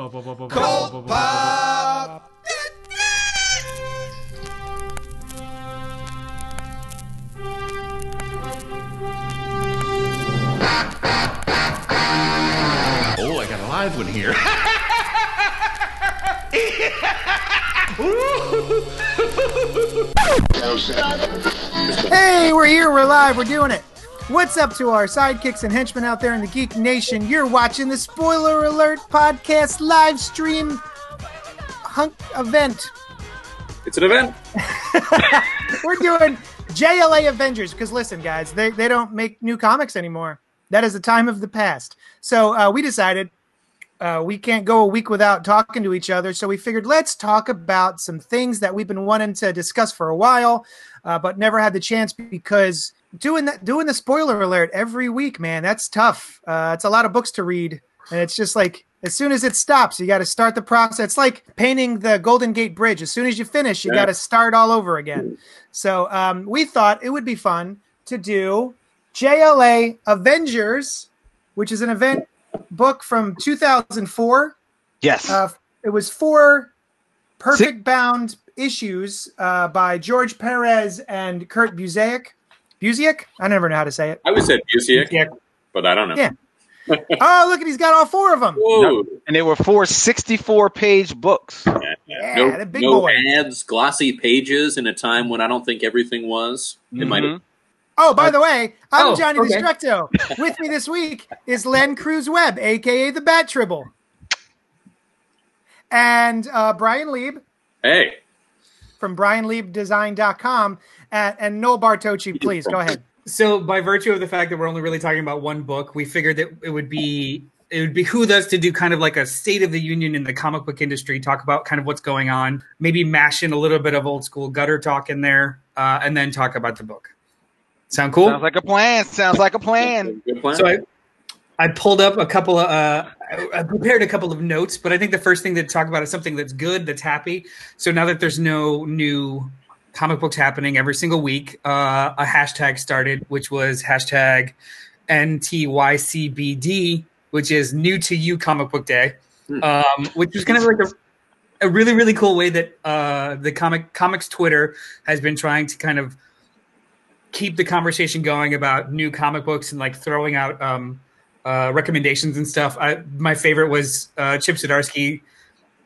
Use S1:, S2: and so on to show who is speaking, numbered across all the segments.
S1: Cold Pop.
S2: Oh, I got a live one here.
S3: Hey, we're here, we're live, we're doing it. What's up to our sidekicks and henchmen out there in the Geek Nation? You're watching the Spoiler Alert podcast live stream hunk event.
S4: It's an event.
S3: We're doing JLA Avengers because listen, guys, they, they don't make new comics anymore. That is a time of the past. So uh, we decided uh, we can't go a week without talking to each other. So we figured let's talk about some things that we've been wanting to discuss for a while, uh, but never had the chance because doing that, doing the spoiler alert every week, man, that's tough. Uh, it's a lot of books to read, and it's just like as soon as it stops, you got to start the process. It's like painting the Golden Gate Bridge. As soon as you finish, you
S4: Yeah.
S3: got to start all over again. So um, we thought it would be fun to do JLA Avengers, which is an event book from 2004.
S5: Yes.
S3: Uh, it was four perfect bound issues uh, by George Perez and Kurt Busiek. Busiek? I never know how to say it.
S4: I would say Busiek,
S3: Yeah.
S4: but I don't know.
S3: Yeah. oh, look at he's got all four of them.
S4: Whoa.
S5: and they were four 64 page books.
S4: Yeah, yeah.
S3: Yeah,
S4: no
S3: the big
S4: no
S3: boy.
S4: ads, glossy pages in a time when I don't think everything was. It might have.
S5: Mhm.
S3: Oh, by the way, I'm
S6: Oh,
S3: Johnny
S6: okay.
S3: Destructo. With me this week is Len Cruz Webb, aka the Bat Tribble, and uh, Brian Lieb
S4: Hey,
S3: from BrianLiebDesign.com, and, and Noel Bartocci. Please go ahead.
S6: So, by virtue of the fact that we're only really talking about one book, we figured that it would be it would behoove us to do kind of like a state of the union in the comic book industry, talk about kind of what's going on, maybe mash in a little bit of old school gutter talk in there, uh, and then talk about the book. Sound cool?
S5: Sounds like a plan. Sounds like a plan.
S4: plan.
S6: So I, I pulled up a couple of, uh, I prepared a couple of notes, but I think the first thing to talk about is something that's good, that's happy. So now that there's no new comic books happening every single week, uh, a hashtag started, which was hashtag NTYCBD, which is new to you comic book day,
S4: Hmm.
S6: um, which is kind of like a, a really, really cool way that uh, the comic comics Twitter has been trying to kind of keep the conversation going about new comic books and like throwing out um, uh, recommendations and stuff. I, my favorite was uh, Chip Zdarsky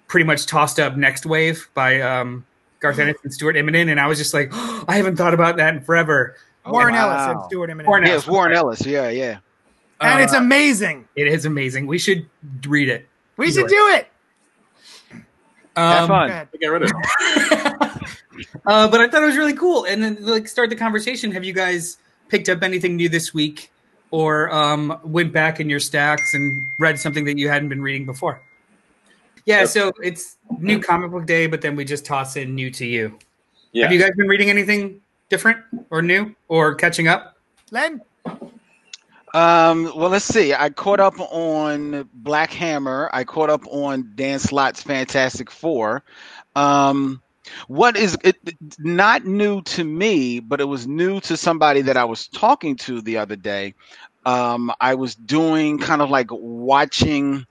S6: pretty much tossed up Next Wave by um, Garth Ennis and Stuart Immonen, and I was just like, I haven't thought about that in forever.
S3: Warren
S5: wow.
S3: Ellis and Stuart Immonen.
S6: Warren
S5: Yes, Warren Ellis. Yeah, yeah.
S3: and it's
S6: Uh,
S3: amazing.
S6: it is amazing. We should read it.
S3: We should do it.
S5: Have
S6: Um,
S5: fun.
S4: Get rid of it.
S6: uh, but I thought it was really cool. And then like start the conversation. Have you guys picked up anything new this week, or um, went back in your stacks and read something that you hadn't been reading before? Yeah, so it's new comic book day, but then we just toss in new to you.
S4: Yeah.
S6: Have you guys been reading anything different or new or catching up?
S3: Len,
S5: Um, well, let's see. I caught up on Black Hammer. I caught up on Dan Slott's Fantastic Four. Um, what is it? Not new to me, but it was new to somebody that I was talking to the other day. Um, I was doing kind of like watching.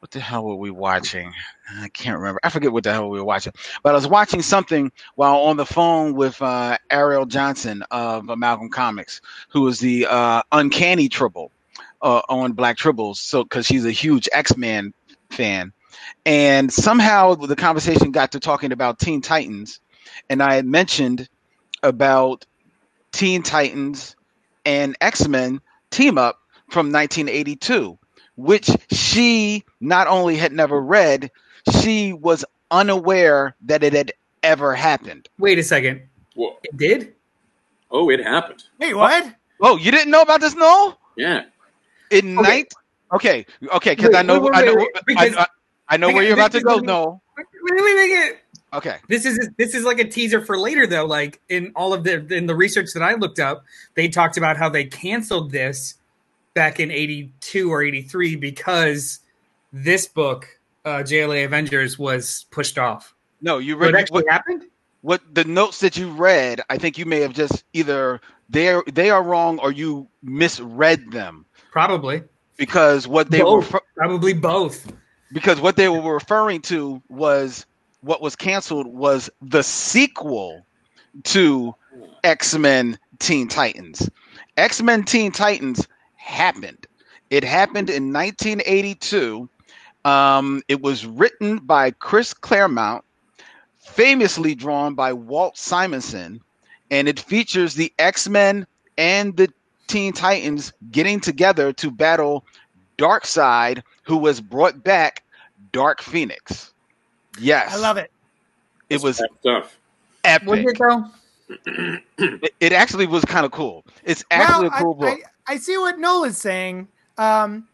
S5: What the hell were we watching? I can't remember. I forget what the hell we were watching. But I was watching something while on the phone with uh, Ariel Johnson of Amalgam Comics who is the uh, uncanny triple uh, on Black Tribbles. So because she's a huge X Men fan, and somehow the conversation got to talking about Teen Titans, and I had mentioned about Teen Titans and X Men team up from 1982, which she not only had never read, she was unaware that it had ever happened.
S6: Wait a second.
S4: Whoa.
S6: It did?
S4: Oh, it happened.
S3: wait, what?
S5: Oh, you didn't know about this, Noel?
S4: Yeah.
S5: In
S6: Okay.
S5: night? Okay, okay, because I know,
S6: wait, wait,
S5: I know,
S6: wait, wait, because-
S5: I, I, I know where you're about
S6: this
S5: to
S6: is
S5: go.
S6: gonna-
S5: No,
S6: Wait, wait, wait, wait.
S5: Okay,
S6: This is this is like a teaser for later though. Like in all of the in the research that I looked up, they talked about how they canceled this back in 82 or 83 because this book, uh, JLA Avengers, was pushed off.
S5: no, you
S6: So
S5: read
S6: it actually
S5: what,
S6: happened?
S5: what the notes that you read. I think you may have just either they they are wrong or you misread them
S6: Probably.
S5: because what they were
S6: both. Probably both.
S5: because what they were referring to was what was canceled was the sequel to X-Men Teen Titans. X-Men Teen Titans happened. It happened in 1982. Um, it was written by Chris Claremont, famously drawn by Walt Simonson, and it features the X-Men and the Teen Titans getting together to battle Darkseid, who was brought back Dark Phoenix. Yes,
S3: I love it.
S5: it was
S4: stuff.
S5: epic.
S6: Was it though?
S5: It, it actually was kind of cool. It's actually
S3: well,
S5: a cool
S3: I,
S5: book.
S3: I, I see what Noel is saying. Um,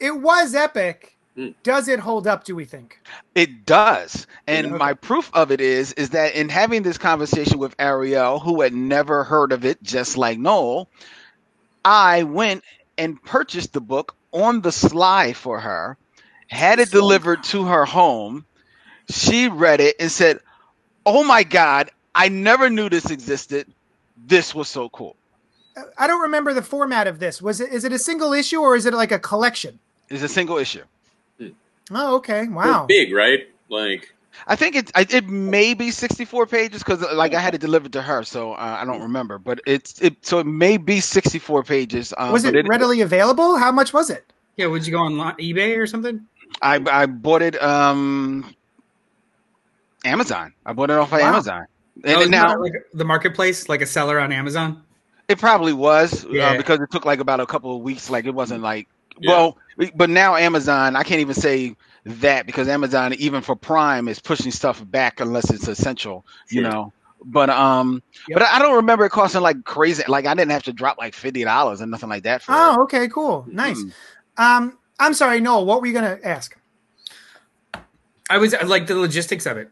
S3: it was epic.
S4: Hmm.
S3: Does it hold up? Do we think?
S5: It does. And
S3: Okay.
S5: my proof of it is is that in having this conversation with Ariel, who had never heard of it, just like Noel, I went and purchased the book on the sly for her, had it delivered to her home. She read it and said, "Oh my god, I never knew this existed. This was so cool."
S3: I don't remember the format of this. Was it? Is it a single issue or is it like a collection?
S5: It's a single issue.
S3: Oh, okay. Wow.
S4: was big, right? Like
S5: I think it I- it may be 64 pages because like I had it delivered to her, so uh, I don't remember. But it's it so it may be 64 pages. Uh,
S3: Was
S5: but
S3: it readily available? How much was it?
S6: Yeah, would you go on eBay or something?
S5: I I bought it um Amazon. I bought it off of
S3: Wow.
S5: Amazon. And
S6: Oh,
S5: now
S6: like the marketplace, like a seller on Amazon.
S5: it probably was uh,
S6: Yeah.
S5: because it took like about a couple of weeks. Like it wasn't like
S4: Yeah.
S5: well, but now Amazon. I can't even say that because Amazon, even for Prime, is pushing stuff back unless it's essential. You
S4: Sure.
S5: know. But um,
S3: Yep.
S5: but I don't remember it costing like crazy. Like I didn't have to drop like fifty dollars and nothing like that for it.
S3: Oh, okay, cool, nice.
S5: Mm.
S3: Um, I'm sorry, Noel. What were you gonna ask?
S6: I was like the logistics of it.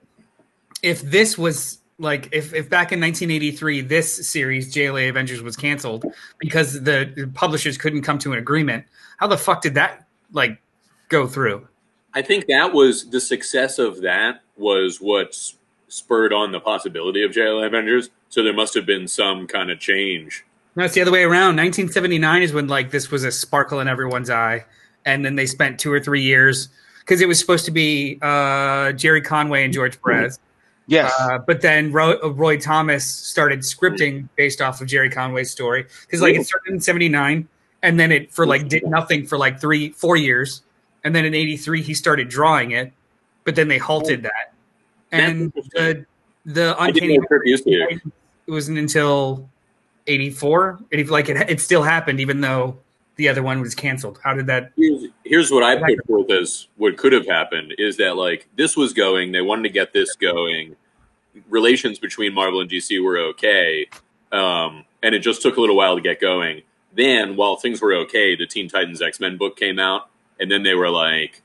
S6: If this was like if, if back in 1983 this series JLA Avengers was canceled because the publishers couldn't come to an agreement, how the fuck did that like go through?
S4: I think that was the success of that was what spurred on the possibility of JLA Avengers. So there must have been some kind of change.
S6: No, it's the other way around. 1979 is when like this was a sparkle in everyone's eye, and then they spent two or three years because it was supposed to be uh, Gerry Conway and George Perez.
S5: Yes.
S6: Uh, but then Roy, Roy Thomas started scripting based off of Gerry Conway's story because like it started in '79, and then it for like did nothing for like three, four years, and then in '83 he started drawing it, but then they halted that, and the the uncanny
S4: know Kirk used to.
S6: it wasn't until 84 80, like it, it still happened even though the other one was canceled how did that
S4: Here's, here's what I put forth as what could have happened is that like this was going, they wanted to get this going. Relations between Marvel and DC were okay, um, and it just took a little while to get going. Then, while things were okay, the Teen Titans X Men book came out, and then they were like,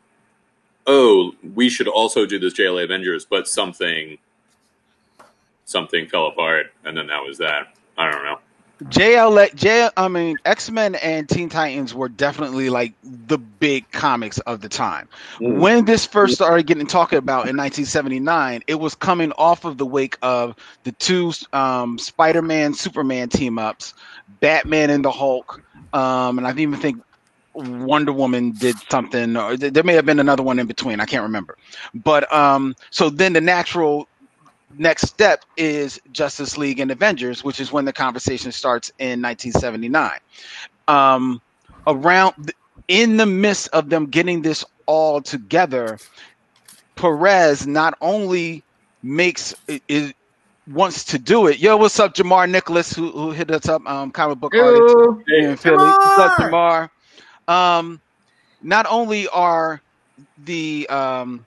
S4: "Oh, we should also do this JLA Avengers," but something something fell apart, and then that was that. I don't know.
S5: JL, J, I mean, X Men and Teen Titans were definitely like the big comics of the time.
S4: Mm.
S5: When this first started getting talked about in 1979, it was coming off of the wake of the two um, Spider Man Superman team ups, Batman and the Hulk, um, and I even think Wonder Woman did something, or th- there may have been another one in between. I can't remember. But um, so then the natural next step is Justice League and Avengers, which is when the conversation starts in 1979. Um, around in the midst of them getting this all together, Perez not only makes it, it wants to do it. Yo, what's up, Jamar Nicholas, who, who hit us up, um, comic book artist in Philly. What's up, Jamar? Um, not only are the um,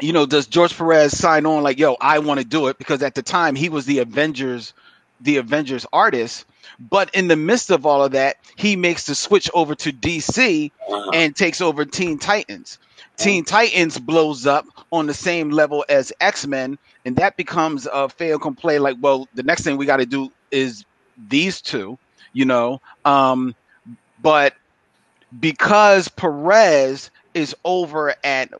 S5: you know, does George Perez sign on like, yo, I want to do it because at the time he was the Avengers, the Avengers artist. But in the midst of all of that, he makes the switch over to DC
S4: Uh,
S5: and takes over Teen Titans. Teen Titans blows up on the same level as X Men, and that becomes a fail play. Like, well, the next thing we got to do is these two, you know. Um, but because Perez is over at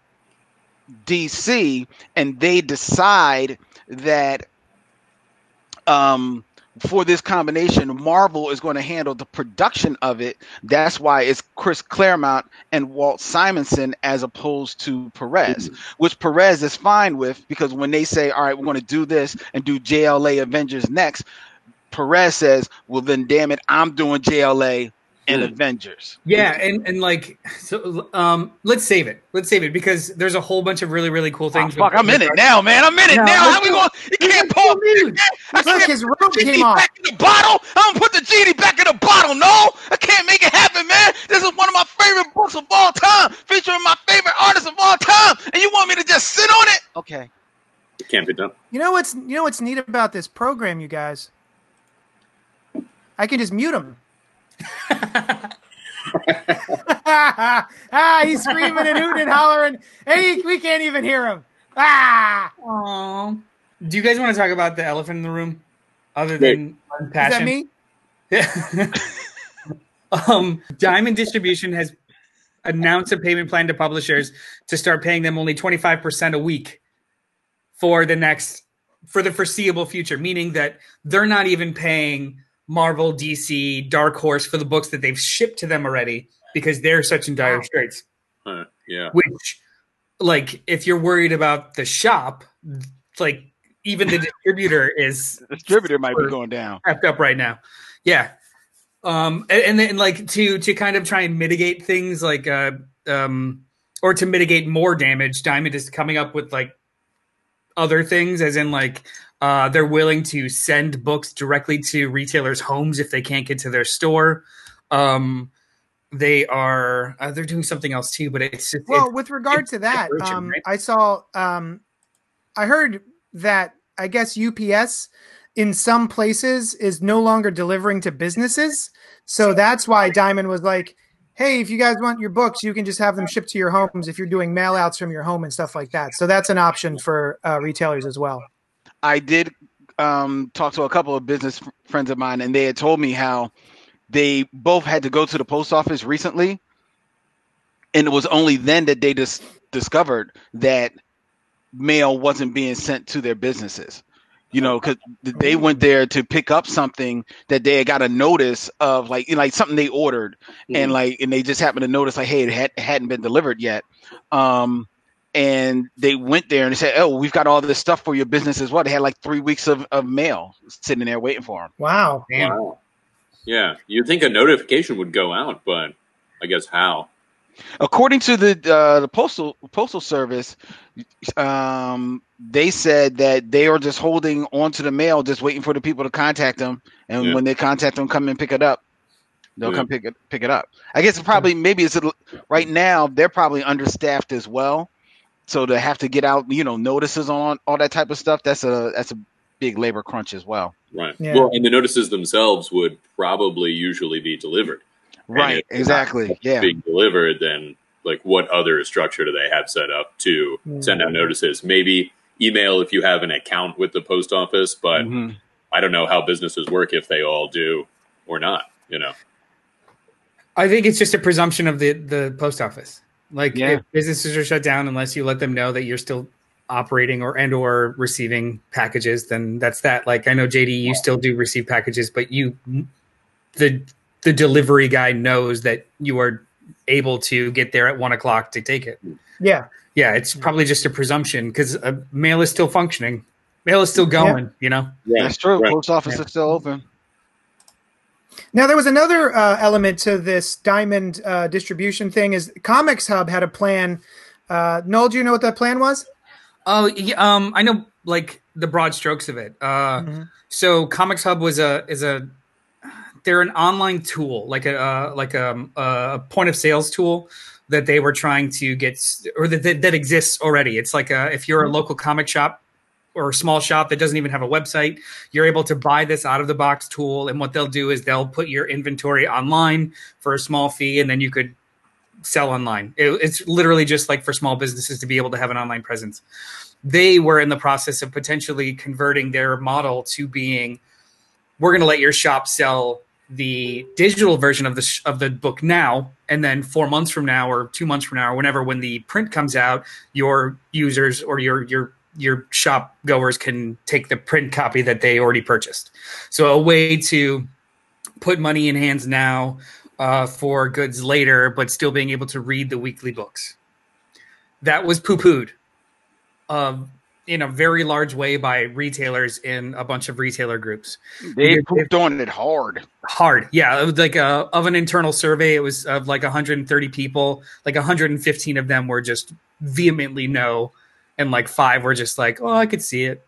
S5: DC and they decide that um, for this combination, Marvel is going to handle the production of it. That's why it's Chris Claremont and Walt Simonson as opposed to Perez, which Perez is fine with because when they say, "All right, we're going to do this and do JLA Avengers next," Perez says, "Well, then, damn it, I'm doing JLA and
S4: Hmm.
S5: Avengers."
S6: Yeah, and and like so, um, let's save it. Let's save it because there's a whole bunch of really really cool
S5: Oh,
S6: things.
S5: fuck, I'm in it now, man. I'm in it
S6: No,
S5: now. How we
S6: go.
S5: going? You can't pull me. I
S3: Look,
S5: can't
S3: his robe
S5: put the
S3: came
S5: genie
S3: off.
S5: back in the bottle. I'm gonna put the genie back in the bottle. No, I can't make it happen, man. This is one of my favorite books of all time, featuring my favorite artists of all time, and you want me to just sit on it? Okay.
S4: It can't be done.
S3: You know what's you know what's neat about this program, you guys? I can just mute him. ah, he's screaming and hooting and hollering. Hey, we can't even hear him. Ah,
S6: Aw. Do you guys want to talk about the elephant in the room, other
S4: Wait.
S6: than
S3: is
S6: passion?
S3: that me?
S6: Yeah. um, Diamond Distribution has announced a payment plan to publishers to start paying them only 25% a week for the next for the foreseeable future, meaning that they're not even paying Marvel, DC, Dark Horse for the books that they've shipped to them already because they're such in dire straits.
S4: Yeah.
S6: Which, like, if you're worried about the shop, like even the distributor is
S5: The distributor might be going down.
S6: wrapped up right now. Yeah. Um, and, and then like to to kind of try and mitigate things like uh um or to mitigate more damage, Diamond is coming up with like other things, as in like uh they're willing to send books directly to retailers' homes if they can't get to their store. Um they are uh, they're doing something else too, but it's just
S3: Well,
S6: it's,
S3: with regard to that, um,
S6: right?
S3: I saw, um, I heard that I guess UPS in some places is no longer delivering to businesses. So that's why Diamond was like, hey, if you guys want your books, you can just have them shipped to your homes if you're doing mail outs from your home and stuff like that. So that's an option for uh, retailers as well.
S5: I did um, talk to a couple of business friends of mine, and they had told me how they both had to go to the post office recently, and it was only then that they just discovered that mail wasn't being sent to their businesses. You know, because they went there to pick up something that they had got a notice of, like you know, like something they ordered, and like, and they just happened to notice, like, hey, it had, hadn't been delivered yet. Um, and they went there and they said, "Oh, we've got all this stuff for your business as well." They had like three weeks of, of mail sitting there waiting for them.
S3: Wow.
S6: damn.
S4: Wow. Yeah. You'd think a notification would go out, but I guess how?
S5: According to the uh, the postal postal service, um, they said that they are just holding onto the mail, just waiting for the people to contact them, and
S4: Yeah.
S5: when they contact them, come and pick it up. They'll
S4: Yeah.
S5: come pick it pick it up. I guess probably maybe it's a, right now they're probably understaffed as well, so to have to get out, you know, notices on all that type of stuff. That's a that's a big labor crunch as well.
S4: Right.
S3: Yeah.
S4: Well, and the notices themselves would probably usually be delivered. And
S5: Right,
S4: if
S5: exactly. Yeah.
S4: Being delivered, then like what other structure do they have set up to send out notices? Maybe email if you have an account with the post office, but
S5: Mhm.
S4: I don't know how businesses work if they all do or not. You know.
S6: I think it's just a presumption of the the post office. Like
S5: Yeah.
S6: if businesses are shut down unless you let them know that you're still operating or and or receiving packages, then that's that. Like I know JD, you still do receive packages, but you the the delivery guy knows that you are able to get there at one o'clock to take it.
S3: Yeah.
S6: Yeah, it's probably just a presumption because uh, mail is still functioning. Mail is still going. You know.
S5: That's true.
S4: Right.
S5: Post office
S6: Yeah.
S5: is still open.
S3: Now there was another uh, element to this diamond uh, distribution thing. Is Comics Hub had a plan? Uh, Noel, do you know what that plan was?
S6: Oh, yeah, um, I know like the broad strokes of it. Uh,
S3: Mhm.
S6: So Comics Hub was a is a they're an online tool, like a uh, like a, a point of sales tool that they were trying to get or that, that, that exists already. It's like a, if you're a local comic shop or a small shop that doesn't even have a website, you're able to buy this out of the box tool. And what they'll do is they'll put your inventory online for a small fee, and then you could sell online. It, it's literally just like for small businesses to be able to have an online presence. They were in the process of potentially converting their model to being, we're going to let your shop sell the digital version of the sh- of the book now, and then four months from now, or two months from now, or whenever when the print comes out, your users or your your your shop goers can take the print copy that they already purchased. So a way to put money in hands now uh, for goods later, but still being able to read the weekly books. That was poo pooed uh, in a very large way by retailers in a bunch of retailer groups.
S5: They pooped on it hard.
S6: Hard, yeah. It was like a, of an internal survey. It was of like 130 people. Like 115 of them were just vehemently no, and like five were just like, "Oh, I could see it."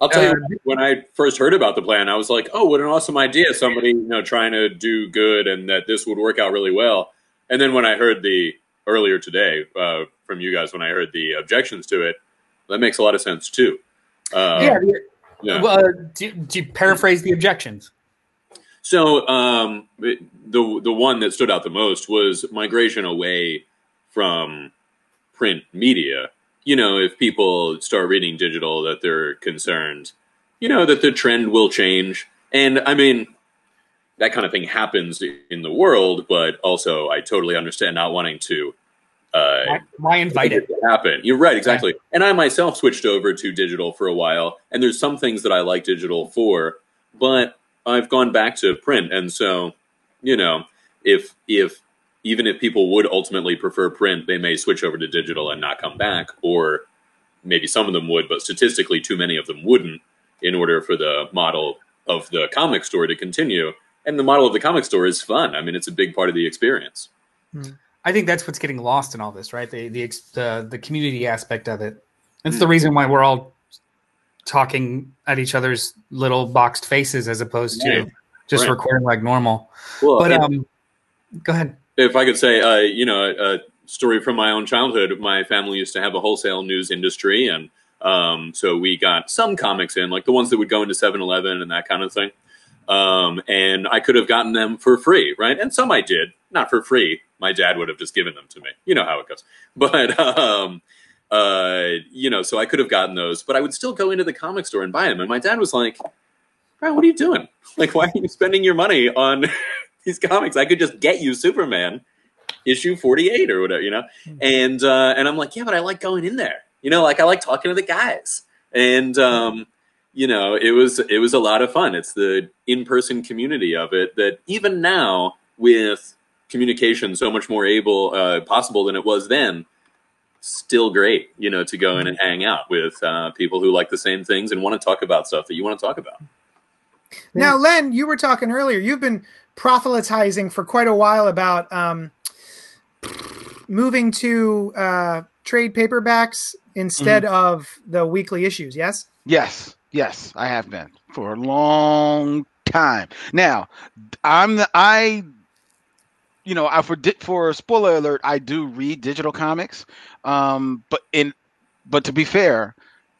S4: I'll tell
S6: Uh,
S4: you, when I first heard about the plan, I was like, "Oh, what an awesome idea! Somebody, you know, trying to do good, and that this would work out really well." And then when I heard the earlier today uh, from you guys, when I heard the objections to it, that makes a lot of sense too. Uh,
S6: yeah.
S4: yeah.
S6: Well, uh, do, do you paraphrase the objections?
S4: So um, the the one that stood out the most was migration away from print media. You know, if people start reading digital, that they're concerned. You know that the trend will change, and I mean that kind of thing happens in the world. But also, I totally understand not wanting to. Uh,
S6: Why, why invite it?
S4: to happen. You're right, exactly. And I myself switched over to digital for a while, and there's some things that I like digital for, but I've gone back to print, and so you know, if if even if people would ultimately prefer print, they may switch over to digital and not come back, or maybe some of them would, but statistically, too many of them wouldn't. In order for the model of the comic store to continue, and the model of the comic store is fun. I mean, it's a big part of the experience.
S6: I think that's what's getting lost in all this, right? The the the, the community aspect of it. That's the reason why we're all talking at each other's little boxed faces as opposed to
S4: Right.
S6: just
S4: Right.
S6: recording like normal.
S4: Well,
S6: But um, go ahead.
S4: If I could say, uh, you know, a, a story from my own childhood. My family used to have a wholesale news industry, and um, so we got some comics in, like the ones that would go into 7-Eleven and that kind of thing. Um, and I could have gotten them for free, right? And some I did, not for free. My dad would have just given them to me. You know how it goes. But um, uh, you know, so I could have gotten those, but I would still go into the comic store and buy them. And my dad was like, "Bro, what are you doing? Like, why are you spending your money on these comics? I could just get you Superman issue 48 or whatever, you know? And uh, and I'm like, yeah, but I like going in there. You know, like I like talking to the guys. And um, you know, it was it was a lot of fun. It's the in-person community of it that even now with communication so much more able uh, possible than it was then still great you know to go in and hang out with uh, people who like the same things and want to talk about stuff that you want to talk about
S3: Now, Len, you were talking earlier. You've been proselytizing for quite a while about um, moving to uh, trade paperbacks instead of the weekly issues. Yes.
S5: Yes, yes, I have been for a long time. Now, I'm the I you know, I for for spoiler alert, I do read digital comics. Um but in but to be fair,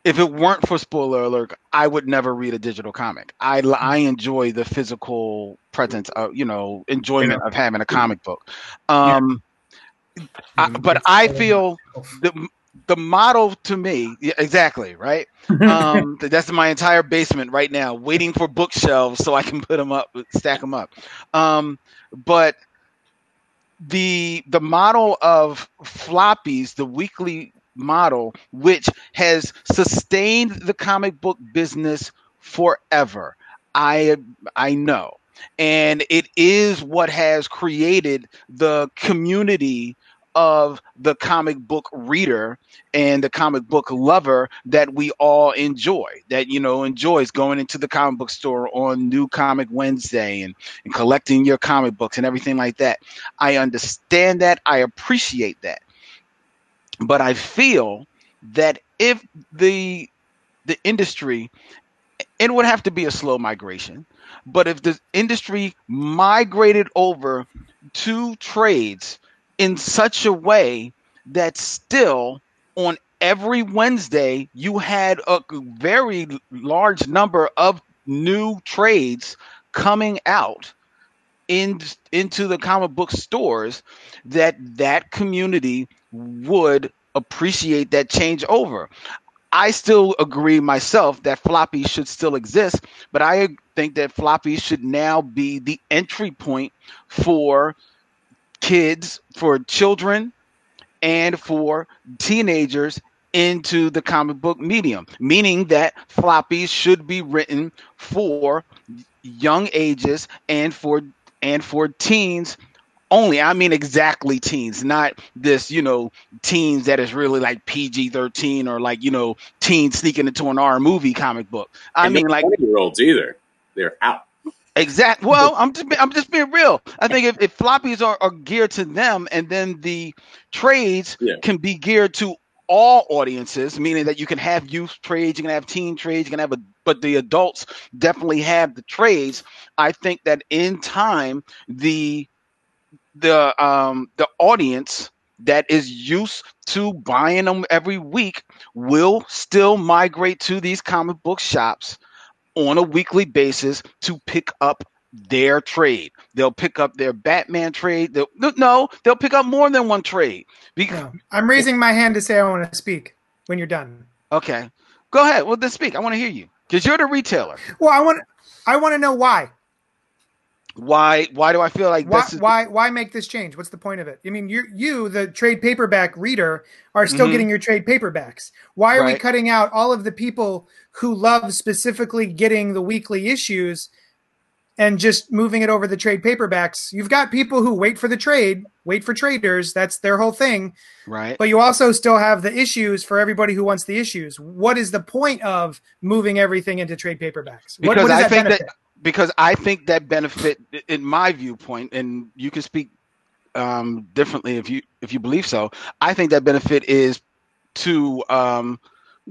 S5: if it weren't for spoiler alert, I would never read a digital comic. I I enjoy the physical presence of, you know, enjoyment of having a comic book. Um I, but I feel the the model to me yeah, exactly right? Um th- that's my entire basement right now waiting for bookshelves so i can put them up stack them up. Um but the the model of floppies the weekly model which has sustained the comic book business forever. I i know. And it is what has created the community of the comic book reader and the comic book lover that we all enjoy that you know enjoys going into the comic book store on new comic wednesday and, and collecting your comic books and everything like that. I understand that. I appreciate that but i feel that if the the industry it would have to be a slow migration. But if the industry migrated over to trades in such a way that still on every Wednesday you had a very large number of new trades coming out in into the comic book stores that that community would appreciate that change over. I still agree myself that floppy should still exist, but I think that floppy should now be the entry point for kids, for children, and for teenagers into the comic book medium, meaning that floppies should be written for young ages and for and for teens only. I mean exactly teens, not this, you know, teens that is really like PG thirteen or like you know teens sneaking into an R movie comic book. I
S4: And
S5: mean like
S4: year olds either. They're out.
S5: Exact. Well, I'm just I'm just being real. I think if, if floppies are, are geared to them, and then the trades
S4: Yeah.
S5: can be geared to all audiences, meaning that you can have youth trades, you can have teen trades, you can have a but the adults definitely have the trades. I think that in time the the um the audience that is used to buying them every week will still migrate to these comic book shops on a weekly basis to pick up their trade. They'll pick up their Batman trade. They'll, no, they'll pick up more than one trade. Because,
S3: No. I'm raising my hand to say I want to speak when you're done.
S5: Okay, go ahead. Well, then speak. I want to hear you because you're the retailer.
S3: Well, I want I want to know why.
S5: Why? Why do I feel like
S3: Why,
S5: this is
S3: why why make this change? What's the point of it? I mean, you you the trade paperback reader are still
S5: Mhm.
S3: getting your trade paperbacks. Why are we cutting out all of the people who love specifically getting the weekly issues and just moving it over the trade paperbacks? You've got people who wait for the trade, wait for traders, that's their whole thing,
S5: right?
S3: but you also still have the issues for everybody who wants the issues. What is the point of moving everything into trade paperbacks? What,
S5: Because
S3: what does
S5: I think
S3: benefit?
S5: that because I think that benefit, in my viewpoint, and you can speak um, differently if you if you believe so. I think that benefit is to um,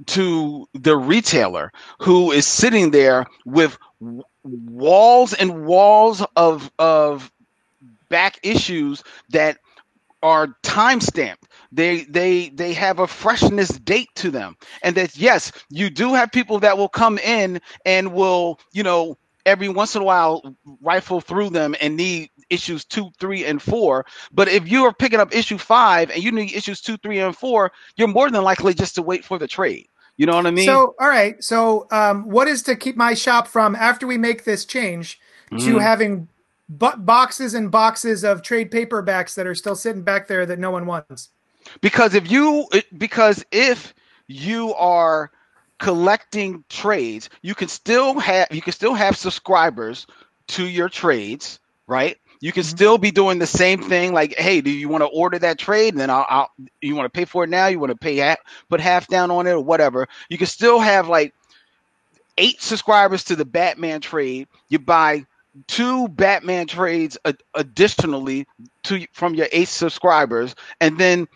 S5: to the retailer who is sitting there with walls and walls of of back issues that are time stamped. They they they have a freshness date to them, and that yes, you do have people that will come in and will you know every once in a while rifle through them and need issues two, three, and four. But if you are picking up issue five and you need issues two, three, and four, you're more than likely just to wait for the trade. You know what I mean?
S3: So, all right. So, um, what is to keep my shop from after we make this change to
S5: Mhm.
S3: having bu- boxes and boxes of trade paperbacks that are still sitting back there that no one wants?
S5: because if you because if you are collecting trades you can still have you can still have subscribers to your trades right? You can
S3: Mhm.
S5: still be doing the same thing like hey do you want to order that trade? And then I'll, I'll you want to pay for it now? You want to pay half put half down on it or whatever. You can still have like eight subscribers to the batman trade. You buy two batman trades ad- additionally to from your eight subscribers. And then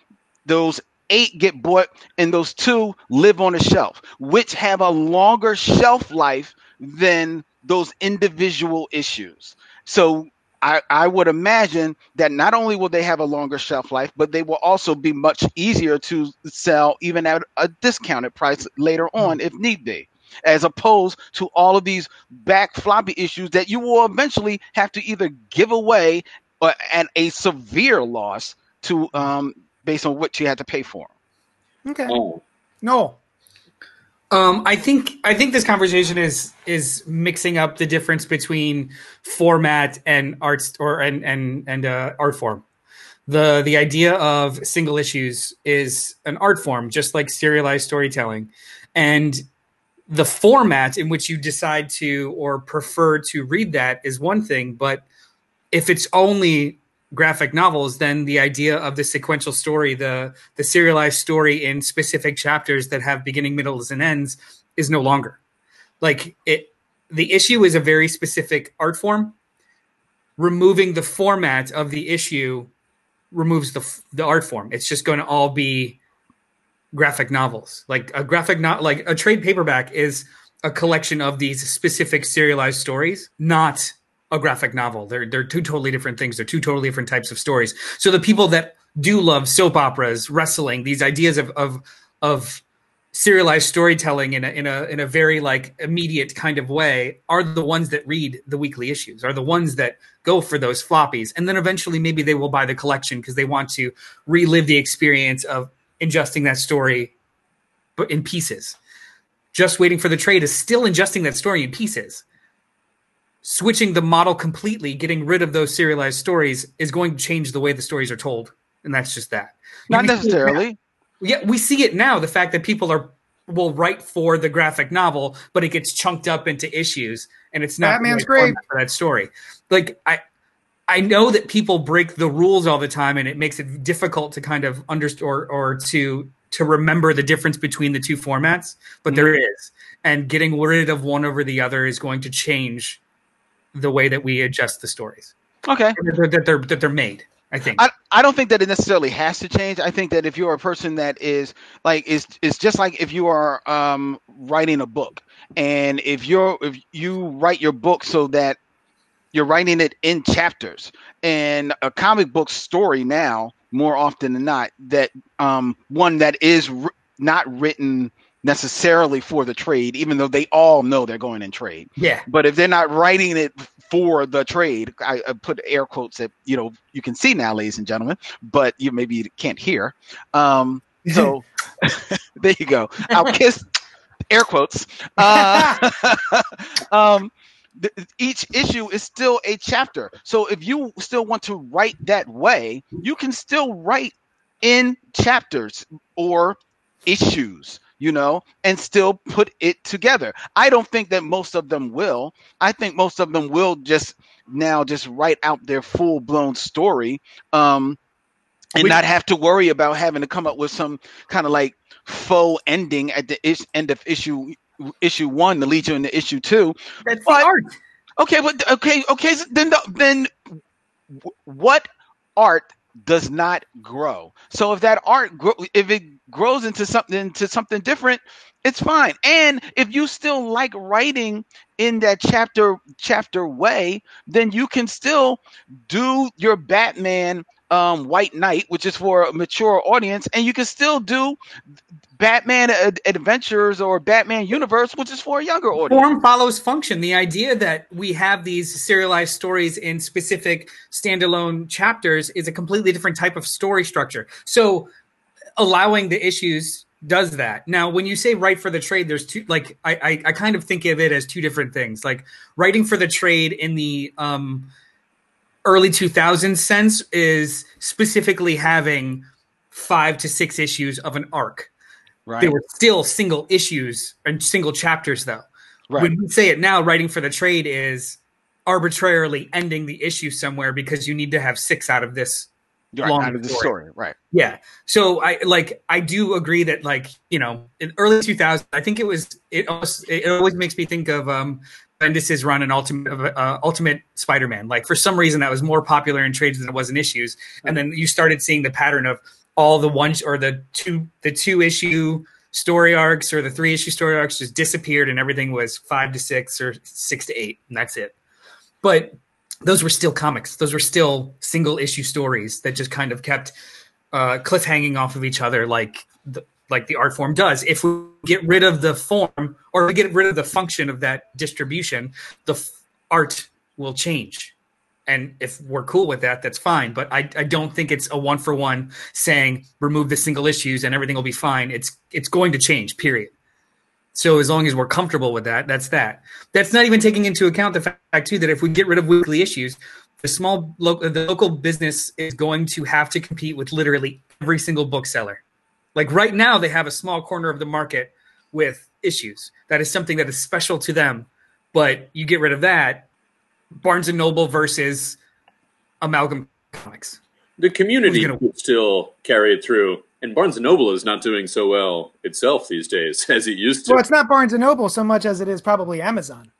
S5: those eight get bought and those two live on a shelf which have a longer shelf life than those individual issues. So I, I would imagine that not only will they have a longer shelf life, but they will also be much easier to sell even at a discounted price later on if need be, as opposed to all of these back floppy issues that you will eventually have to either give away or at a severe loss to um, based on what you had to pay for.
S3: Okay.
S4: Oh,
S3: No.
S6: Um, I think I think this conversation is is mixing up the difference between format and arts or and and and uh, art form. The the idea of single issues is an art form, just like serialized storytelling, and the format in which you decide to or prefer to read that is one thing. But if it's only graphic novels, then the idea of the sequential story, the the serialized story in specific chapters that have beginning, middles, and ends is no longer. Like it the issue is a very specific art form. Removing the format of the issue removes the the art form. It's just going to all be graphic novels. Like a graphic not like a trade paperback is a collection of these specific serialized stories, not a graphic novel. They're they're two totally different things. They're two totally different types of stories. So the people that do love soap operas, wrestling, these ideas of of of serialized storytelling in a in a in a very like immediate kind of way are the ones that read the weekly issues, are the ones that go for those floppies, and then eventually maybe they will buy the collection because they want to relive the experience of ingesting that story, but in pieces. Just waiting for the trade is still ingesting that story in pieces switching the model completely, getting rid of those serialized stories, is going to change the way the stories are told, and that's just that.
S5: Not
S6: You can still-
S5: necessarily.
S6: yeah, we see it now. The fact that people are will write for the graphic novel, but it gets chunked up into issues, and it's not
S3: Batman's great.
S6: for that story. Like I, I know that people break the rules all the time, and it makes it difficult to kind of understand or, or to to remember the difference between the two formats. But there mm-hmm. is, and getting rid of one over the other is going to change the way that we adjust the stories
S5: Okay.
S6: that they're, that they're that they're made. I think.
S5: I, I don't think that it necessarily has to change. I think that if you're a person that is like is is just like if you are um, writing a book, and if you're if you write your book so that you're writing it in chapters, and a comic book story now more often than not that um, one that is r- not written necessarily for the trade, even though they all know they're going in trade.
S6: yeah.
S5: But if they're not writing it for the trade, I, I put air quotes that you know you can see now, ladies and gentlemen, but you maybe can't hear. Um, so there you go. I'll kiss air quotes. Uh, um, th- each issue is still a chapter. So if you still want to write that way, you can still write in chapters or issues, you know, and still put it together. I don't think that most of them will. I think most of them will just now just write out their full blown story um, and
S6: Which-
S5: not have to worry about having to come up with some kind of like faux ending at the end of issue issue one to lead you into issue two.
S6: That's
S5: But-
S6: the art.
S5: Okay, but okay, okay. so Then, the, then, what art does not grow? So if that art, grow, if it grows into something, into something different, it's fine. And if you still like writing in that chapter, chapter way, then you can still do your Batman um, White Knight, which is for a mature audience, and you can still do Batman Ad- Adventures or Batman Universe, which is for a younger audience.
S6: Form follows function. The idea that we have these serialized stories in specific standalone chapters is a completely different type of story structure. So allowing the issues does that. Now, when you say write for the trade, there's two like I, I, I kind of think of it as two different things. Like writing for the trade in the um early 2000s sense is specifically having five to six issues of an arc.
S5: Right.
S6: They were still single issues and single chapters, though.
S5: Right.
S6: When we say it now, writing for the trade is arbitrarily ending the issue somewhere because you need to have six out of this.
S5: Right,
S6: long
S5: out of the
S6: story.
S5: Right.
S6: Yeah. So I like I do agree that like you know in early 2000s, I think it was it almost it always makes me think of um Bendis's run in Ultimate uh, Ultimate Spider-Man. Like for some reason that was more popular in trades than it was in issues, and then you started seeing the pattern of all the one or the two the two issue story arcs or the three issue story arcs just disappeared and everything was five to six or six to eight and that's it but those were still comics. Those were still single issue stories that just kind of kept uh, cliffhanging off of each other like the, like the art form does. If we get rid of the form or we get rid of the function of that distribution the f- art will change. And if we're cool with that that's fine. But I, I don't think it's a one for one saying remove the single issues and everything will be fine. It's it's going to change period so as long as we're comfortable with that that's that. That's not even taking into account the fact too that if we get rid of weekly issues the small local the local business is going to have to compete with literally every single bookseller. Like right now they have a small corner of the market with issues. That is something that is special to them. But you get rid of that barnes and noble versus amalgam comics.
S4: The community
S6: gonna-
S4: still carry it through, and Barnes and Noble is not doing so well itself these days as it used to.
S3: Well, it's not Barnes and Noble so much as it is probably Amazon.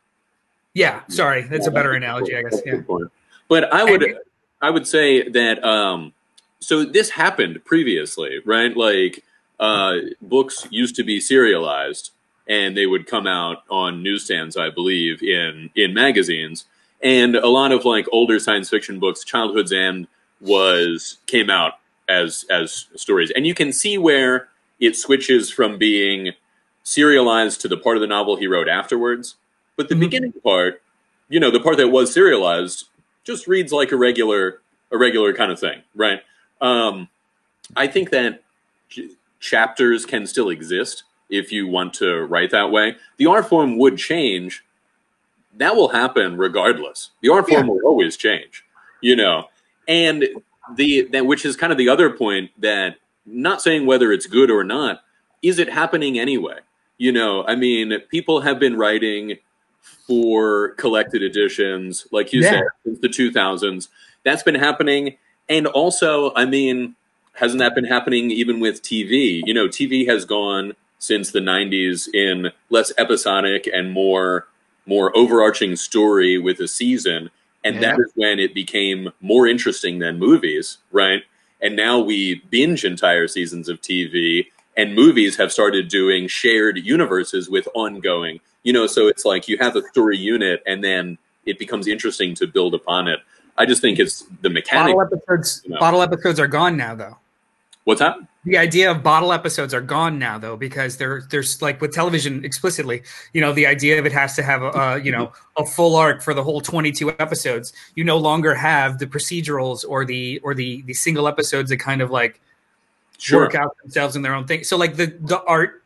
S6: yeah sorry that's a better
S4: that's
S6: analogy
S4: good-
S6: i guess yeah
S4: good point. But I would
S6: And-
S4: I would say that um, so this happened previously, right? Like uh, books used to be serialized, and they would come out on newsstands, I believe, in in magazines. And a lot of like older science fiction books, Childhood's End was came out as as stories, and you can see where it switches from being serialized to the part of the novel he wrote afterwards. But the
S6: Mhm.
S4: beginning part, you know, the part that was serialized just reads like a regular a regular kind of thing, right? Um, I think that ch- chapters can still exist if you want to write that way. The art form would change. That will happen regardless. The art form will always change, you know. And the that which is kind of the other point that not saying whether it's good or not, is it happening anyway? You know, I mean, people have been writing for collected editions, like you
S6: Yeah.
S4: said, since the 2000s. That's been happening. And also, I mean, hasn't that been happening even with TV? You know, TV has gone since the 90s in less episodic and more more overarching story with a season and that is when it became more interesting than movies right and now we binge entire seasons of tv and movies have started doing shared universes with ongoing you know so it's like you have a story unit and then it becomes interesting to build upon it i just think it's the mechanic
S6: Bottle episodes.
S4: No.
S6: Bottle episodes are gone now, though.
S4: what's that
S6: The idea of bottle episodes are gone now, though, because they're there's like with television explicitly. You know, the idea of it has to have a, a you know a full arc for the whole 22 episodes. You no longer have the procedurals or the or the the single episodes that kind of like
S4: sure
S6: work out themselves in their own thing. So like the the art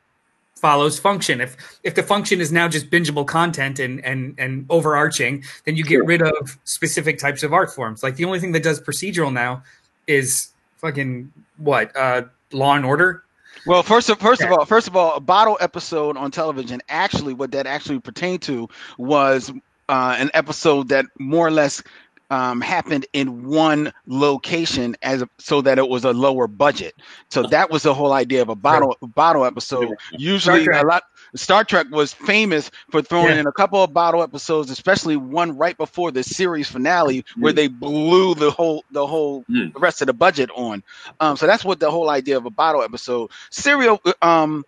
S6: follows function. If if the function is now just bingeable content and and and overarching, then you get rid of specific types of art forms. Like the only thing that does procedural now is fucking what uh Law and Order.
S5: Well, first of first of all, first of all, a bottle episode on television. Actually, what that actually pertained to was uh, an episode that more or less um, happened in one location, as a, so that it was a lower budget. So that was the whole idea of a bottle bottle episode. Usually, a lot. Star Trek was famous for throwing
S6: Yeah.
S5: in a couple of bottle episodes, especially one right before the series finale, where they blew the whole the whole
S4: Mm.
S5: the rest of the budget on. Um, so that's what the whole idea of a bottle episode. Serial, um,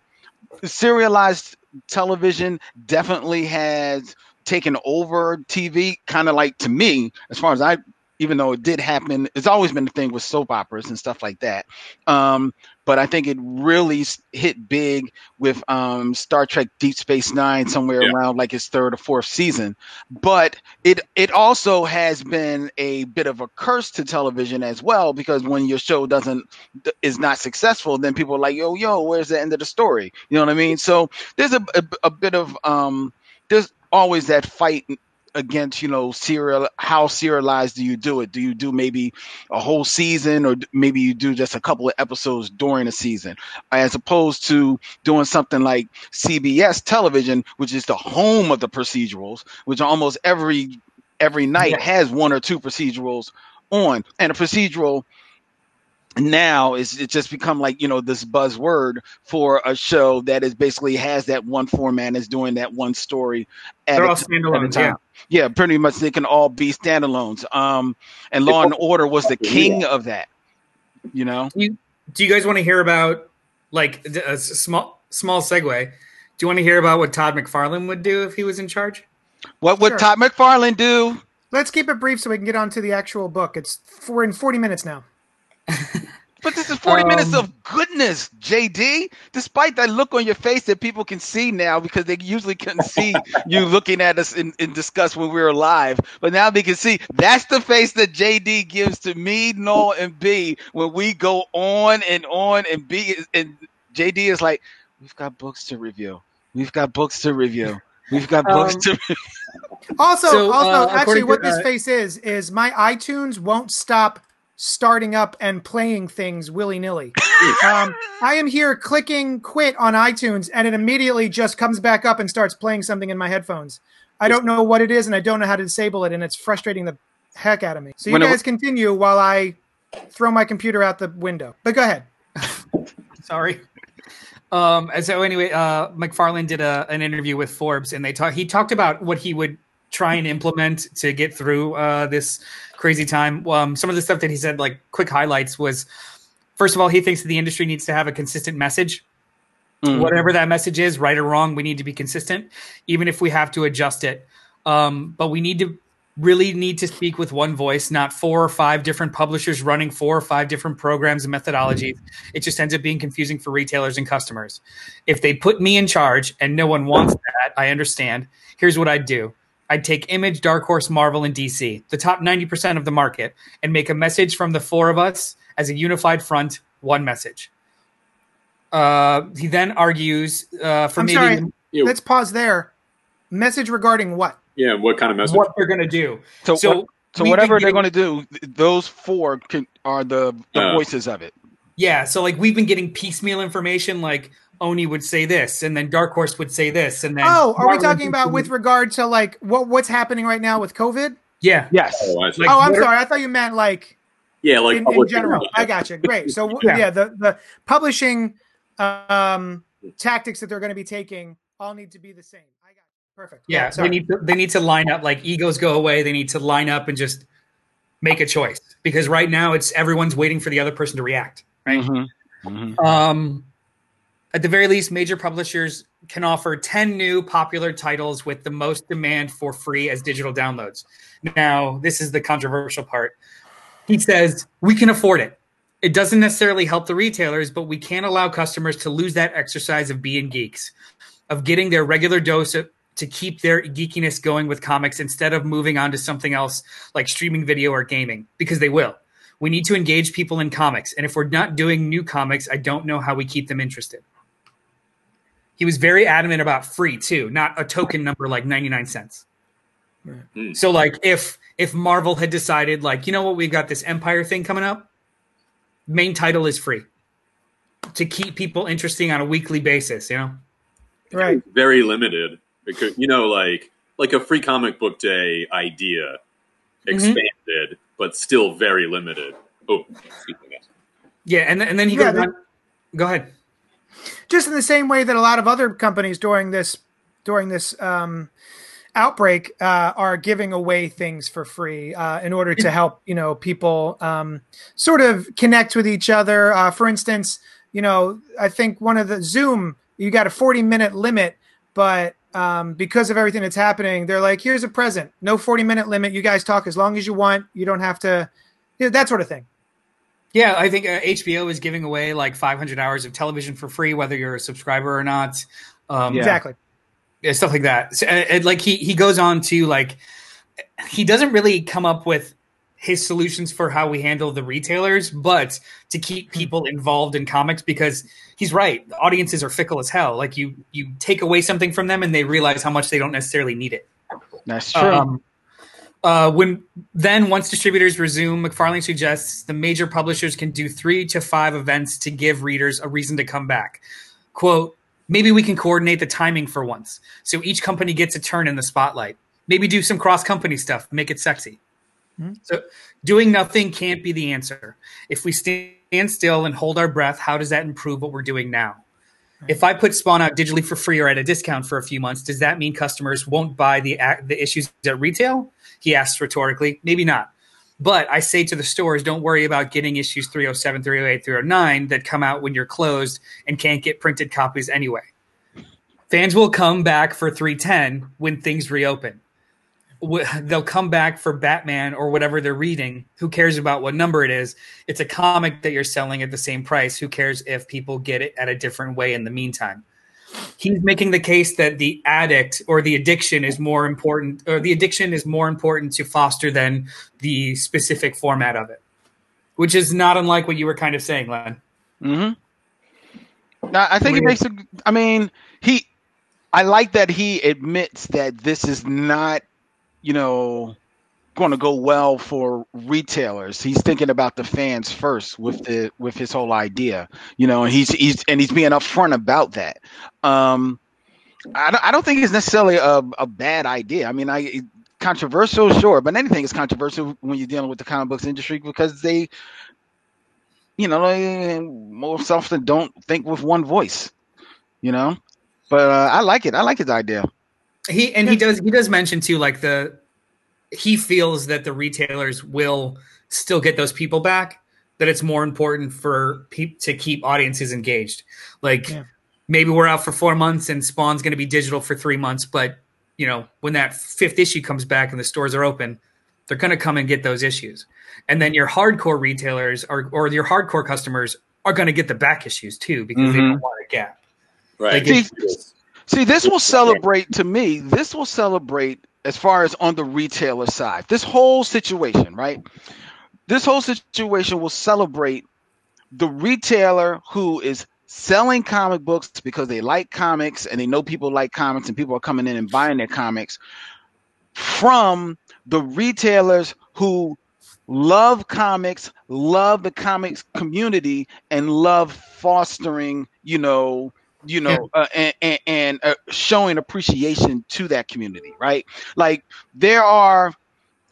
S5: serialized television definitely has taken over TV. Kind of like to me, as far as I, even though it did happen, it's always been a thing with soap operas and stuff like that. Um, but I think it really hit big with um, Star Trek Deep Space Nine somewhere
S4: Yeah.
S5: around like its third or fourth season. But it it also has been a bit of a curse to television as well because when your show doesn't is not successful, then people are like, yo, yo, where's the end of the story? You know what I mean? So there's a, a, a bit of um, there's always that fight against you know serial how serialized do you do it? Do you do maybe a whole season or maybe you do just a couple of episodes during a season? As opposed to doing something like cbs television which is the home of the procedurals which almost every every night
S6: Yeah.
S5: has one or two procedurals on. And a procedural now is it just become like you know this buzzword for a show that is basically has that one format is doing that one story at
S6: They're
S5: a
S6: all standalones,
S5: at a time. Yeah, pretty much they can all be standalones. Um, and Law and Order was the king of that. You know,
S6: Do you guys want to hear about like a small small segue? Do you want to hear about what Todd McFarlane would do if he was in charge?
S5: what would
S3: Sure.
S5: Todd McFarlane do?
S3: Let's keep it brief so we can get on to the actual book. It's we're in 40 minutes now.
S5: But this is 40 minutes
S6: Um,
S5: of goodness, JD. Despite that look on your face that people can see now because they usually couldn't see you looking at us in, in discuss when we were live. But now they can see that's the face that JD gives to me, Noel, and B when we go on and on and B is, and JD is like, We've got books to review. We've got books to review. We've got books
S6: Um,
S5: to
S3: Also,
S6: So,
S3: also,
S6: uh,
S3: actually, what
S6: to,
S3: this
S6: uh,
S3: face is is my iTunes won't stop starting up and playing things willy nilly. um, I am here clicking quit on iTunes, and it immediately just comes back up and starts playing something in my headphones. I don't know what it is, and I don't know how to disable it, and it's frustrating the heck out of me. So you
S5: When it-
S3: guys continue while I throw my computer out the window. But go ahead.
S6: Sorry. Um, and so anyway, uh, McFarlane did a, an interview with Forbes, and they talk. He talked about what he would try and implement to get through uh, this crazy time. Um, some of the stuff that he said, like quick highlights, was first of all, he thinks that the industry needs to have a consistent message.
S5: Mm.
S6: Whatever that message is, right or wrong, we need to be consistent, even if we have to adjust it. Um, but we need to really need to speak with one voice, not four or five different publishers running four or five different programs and methodologies. It just ends up being confusing for retailers and customers. If they put me in charge and no one wants that, I understand. Here's what I'd do. I'd take Image, Dark Horse, Marvel, and DC, the top 90% of the market, and make a message from the four of us as a unified front, one message. Uh, he then argues uh, for
S3: I'm
S6: maybe
S3: sorry.
S4: Yeah,
S3: Let's pause there. Message regarding what?
S4: yeah. What kind of message?
S6: what they're going to do.
S5: So,
S6: So
S5: what- so whatever
S6: been
S5: they're
S6: given-
S5: going to do, those four can, are the, the
S4: Uh.
S5: voices of it.
S6: Yeah, so like we've been getting piecemeal information, like Oni would say this, and then Dark Horse would say this, and then
S3: Oh, are we talking about with regard to like what what's happening right now with COVID?
S6: Yeah,
S5: Yes.
S4: Oh, I see.
S6: Like,
S3: oh, I'm sorry. I thought you meant like
S4: yeah, like
S3: in, in general. I got you. Great. So
S6: Yeah.
S3: yeah, the the publishing um, tactics that they're going to be taking all need to be the same. I got you. perfect.
S6: yeah. they
S3: sorry.
S6: need to, they need to line up. Like egos go away. They need to line up and just make a choice because right now it's everyone's waiting for the other person to react. Right.
S5: Mhm. Mhm.
S6: Um, at the very least, major publishers can offer 10 new popular titles with the most demand for free as digital downloads. Now, this is the controversial part. He says, We can afford it. It doesn't necessarily help the retailers, but we can't allow customers to lose that exercise of being geeks, of getting their regular dose of, to keep their geekiness going with comics instead of moving on to something else like streaming video or gaming, because they will. We need to engage people in comics. And if we're not doing new comics, I don't know how we keep them interested. He was very adamant about free too, not a token number like 99 cents. So like if if Marvel had decided like, you know what, we've got this Empyre thing coming up, main title is free to keep people interesting on a weekly basis, you know?
S3: right.
S4: very limited because you know like like a free comic book day idea
S6: Mm-hmm.
S4: expanded but still very limited oh excuse me guys.
S6: Yeah, and, and then he
S3: Yeah,
S6: goes
S3: they-
S6: Go ahead.
S3: Just in the same way that a lot of other companies during this during this um, outbreak uh, are giving away things for free uh, in order to help you know people um, sort of connect with each other. Uh, for instance, you know I think one of the Zoom you got a forty minute limit, but um, because of everything that's happening, they're like, here's a present, no forty minute limit. You guys talk as long as you want. You don't have to, you know, that sort of thing.
S6: Yeah, I think uh, HBO is giving away like 500 hours of television for free, whether you're a subscriber or not. Um,
S5: Yeah.
S3: Exactly.
S6: yeah, stuff like that. So, uh, uh, like he he goes on to like he doesn't really come up with his solutions for how we handle the retailers, but to keep people involved in comics because he's right. Audiences are fickle as hell. Like you you take away something from them and they realize how much they don't necessarily need it.
S5: That's true.
S6: Um, uh, when then once distributors resume, McFarlane suggests the major publishers can do three to five events to give readers a reason to come back. "Quote: Maybe we can coordinate the timing for once, so each company gets a turn in the spotlight. Maybe do some cross company stuff, make it sexy. So doing nothing can't be the answer. If we stand still and hold our breath, how does that improve what we're doing now? If I put Spawn out digitally for free or at a discount for a few months, does that mean customers won't buy the the issues at retail? He asks rhetorically. Maybe not. But I say to the stores, don't worry about getting issues 307, 308, 309 that come out when you're closed and can't get printed copies anyway. Fans will come back for 310 when things reopen. They'll come back for Batman or whatever they're reading. Who cares about what number it is? It's a comic that you're selling at the same price. Who cares if people get it at a different way in the meantime? He's making the case that the addict or the addiction is more important, or the addiction is more important to foster than the specific format of it, which is not unlike what you were kind of saying, Len.
S5: Mm-hmm. I think it makes a. I mean, he. I like that he admits that this is not, you know, going to go well for retailers. He's thinking about the fans first with the with his whole idea, you know, and he's he's and he's being upfront about that. Um, I don't, I don't think it's necessarily a, a bad idea. I mean, I controversial, sure, but anything is controversial when you're dealing with the comic books industry because they, you know, they most often don't think with one voice, you know. But uh, I like it. I like his idea.
S6: He and he does he does mention too, like the he feels that the retailers will still get those people back. That it's more important for pe- to keep audiences engaged. Like
S3: Yeah.
S6: maybe we're out for four months and Spawn's going to be digital for three months, but you know when that fifth issue comes back and the stores are open, they're going to come and get those issues. And then your hardcore retailers or or your hardcore customers are going to get the back issues too because they
S5: Mhm.
S6: don't want a gap.
S4: right
S6: Like,
S4: It's-
S5: See, this will celebrate to me. This will celebrate as far as on the retailer side. This whole situation, right? This whole situation will celebrate the retailer who is selling comic books because they like comics and they know people like comics and people are coming in and buying their comics from the retailers who love comics, love the comics community, and love fostering, you know, you know, uh, and, and, and uh, showing appreciation to that community, right? Like there are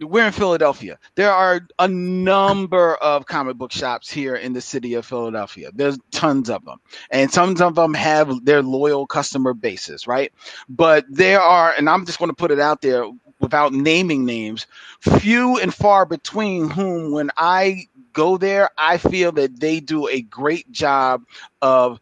S5: we're in Philadelphia. There are a number of comic book shops here in the city of Philadelphia. There's tons of them. And some of them have their loyal customer bases, right? But there are, and I'm just going to put it out there without naming names, few and far between whom, when I go there, I feel that they do a great job of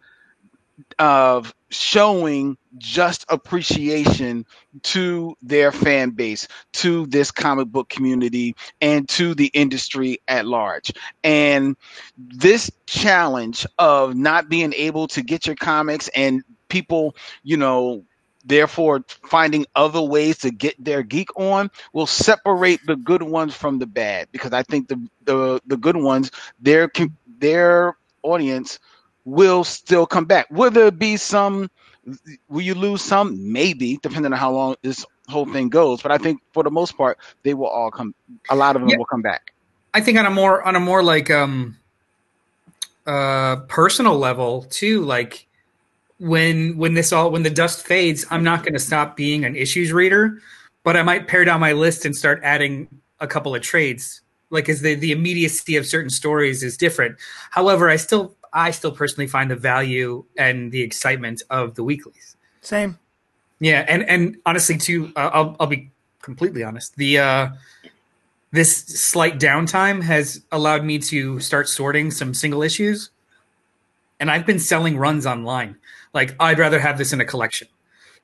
S5: of showing just appreciation to their fan base, to this comic book community, and to the industry at large. And this challenge of not being able to get your comics and people, you know, therefore finding other ways to get their geek on will separate the good ones from the bad because I think the the, the good ones their their audience will still come back. Will there be some? Will you lose some? Maybe, depending on how long this whole thing goes. But I think for the most part, they will all come. A lot of them yeah. will come back.
S6: I think on a more on a more like um uh personal level too. Like when when this all when the dust fades, I'm not going to stop being an issues reader, but I might pare down my list and start adding a couple of trades like is the the immediacy of certain stories is different however i still I still personally find the value and the excitement of the weeklies.
S3: Same.
S6: Yeah, and and honestly, too, uh, I'll I'll be completely honest. The uh, this slight downtime has allowed me to start sorting some single issues, and I've been selling runs online. Like I'd rather have this in a collection.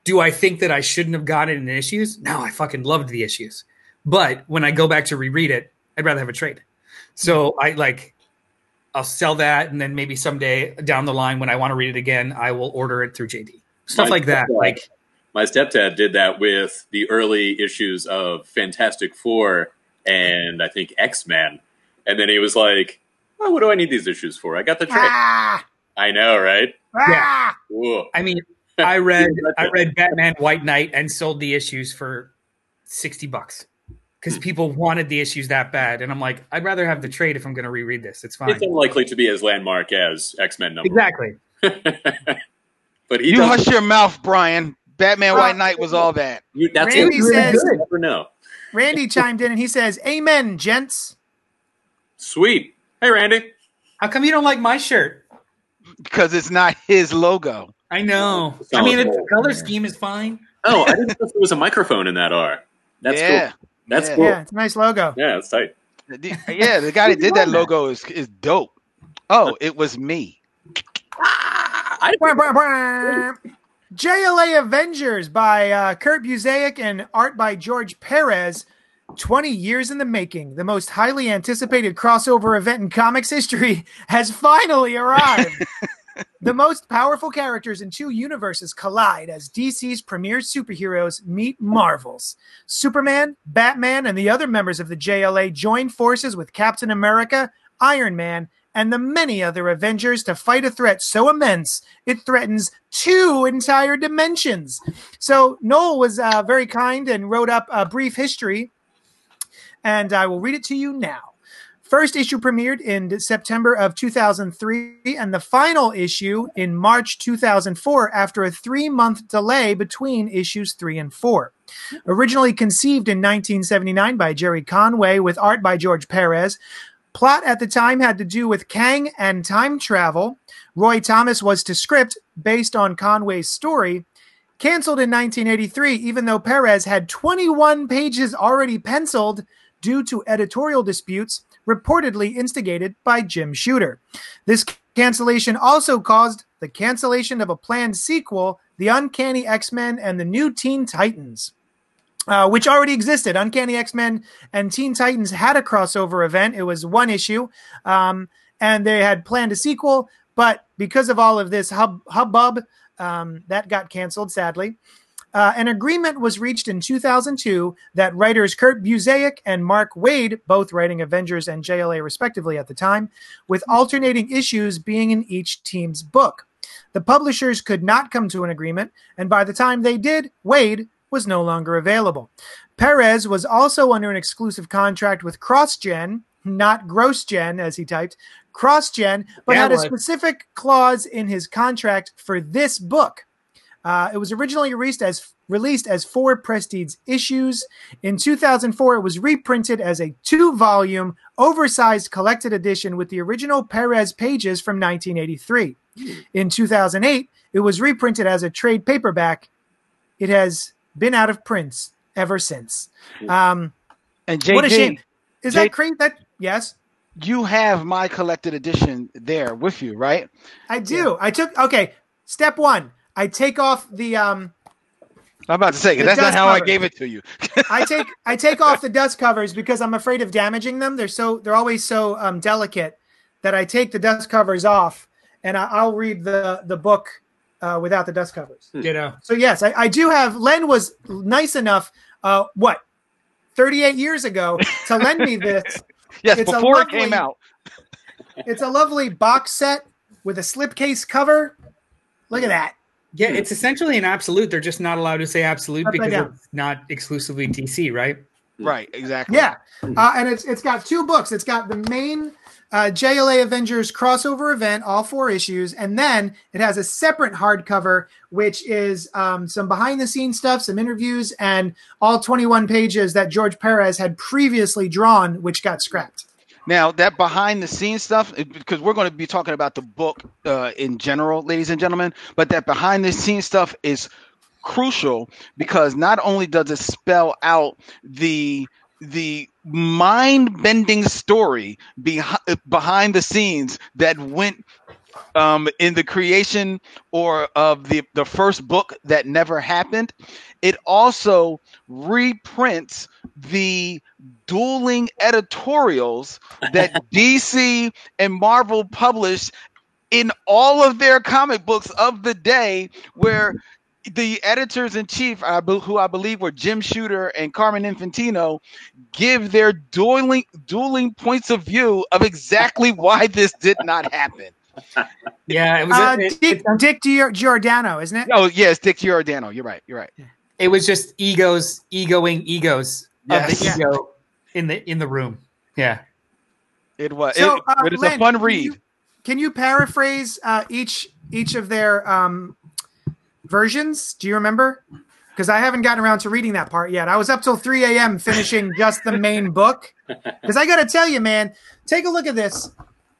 S6: Do I think that I shouldn't have gotten it in issues? No, I fucking loved the issues. But when I go back to reread it, I'd rather have a trade. So I like I'll sell that, and then maybe someday down the line when I want to read it again, I will order it through JD. Stuff my like that. Like
S4: my stepdad did that with the early issues of Fantastic Four and I think X Men, and then he was like, oh, "What do I need these issues for? I got the trick." Ah! I know, right?
S6: Ah! Yeah. I mean, I read I read Batman White Knight and sold the issues for sixty bucks because hmm. people wanted the issues that bad. And I'm like, I'd rather have the trade if I'm going to reread this. It's fine.
S4: It's unlikely to be as landmark as X Men number.
S6: Exactly.
S4: but
S5: he you hush your mouth, Brian. Batman White oh. Knight was all that.
S4: You, that's
S3: Randy says,
S4: you never know.
S3: Randy chimed in and he says, "Amen, gents."
S4: Sweet. Hey, Randy.
S6: How come you don't like my shirt?
S5: Because it's not his logo.
S6: I know. I mean, the color scheme is fine.
S4: Oh, I didn't know there was a microphone in that R. That's yeah. cool. That's
S3: yeah.
S4: cool.
S3: Yeah, it's a nice logo.
S4: Yeah, it's tight.
S5: Yeah, the guy that did that logo is is dope. Oh, it was me.
S3: JLA Avengers by uh, Kurt Busiek and art by George Perez. 20 years in the making, the most highly anticipated crossover event in comics history has finally arrived. the most powerful characters in two universes collide as DC's premier superheroes meet Marvel's. Superman, Batman, and the other members of the JLA join forces with Captain America, Iron Man, and the many other Avengers to fight a threat so immense it threatens two entire dimensions. So Noel was uh, very kind and wrote up a brief history, and I will read it to you now. First issue premiered in September of 2003, and the final issue in March 2004 after a three month delay between issues three and four. Originally conceived in 1979 by Gerry Conway with art by George Perez, plot at the time had to do with Kang and time travel. Roy Thomas was to script based on Conway's story. Cancelled in 1983, even though Perez had 21 pages already penciled due to editorial disputes reportedly instigated by Jim Shooter. This cancellation also caused the cancellation of a planned sequel, The Uncanny X Men and the New Teen Titans. Uh, which already existed. Uncanny X Men and Teen Titans had a crossover event. It was one issue, um, and they had planned a sequel, but because of all of this hub- hubbub, um, that got canceled, sadly. Uh, an agreement was reached in 2002 that writers Kurt Busiek and Mark Waid, both writing Avengers and JLA respectively at the time, with alternating issues being in each team's book. The publishers could not come to an agreement, and by the time they did, Waid was no longer available. Perez was also under an exclusive contract with CrossGen not GrossGen as he typed, CrossGen, but
S6: Yeah,
S3: had a specific clause in his contract for this book. Uh, it was originally released as released as four Prestige issues. In 2004, it was reprinted as a two-volume, oversized collected edition with the original Perez pages from 1983. In 2008, it was reprinted as a trade paperback. It has been out of print ever since. Um,
S5: And JD,
S3: what a shame! Is that crazy? That yes,
S5: you have my collected edition there with you, right?
S3: I do. I took okay. Step one: I take off the um,
S5: I'm about to say 'cause
S3: The
S5: that's not
S3: dust
S5: how I gave it to you.
S3: I take I take off the dust covers because I'm afraid of damaging them. They're so they're always so um, delicate that I take the dust covers off and I, I'll read the the book uh, without the dust covers.
S6: You know,
S3: So yes, I, I do have. Len was nice enough. Uh, what? 38 years ago to lend me this.
S5: yes,
S3: It's a
S5: before it came out.
S3: It's a lovely box set with a slipcase cover. Look at that.
S6: Yeah, it's essentially an absolute. They're just not allowed to say absolute
S3: Upside
S6: because
S3: down.
S6: it's not exclusively DC, right?
S5: Right, exactly.
S3: Yeah, uh, and it's it's got two books. It's got the main uh, JLA Avengers crossover event, all four issues, and then it has a separate hardcover, which is um, some behind the scenes stuff, some interviews, and all 21 pages that George Perez had previously drawn, which got scrapped.
S5: Now that behind the scenes stuff, because we're going to be talking about the book uh, in general, ladies and gentlemen, but that behind the scenes stuff is crucial because not only does it spell out the the mind bending story behind behind the scenes that went um, in the creation or of the the first book that never happened, it also reprints the dueling editorials that DC and Marvel published in all of their comic books of the day, where the editors in chief, who I believe were Jim Shooter and Carmine Infantino, give their dueling dueling points of view of exactly why this did not happen.
S6: Yeah, it was.
S3: Uh,
S6: it,
S3: Dick,
S6: it,
S3: Dick Gior- Giordano, isn't it?
S5: Oh yes, Dick Giordano. You're right. You're right.
S6: it was just egos, egoing egos
S5: Yes.
S6: of the ego in the in the room. Yeah.
S5: It was.
S3: So,
S5: it,
S3: uh,
S5: it was
S3: Len,
S5: a fun
S3: can
S5: read.
S3: you- Can you paraphrase uh, each each of their um, versions? Do you remember? Because I haven't gotten around to reading that part yet. I was up till 3 a.m. finishing just the main book. Because I got to tell you, man, take a look at this.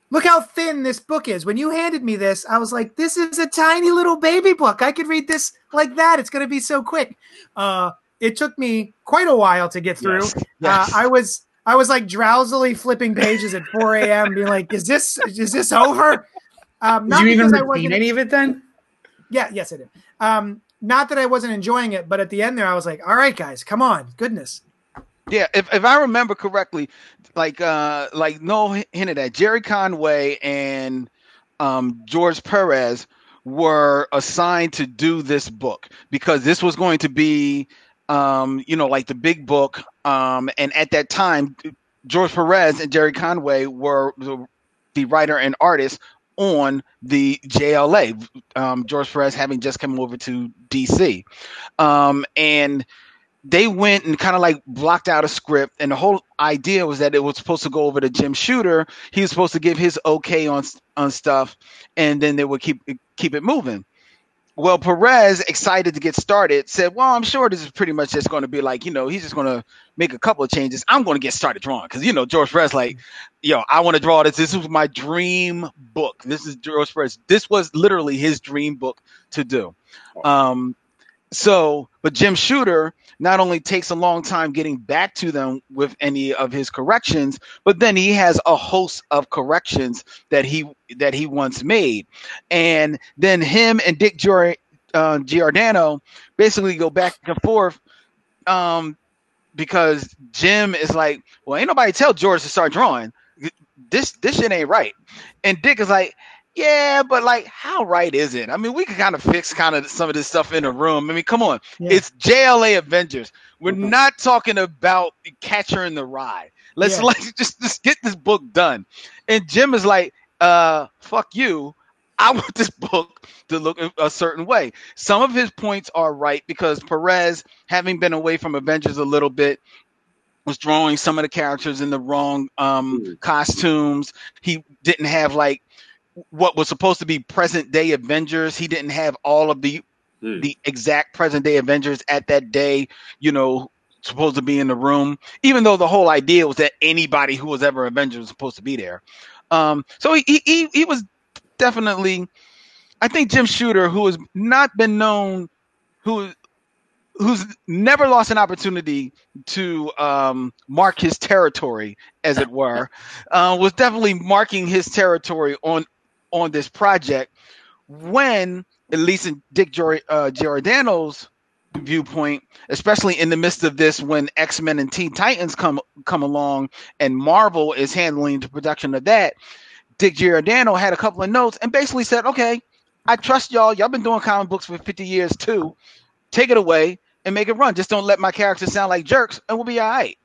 S3: Look how thin this book is. When you handed me this, I was like, this is a tiny little baby book. I could read this like that. It's going to be so quick. Uh, it took me quite a while to get through.
S4: Yes.
S5: Yes.
S3: Uh, I was I was like drowsily flipping pages at 4 a.m. being like, is this is this over? Um,
S6: Did you even
S3: wasn't-
S6: any of it then?
S3: Yeah, yes, I did. Um, not that I wasn't enjoying it, but at the end there, I was like, all right, guys, come on, goodness.
S5: Yeah, if, if I remember correctly, like uh like no hint of that. Gerry Conway and um George Perez were assigned to do this book because this was going to be um you know like the big book um and at that time George Perez and Gerry Conway were the, the writer and artist on the JLA um George Perez having just come over to DC um and they went and kind of like blocked out a script and the whole idea was that it was supposed to go over to Jim Shooter. He was supposed to give his okay on on stuff and then they would keep keep it moving. Well Perez excited to get started said well I'm sure this is pretty much just going to be like you know he's just going to make a couple of changes. I'm going to get started drawing. Cuz you know George Perez like yo I want to draw this. This was my dream book. This is George Perez. This was literally his dream book to do. Um so, but Jim Shooter not only takes a long time getting back to them with any of his corrections, but then he has a host of corrections that he that he once made, and then him and Dick Gior- uh, Giordano basically go back and forth, um, because Jim is like, well, ain't nobody tell George to start drawing. This this shit ain't right, and Dick is like, yeah, but like, how right is it? I mean, we can kind of fix kind of some of this stuff in the room. I mean, come on,
S3: Yeah.
S5: it's JLA Avengers. We're not talking about Catcher in the Rye. Let's
S3: Yeah.
S5: like just just get this book done. And Jim is like, uh, fuck you. I want this book to look a- certain way. Some of his points are right because Perez, having been away from Avengers a little bit, was drawing some of the characters in the wrong um,
S4: Mm.
S5: costumes. He didn't have like what was supposed to be present day Avengers. He didn't have all of the
S4: Mm.
S5: the exact present day Avengers at that day. You know, supposed to be in the room, even though the whole idea was that anybody who was ever Avenger was supposed to be there. Um, so he, he he he was definitely, I think Jim Shooter, who has not been known, who who's never lost an opportunity to um, mark his territory, as it were, uh, was definitely marking his territory on on this project when, at least in Dick Gior- uh, Giordano's viewpoint, especially in the midst of this, when X Men and Teen Titans come come along and Marvel is handling the production of that, Dick Giordano had a couple of notes and basically said, "Okay, I trust y'all. Y'all been doing comic books for 50 years too. Take it away and make it run. Just don't let my characters sound like jerks, and we'll be all right."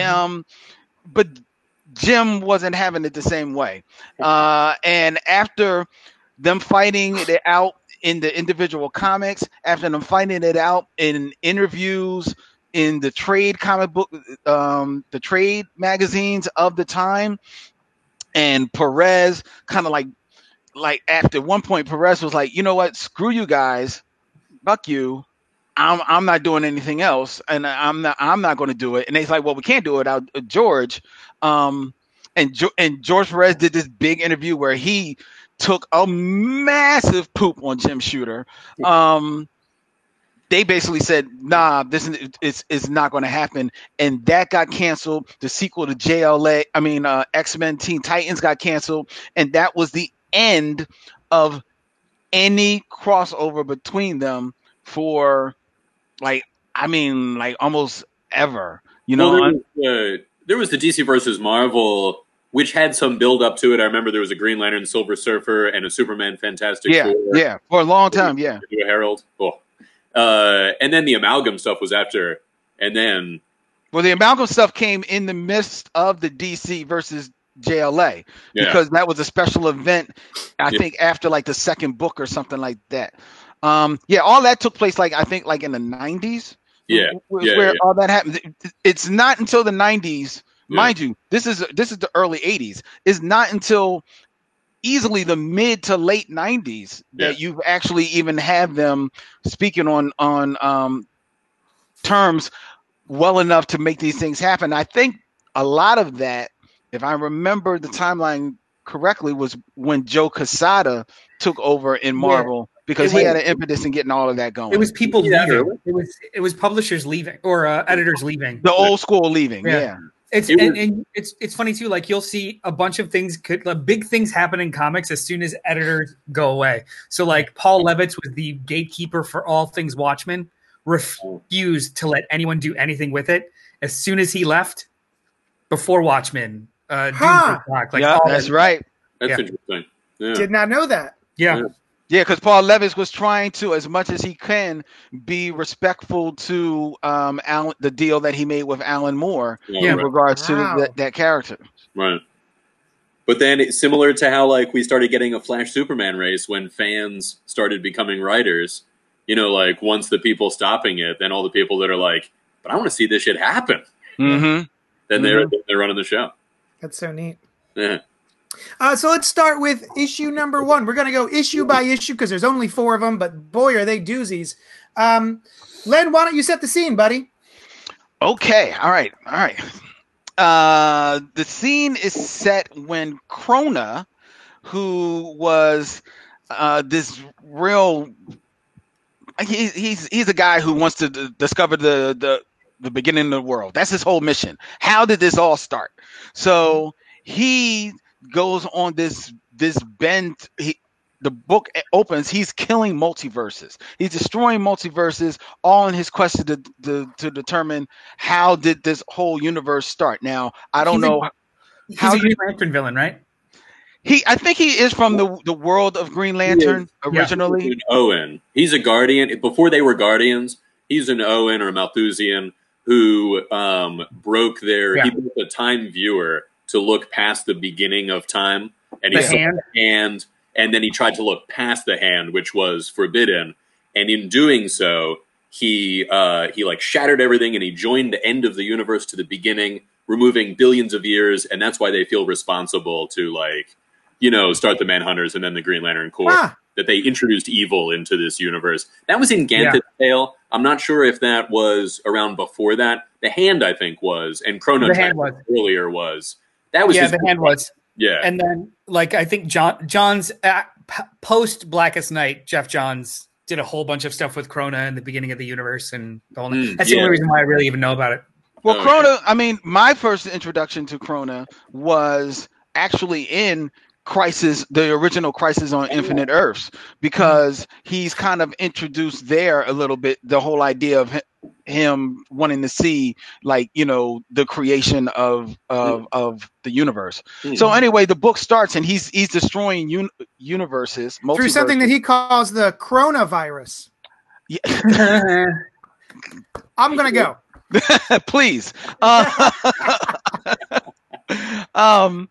S5: Um, but Jim wasn't having it the same way. Uh, and after them fighting it out in the individual comics, after them fighting it out in interviews in the trade comic book, um, the trade magazines of the time, and Perez kind of like, like after one point, Perez was like, you know what, screw you guys, fuck you. I'm I'm not doing anything else, and I'm not I'm not going to do it. And they's like, well, we can't do it without uh, George. Um, and jo- and George Perez did this big interview where he took a massive poop on Jim Shooter. Um, they basically said, "Nah, this is it's it's not going to happen," and that got canceled. The sequel to JLA, I mean uh, X Men Teen Titans, got canceled, and that was the end of any crossover between them for like I mean like almost ever. You know,
S4: well, there, was, uh, there was the DC versus Marvel, which had some build up to it. I remember there was a Green Lantern, Silver Surfer, and a Superman Fantastic
S5: yeah,
S4: Four.
S5: yeah, for a long time, yeah.
S4: Herald. Oh. Uh, and then the amalgam stuff was after, and then
S5: Well, the amalgam stuff came in the midst of the DC versus JLA
S4: yeah,
S5: because that was a special event. I
S4: Yeah.
S5: think after like the second book or something like that. Um, yeah, all that took place like I think like in the nineties.
S4: Yeah,
S5: was
S4: yeah,
S5: where
S4: yeah.
S5: all that happened. It's not until the nineties,
S4: Yeah.
S5: mind you. This is this is the early eighties. It's not until easily the mid to late nineties that you've actually even had them speaking on on um, terms well enough to make these things happen. I think a lot of that, if I remember the timeline correctly, was when Joe Quesada took over in Marvel because
S6: It
S5: he
S6: was-
S5: had an impetus in getting all of that going.
S6: It was people
S4: Yeah,
S6: leaving.
S4: really?
S6: It was it was publishers leaving or uh, editors leaving.
S5: the old school leaving.
S6: Yeah.
S5: Yeah.
S6: It's
S4: It
S6: and, and it's it's funny too. Like you'll see a bunch of things could like, big things happen in comics as soon as editors go away. So like Paul Levitz was the gatekeeper for all things Watchmen, refused to let anyone do anything with it. As soon as he left, before Watchmen, uh,
S3: Huh.
S6: Clock, like
S5: yeah,
S6: all
S5: that's
S6: that-
S5: right.
S4: that's
S6: Yeah.
S4: interesting. Yeah.
S3: Did not know that.
S6: Yeah,
S5: Yeah, because Paul Levitz was trying to, as much as he can, be respectful to um, Alan, the deal that he made with Alan Moore
S4: Yeah,
S5: in
S4: right.
S5: regards
S3: Wow.
S5: to that, that character.
S4: Right. But then, it's similar to how like we started getting a Flash Superman race when fans started becoming writers. You know, like once the people stopping it, then all the people that are like, "But I want to see this shit happen."
S5: Mm-hmm.
S4: Then they're they're running the show.
S3: That's so neat.
S4: Yeah.
S3: Uh, so let's start with issue number one. We're going to go issue by issue because there's only four of them, but boy, are they doozies. Um, Len, why don't you set the scene, buddy?
S5: Okay, all right, all right. Uh, the scene is set when Krona, who was uh, this real, he, he's he's a guy who wants to d- discover the the the beginning of the world. That's his whole mission. How did this all start? So he goes on this this bent. He, the book opens. He's killing multiverses. He's destroying multiverses, all in his quest to, to to determine how did this whole universe start. Now I don't
S6: He's a-
S5: know.
S6: he's
S5: How
S6: a Green
S5: you-
S6: Lantern villain, right?
S5: He, I think he is from the the world of Green Lantern
S6: Yeah.
S5: originally.
S4: He's Oan. He's a guardian. Before they were guardians, he's an Oan or a Maltusian who um, broke their. He
S6: Yeah.
S4: built a time viewer to look past the beginning of time, and he
S6: The hand.
S4: hand, and then he tried to look past the hand, which was forbidden. And in doing so, he uh, he like shattered everything and he joined the end of the universe to the beginning, removing billions of years, and that's why they feel responsible to like you know start the Manhunters and then the Green Lantern Corps.
S3: Ah.
S4: That they introduced evil into this universe. That was in Ganthet's tale. I'm not sure if that was around before that. The Hand, I think, was, and Chrono
S6: The Hand
S4: Trigger
S6: was.
S4: earlier was. That was
S6: yeah,
S4: his
S6: the hand was.
S4: yeah.
S6: And then, like, I think John John's uh, p- post Blackest Night, Geoff Johns did a whole bunch of stuff with Krona in the beginning of the universe, and the whole,
S4: Mm,
S6: that's
S4: yeah.
S6: the only reason why I really even know about it.
S5: Well,
S4: Oh,
S5: Krona, I mean, my first introduction to Krona was actually in Crisis, the original Crisis on Infinite Earths, because he's kind of introduced there a little bit the whole idea of hi- him wanting to see, like, you know, the creation of of, of the universe.
S4: Hmm.
S5: So anyway, the book starts and he's he's destroying un- universes
S3: Through something that he calls the coronavirus.
S5: he
S3: I'm gonna go.
S5: please uh, um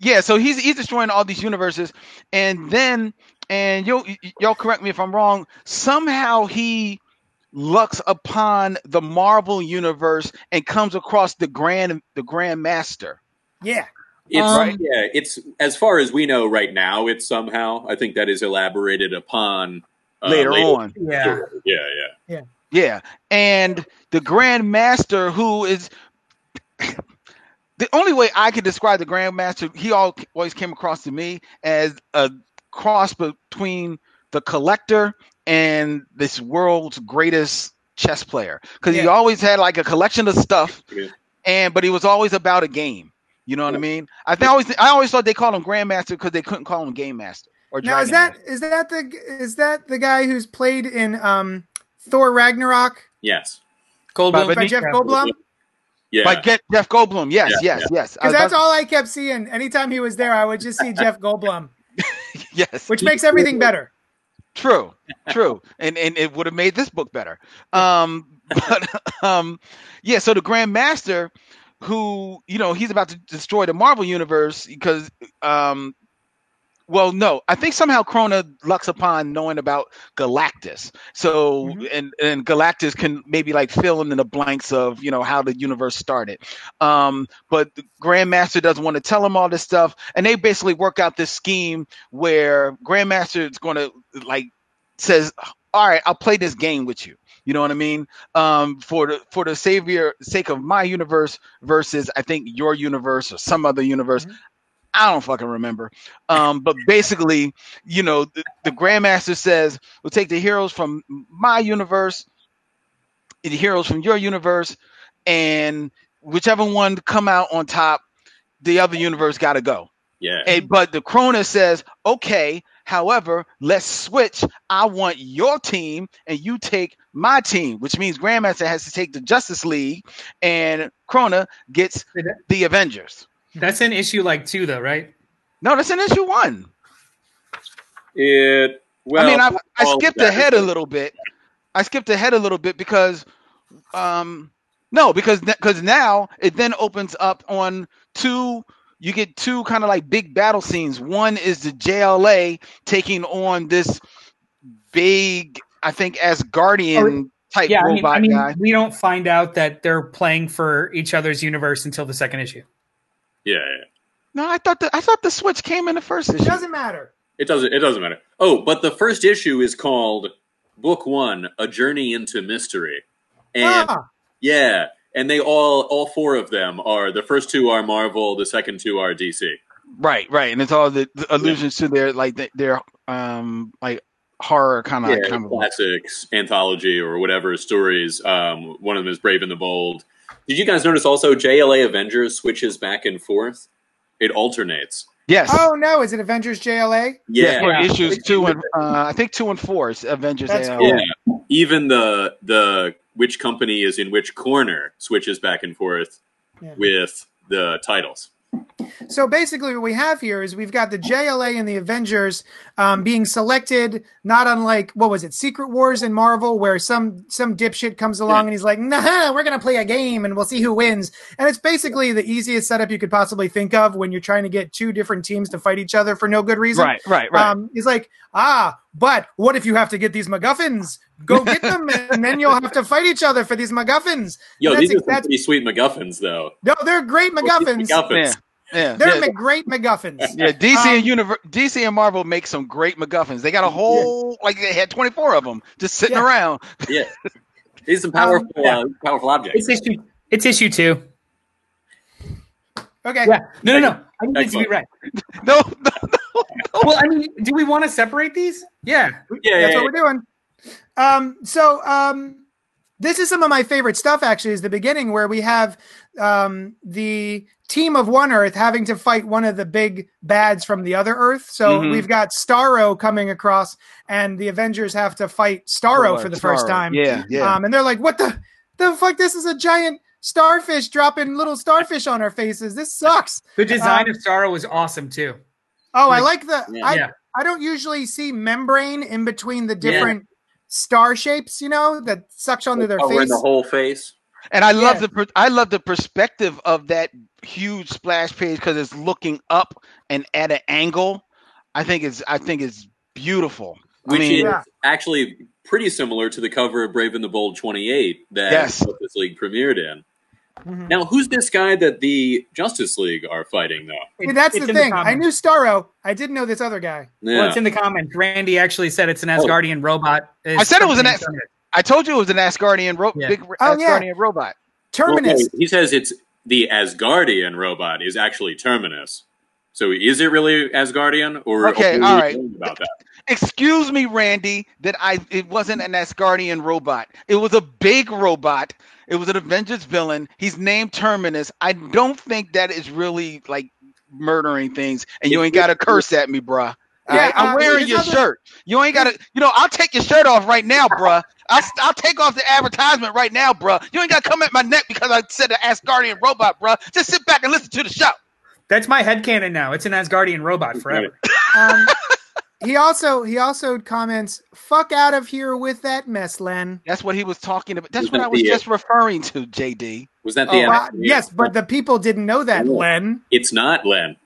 S5: yeah so he's he's destroying all these universes and then and you'll y'all correct me if i'm wrong somehow he looks upon the marvel universe and comes across the grand the grand master
S3: Yeah.
S4: It's
S6: Um,
S4: yeah, it's as far as we know right now. It's somehow I think that is elaborated upon uh,
S5: later, on
S6: Yeah.
S4: Yeah, yeah.
S5: Yeah, and the Grand Master, who is the only way I could describe the Grand Master, he al- always came across to me as a cross between the Collector and this world's greatest chess player, because he always had like a collection of stuff,
S4: Yeah.
S5: and but he was always about a game. You know what I mean? I th- always I always thought they called him Grandmaster because they couldn't call him Game Master or
S3: Now is
S5: Dragon
S3: that is that the is that the guy who's played in um Thor Ragnarok
S4: Yes.
S6: Goldblum.
S5: But
S3: by Jeff Goldblum?
S4: Yeah.
S5: By Get Jeff Goldblum, yes,
S4: Yeah,
S5: yes, yes.
S3: Because that's all I kept seeing. Anytime he was there, I would just see Jeff Goldblum,
S5: yes.
S3: which makes everything better.
S5: True, true, and and it would have made this book better. Um, but um, yeah. So the Grand Master, who you know, he's about to destroy the Marvel universe because um, well, no, I think somehow Krona lucks upon knowing about Galactus. So
S3: Mhm.
S5: and and Galactus can maybe like fill in the blanks of you know how the universe started. Um, but Grandmaster doesn't want to tell him all this stuff, and they basically work out this scheme where Grandmaster is going to like says, "All right, I'll play this game with you." You know what I mean? Um, for the for the savior sake of my universe versus I think your universe or some other universe.
S3: Mhm.
S5: I don't fucking remember. Um, but basically, you know, the, the Grandmaster says, "We'll take the heroes from my universe, and the heroes from your universe, and whichever one come out on top, the other universe got to go."
S4: Yeah.
S5: And, but the Krona says, okay, however, let's switch. I want your team and you take my team, which means Grandmaster has to take the Justice League and Krona gets the Avengers.
S6: That's an issue like two, though, right?
S5: No, that's an issue one.
S4: It well
S5: I mean, I, I skipped ahead a little bit. I skipped ahead a little bit because, um, no, because because now it then opens up on two. You get two kind of like big battle scenes. One is the JLA taking on this big, I think, Asgardian type
S6: Oh, Yeah, I mean, I mean,
S5: guy.
S6: we don't find out that they're playing for each other's universe until the second issue.
S4: Yeah, yeah.
S5: No, I thought the I thought the switch came in the first issue.
S3: It
S5: issue.
S3: doesn't matter.
S4: It doesn't it doesn't matter. Oh, but the first issue is called Book One: A Journey into Mystery. And
S3: Ah,
S4: yeah, and they all all four of them are the first two are Marvel, the second two are DC.
S5: Right, right, and it's all the, the allusions to their like their um like horror kind of
S4: yeah,
S5: kind of
S4: classics, anthology, or whatever stories. Um, one of them is Brave and the Bold. Did you guys notice also JLA Avengers switches back and forth? It alternates.
S5: yes.
S3: oh no, is it Avengers JLA?
S5: Yeah,
S6: Yeah.
S5: issues two and uh, I think two and four is Avengers.
S3: That's
S5: AL.
S3: cool.
S4: Yeah, even the the which company is in which corner switches back and forth
S3: Yeah.
S4: with the titles.
S3: So basically, what we have here is we've got the JLA and the Avengers um, being selected, not unlike what was it, Secret Wars in Marvel, where some some dipshit comes along and he's like, "Nah, we're gonna play a game and we'll see who wins." And it's basically the easiest setup you could possibly think of when you're trying to get two different teams to fight each other for no good reason.
S5: Right, right, right.
S3: Um, he's like, ah, But what if you have to get these MacGuffins? Go get them, and then you'll have to fight each other for these MacGuffins.
S4: Yo, these are some
S3: that's-
S4: pretty sweet MacGuffins, though.
S3: No, they're great MacGuffins.
S4: MacGuffins.
S5: Yeah, yeah,
S3: They're
S5: yeah.
S3: Great MacGuffins.
S5: Yeah, DC
S3: Um,
S5: and Univer- DC and Marvel make some great MacGuffins. They got a whole like they had 24 of them just sitting
S3: Yeah.
S5: around.
S4: Yeah, these are some powerful,
S3: yeah.
S4: uh, powerful objects.
S6: It's issue. It's issue two.
S3: Okay.
S6: Yeah. No, no, no. I need it to be
S4: Excellent.
S6: right.
S5: No, no,
S6: Well, I mean, do we want to separate these? Yeah.
S4: Yeah,
S3: That's
S4: yeah,
S3: what we're doing. Um, so um, this is some of my favorite stuff. Actually, is the beginning where we have um, the team of One Earth having to fight one of the big bads from the other Earth. So
S5: Mhm.
S3: we've got Starro coming across, and the Avengers have to fight Starro for the first time.
S5: Yeah, yeah.
S3: Um, and they're like, "What the the fuck? This is a giant." Starfish dropping little starfish on our faces. This sucks.
S6: The design
S3: Um,
S6: of Starro was awesome too.
S3: Oh, I
S6: Like-
S3: like the.
S4: Yeah.
S3: I,
S6: yeah.
S3: I don't usually see membrane in between the
S4: Yeah.
S3: different star shapes, you know, that sucks onto their oh,
S4: Covering
S3: face.
S4: the whole face.
S5: And I love
S3: Yeah.
S5: the I love the perspective of that huge splash page because it's looking up and at an angle. I think it's I think it's beautiful.
S4: Which
S5: I mean,
S4: is
S3: Yeah.
S4: actually pretty similar to the cover of Brave and the Bold 28 that
S5: Yes.
S4: Justice League premiered in.
S3: Mhm.
S4: Now, who's this guy that the Justice League are fighting, though?
S3: See, that's
S6: It's
S3: the
S6: in
S3: thing. I knew Starro. I didn't know this other guy.
S4: Yeah.
S6: Well, it's in the comments. Randy actually said it's an Asgardian robot.
S5: I said it was an
S6: As-
S5: I told you it was an Asgardian ro-
S6: Yeah.
S5: big
S3: Oh, yeah.
S5: Asgardian robot.
S4: Well, no,
S3: Terminus.
S4: he says it's the Asgardian robot is actually Terminus. So is it really Asgardian, or
S5: Okay,
S4: or are we
S5: right.
S4: about that?
S5: Excuse me, Randy, that I it wasn't an Asgardian robot. It was a big robot. It was an Avengers villain. He's named Terminus. I don't think that is really like murdering things. And you ain't got to curse at me, bruh.
S3: Yeah,
S5: right? I'm
S3: uh,
S5: wearing
S3: there's
S5: your
S3: other-
S5: shirt. You ain't got to. You know, I'll take your shirt off right now, bruh. I'll I'll take off the advertisement right now, bruh. You ain't got to come at my neck because I said an Asgardian robot, bruh. Just sit back and listen to the show.
S6: That's my headcanon now. It's an Asgardian robot forever.
S3: Um, he also he also comments, "Fuck out of here with that mess, Len."
S5: That's what he was talking about. That's
S4: Is
S5: what
S4: that
S5: I was
S4: the- uh,
S5: just referring to, JD.
S4: Was that
S3: Oh,
S4: the?
S3: wow. yes, but the people didn't know that,
S4: Oh.
S3: Len.
S4: it's not Len.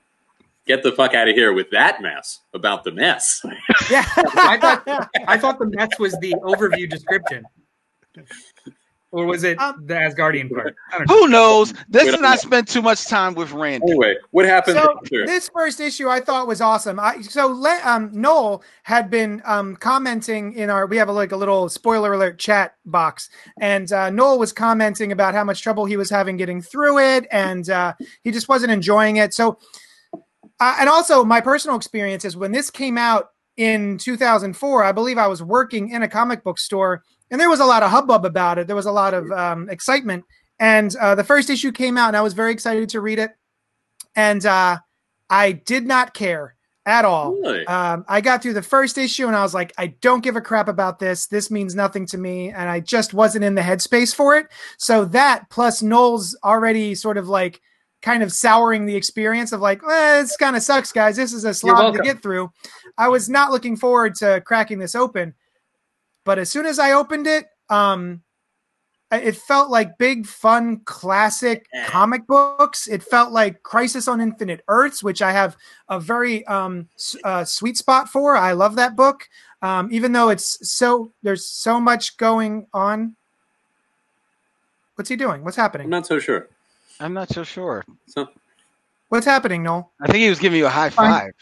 S4: Get the fuck out of here with that mess about the mess.
S3: Yeah.
S6: I thought I thought the mess was the overview description. Or was it
S3: Um,
S6: the Asgardian part? I don't know.
S5: Who knows? This
S4: We
S5: is
S4: don't
S5: not
S4: know.
S5: spend too much time with Randy.
S4: Anyway, what happened?
S3: So this first issue I thought was awesome. I, so Le, um, Noel had been um, commenting in our we have a, like a little spoiler alert chat box, and uh, Noel was commenting about how much trouble he was having getting through it, and uh, he just wasn't enjoying it. So, uh, and also my personal experience is when this came out in 2004, I believe I was working in a comic book store, and there was a lot of hubbub about it. There was a lot of um, excitement, and uh, the first issue came out, and I was very excited to read it and uh, I did not care at all.
S4: Really?
S3: Um, I got through the first issue and I was like, I don't give a crap about this. This means nothing to me, and I just wasn't in the headspace for it. So that plus Noel's already sort of like kind of souring the experience of like, eh, this kind of sucks, guys. This is a slog to get through. I was not looking forward to cracking this open, but as soon as I opened it, um, it felt like big fun classic comic books it felt like crisis on infinite earths which i have a very um uh, sweet spot for i love that book um even though it's so there's so much going on what's he doing what's happening?
S4: I'm not so sure.
S5: I'm not so sure.
S4: So,
S3: what's happening noel
S5: I think he was giving you a high five.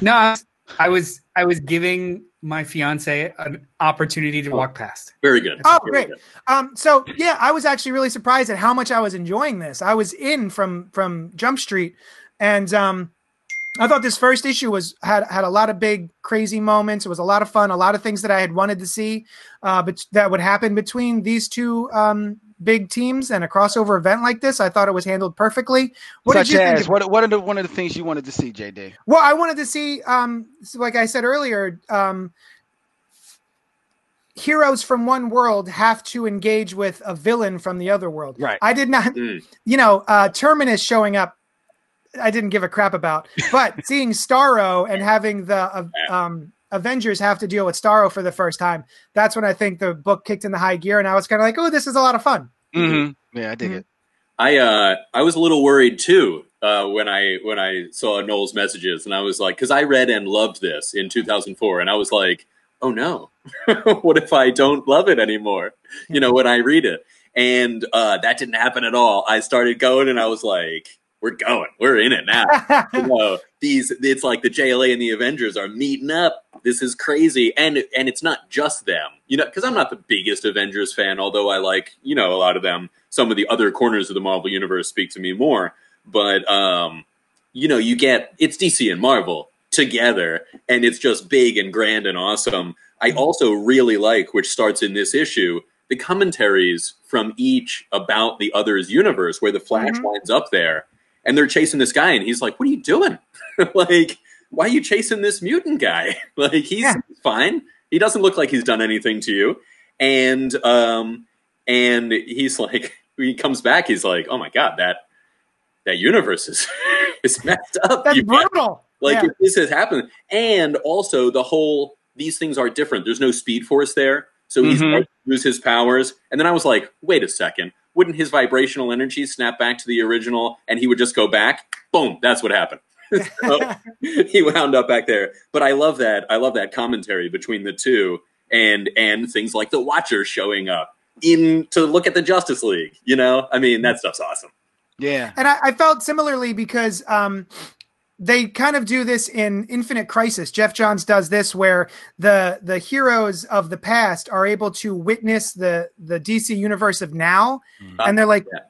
S6: No, I was- I was I was giving my fiance an opportunity to walk past.
S4: very good.
S3: Oh,
S4: Very
S3: great.
S4: good.
S3: Um, so yeah, I was actually really surprised at how much I was enjoying this. I was in from from Jump Street, and um, I thought this first issue was had had a lot of big crazy moments. It was a lot of fun, a lot of things that I had wanted to see, uh, but that would happen between these two um big teams and a crossover event like this. I thought it was handled perfectly. What
S5: Such
S3: did you think? of-
S5: what? What are the one of the things you wanted to see, JD?
S3: well, I wanted to see, um, like I said earlier, um, heroes from one world have to engage with a villain from the other world.
S5: Right.
S3: I did not,
S4: Mm.
S3: you know, uh, Terminus showing up. I didn't give a crap about, but seeing Starro and having the uh, um, Avengers have to deal with Starro for the first time. That's when I think the book kicked in the high gear, and I was kind of like, "Oh, this is a lot of fun."
S5: Mm-hmm. Yeah, I dig
S3: Mhm.
S5: it.
S4: I uh I was a little worried too uh, when I when I saw Noel's messages, and I was like, because I read and loved this in 2004, and I was like, oh no, what if I don't love it anymore? You know, when I read it. And uh, that didn't happen at all. I started going and I was like, we're going. We're in it now. you know, these it's like the JLA and the Avengers are meeting up. This is crazy, and and it's not just them. You know, because I'm not the biggest Avengers fan, although I like you know a lot of them. Some of the other corners of the Marvel universe speak to me more. But um, you know, you get it's DC and Marvel together, and it's just big and grand and awesome. I also really like, which starts in this issue, the commentaries from each about the other's universe, where the Flash
S3: Mhm.
S4: winds up there and they're chasing this guy, and he's like, "What are you doing? like, why are you chasing this mutant guy? like, he's
S3: Yeah.
S4: fine. He doesn't look like he's done anything to you." And um, and he's like, he comes back, he's like, "Oh my god, that that universe is is messed up.
S3: That's
S4: you
S3: brutal.
S4: Like
S3: Yeah.
S4: this has happened, and also the whole these things are different. There's no speed force there, so he's
S5: Mhm.
S4: to lose his powers. And then I was like, wait a second, wouldn't his vibrational energy snap back to the original, and he would just go back? Boom, that's what happened. So he wound up back there. But I love that. I love that commentary between the two, and and things like the Watcher showing up in to look at the Justice League. You know, I mean that stuff's awesome.
S5: Yeah.
S3: And I, I felt similarly because um, they kind of do this in Infinite Crisis. Geoff Johns does this where the the heroes of the past are able to witness the the DC universe of now, and they're like,
S4: Yeah.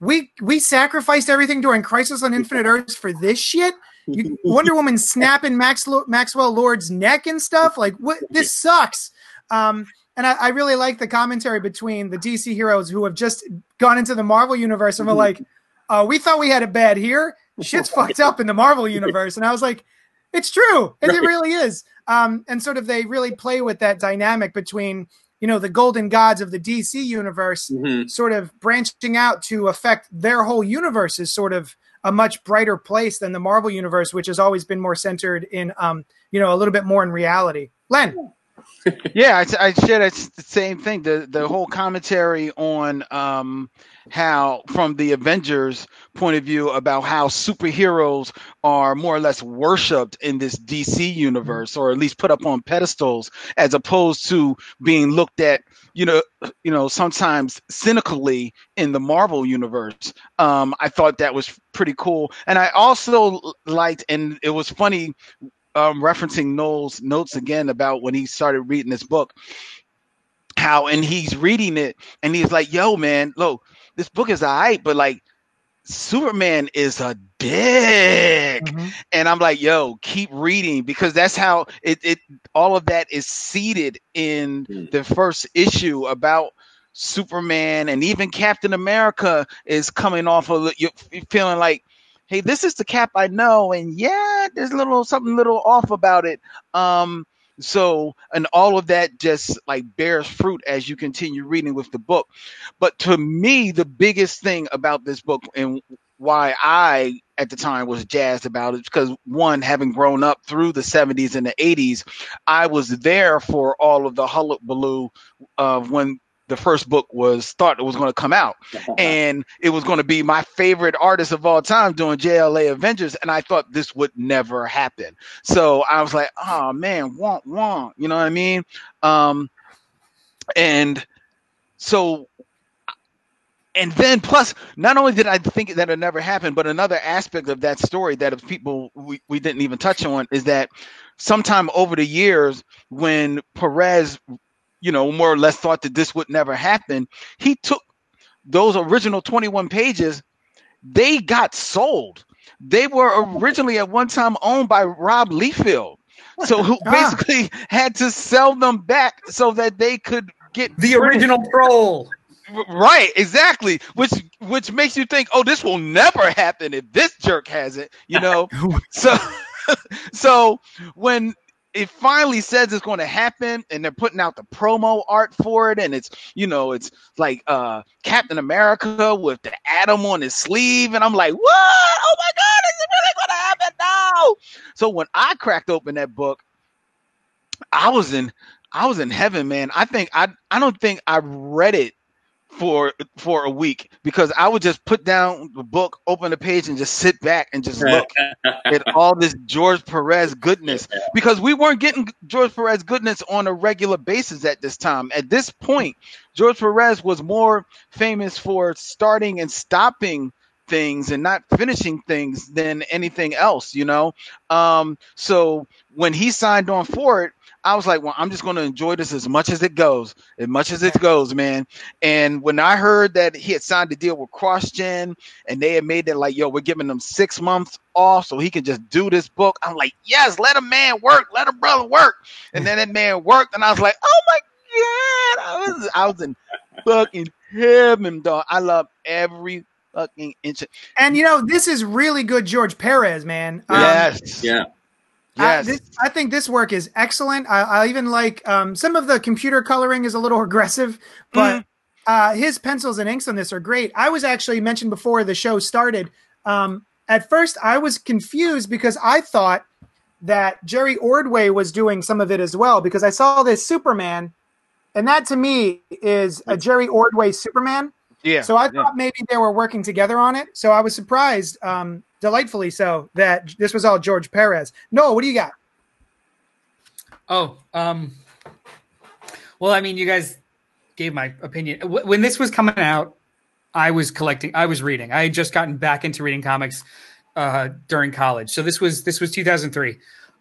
S3: "We we sacrificed everything during Crisis on Infinite Earths for this shit." You, Wonder Woman snapping Max, Maxwell Lord's neck and stuff. Like, what? This sucks. Um, and I, I really like the commentary between the DC heroes who have just gone into the Marvel universe and were like, uh, "We thought we had it bad here. Shit's fucked up in the Marvel universe." And I was like, "It's true. It, it really is." Um, and sort of they really play with that dynamic between you know the golden gods of the DC universe
S4: Mhm.
S3: sort of branching out to affect their whole universe is sort of a much brighter place than the Marvel universe, which has always been more centered in, um, you know, a little bit more in reality. Len,
S5: Yeah, I, I share that the same thing. The the whole commentary on um, how, from the Avengers point of view, about how superheroes are more or less worshipped in this DC universe, or at least put up on pedestals, as opposed to being looked at, you know, you know, sometimes cynically in the Marvel universe. Um, I thought that was pretty cool, and I also liked, and it was funny um, referencing Noel's notes again about when he started reading this book, how and he's reading it and he's like, "Yo, man, look, this book is alright, but like, Superman is a dick." And I'm like, "Yo, keep reading because that's how it it all of that is seated in
S4: Mm.
S5: the first issue about." Superman and even Captain America is coming off of you feeling like hey, this is the cap I know, and yeah, there's a little something little off about it. Um, so and all of that just like bears fruit as you continue reading with the book. But to me, the biggest thing about this book and why I at the time was jazzed about it because one, having grown up through the 70s and the 80s, I was there for all of the hullabaloo of when the first book was thought it was going to come out and it was going to be my favorite artist of all time doing JLA Avengers, and I thought this would never happen. So I was like, oh man, want want, you know what I mean? Um, and so, and then plus, not only did I think that it never happened, but another aspect of that story that if people we, we didn't even touch on is that sometime over the years when Perez you know, more or less thought that this would never happen. He took those original 21 pages, they got sold. They were originally at one time owned by Rob Liefeld. So who basically had to sell them back so that they could get
S6: The original troll.
S5: Right, exactly. Which which makes you think, oh, this will never happen if this jerk has it, you know. so so when it finally says it's going to happen and they're putting out the promo art for it and it's you know it's like uh captain america with the atom on his sleeve and i'm like what? Oh my god is it really going to happen now? So when i cracked open that book i was in i was in heaven man. I think i i don't think i read it for for a week because I would just put down the book, open the page, and just sit back and just look at all this George Perez goodness because we weren't getting George Perez goodness on a regular basis at this time. At this point, George Perez was more famous for starting and stopping things and not finishing things than anything else, you know. Um, so when he signed on for it, I was like, well, I'm just going to enjoy this as much as it goes, as much as it goes, man. And when I heard that he had signed a deal with CrossGen and they had made it like, yo, we're giving him six months off so he can just do this book, I'm like, yes, let a man work, let a brother work. And then that man worked, and I was like, oh my god, I was, I was in fucking heaven, dog. I love every fucking inch. Of-
S3: And you know, this is really good George Perez, man. Um,
S5: yes,
S4: Yeah.
S3: I,
S5: yes.
S3: this, I think this work is excellent. I, I even like um, some of the computer coloring is a little aggressive, but uh, his pencils and inks on this are great. I was actually mentioned before the show started. Um, at first, I was confused because I thought that Jerry Ordway was doing some of it as well because I saw this Superman, and that to me is a Jerry Ordway Superman.
S5: Yeah.
S3: So I
S5: yeah.
S3: thought maybe they were working together on it. So I was surprised, um, delightfully so, that this was all George Perez. Noah, what do you got?
S6: Oh, um, well, I mean, you guys gave my opinion when this was coming out. I was collecting. I was reading. I had just gotten back into reading comics uh, during college. So this was this was 2003.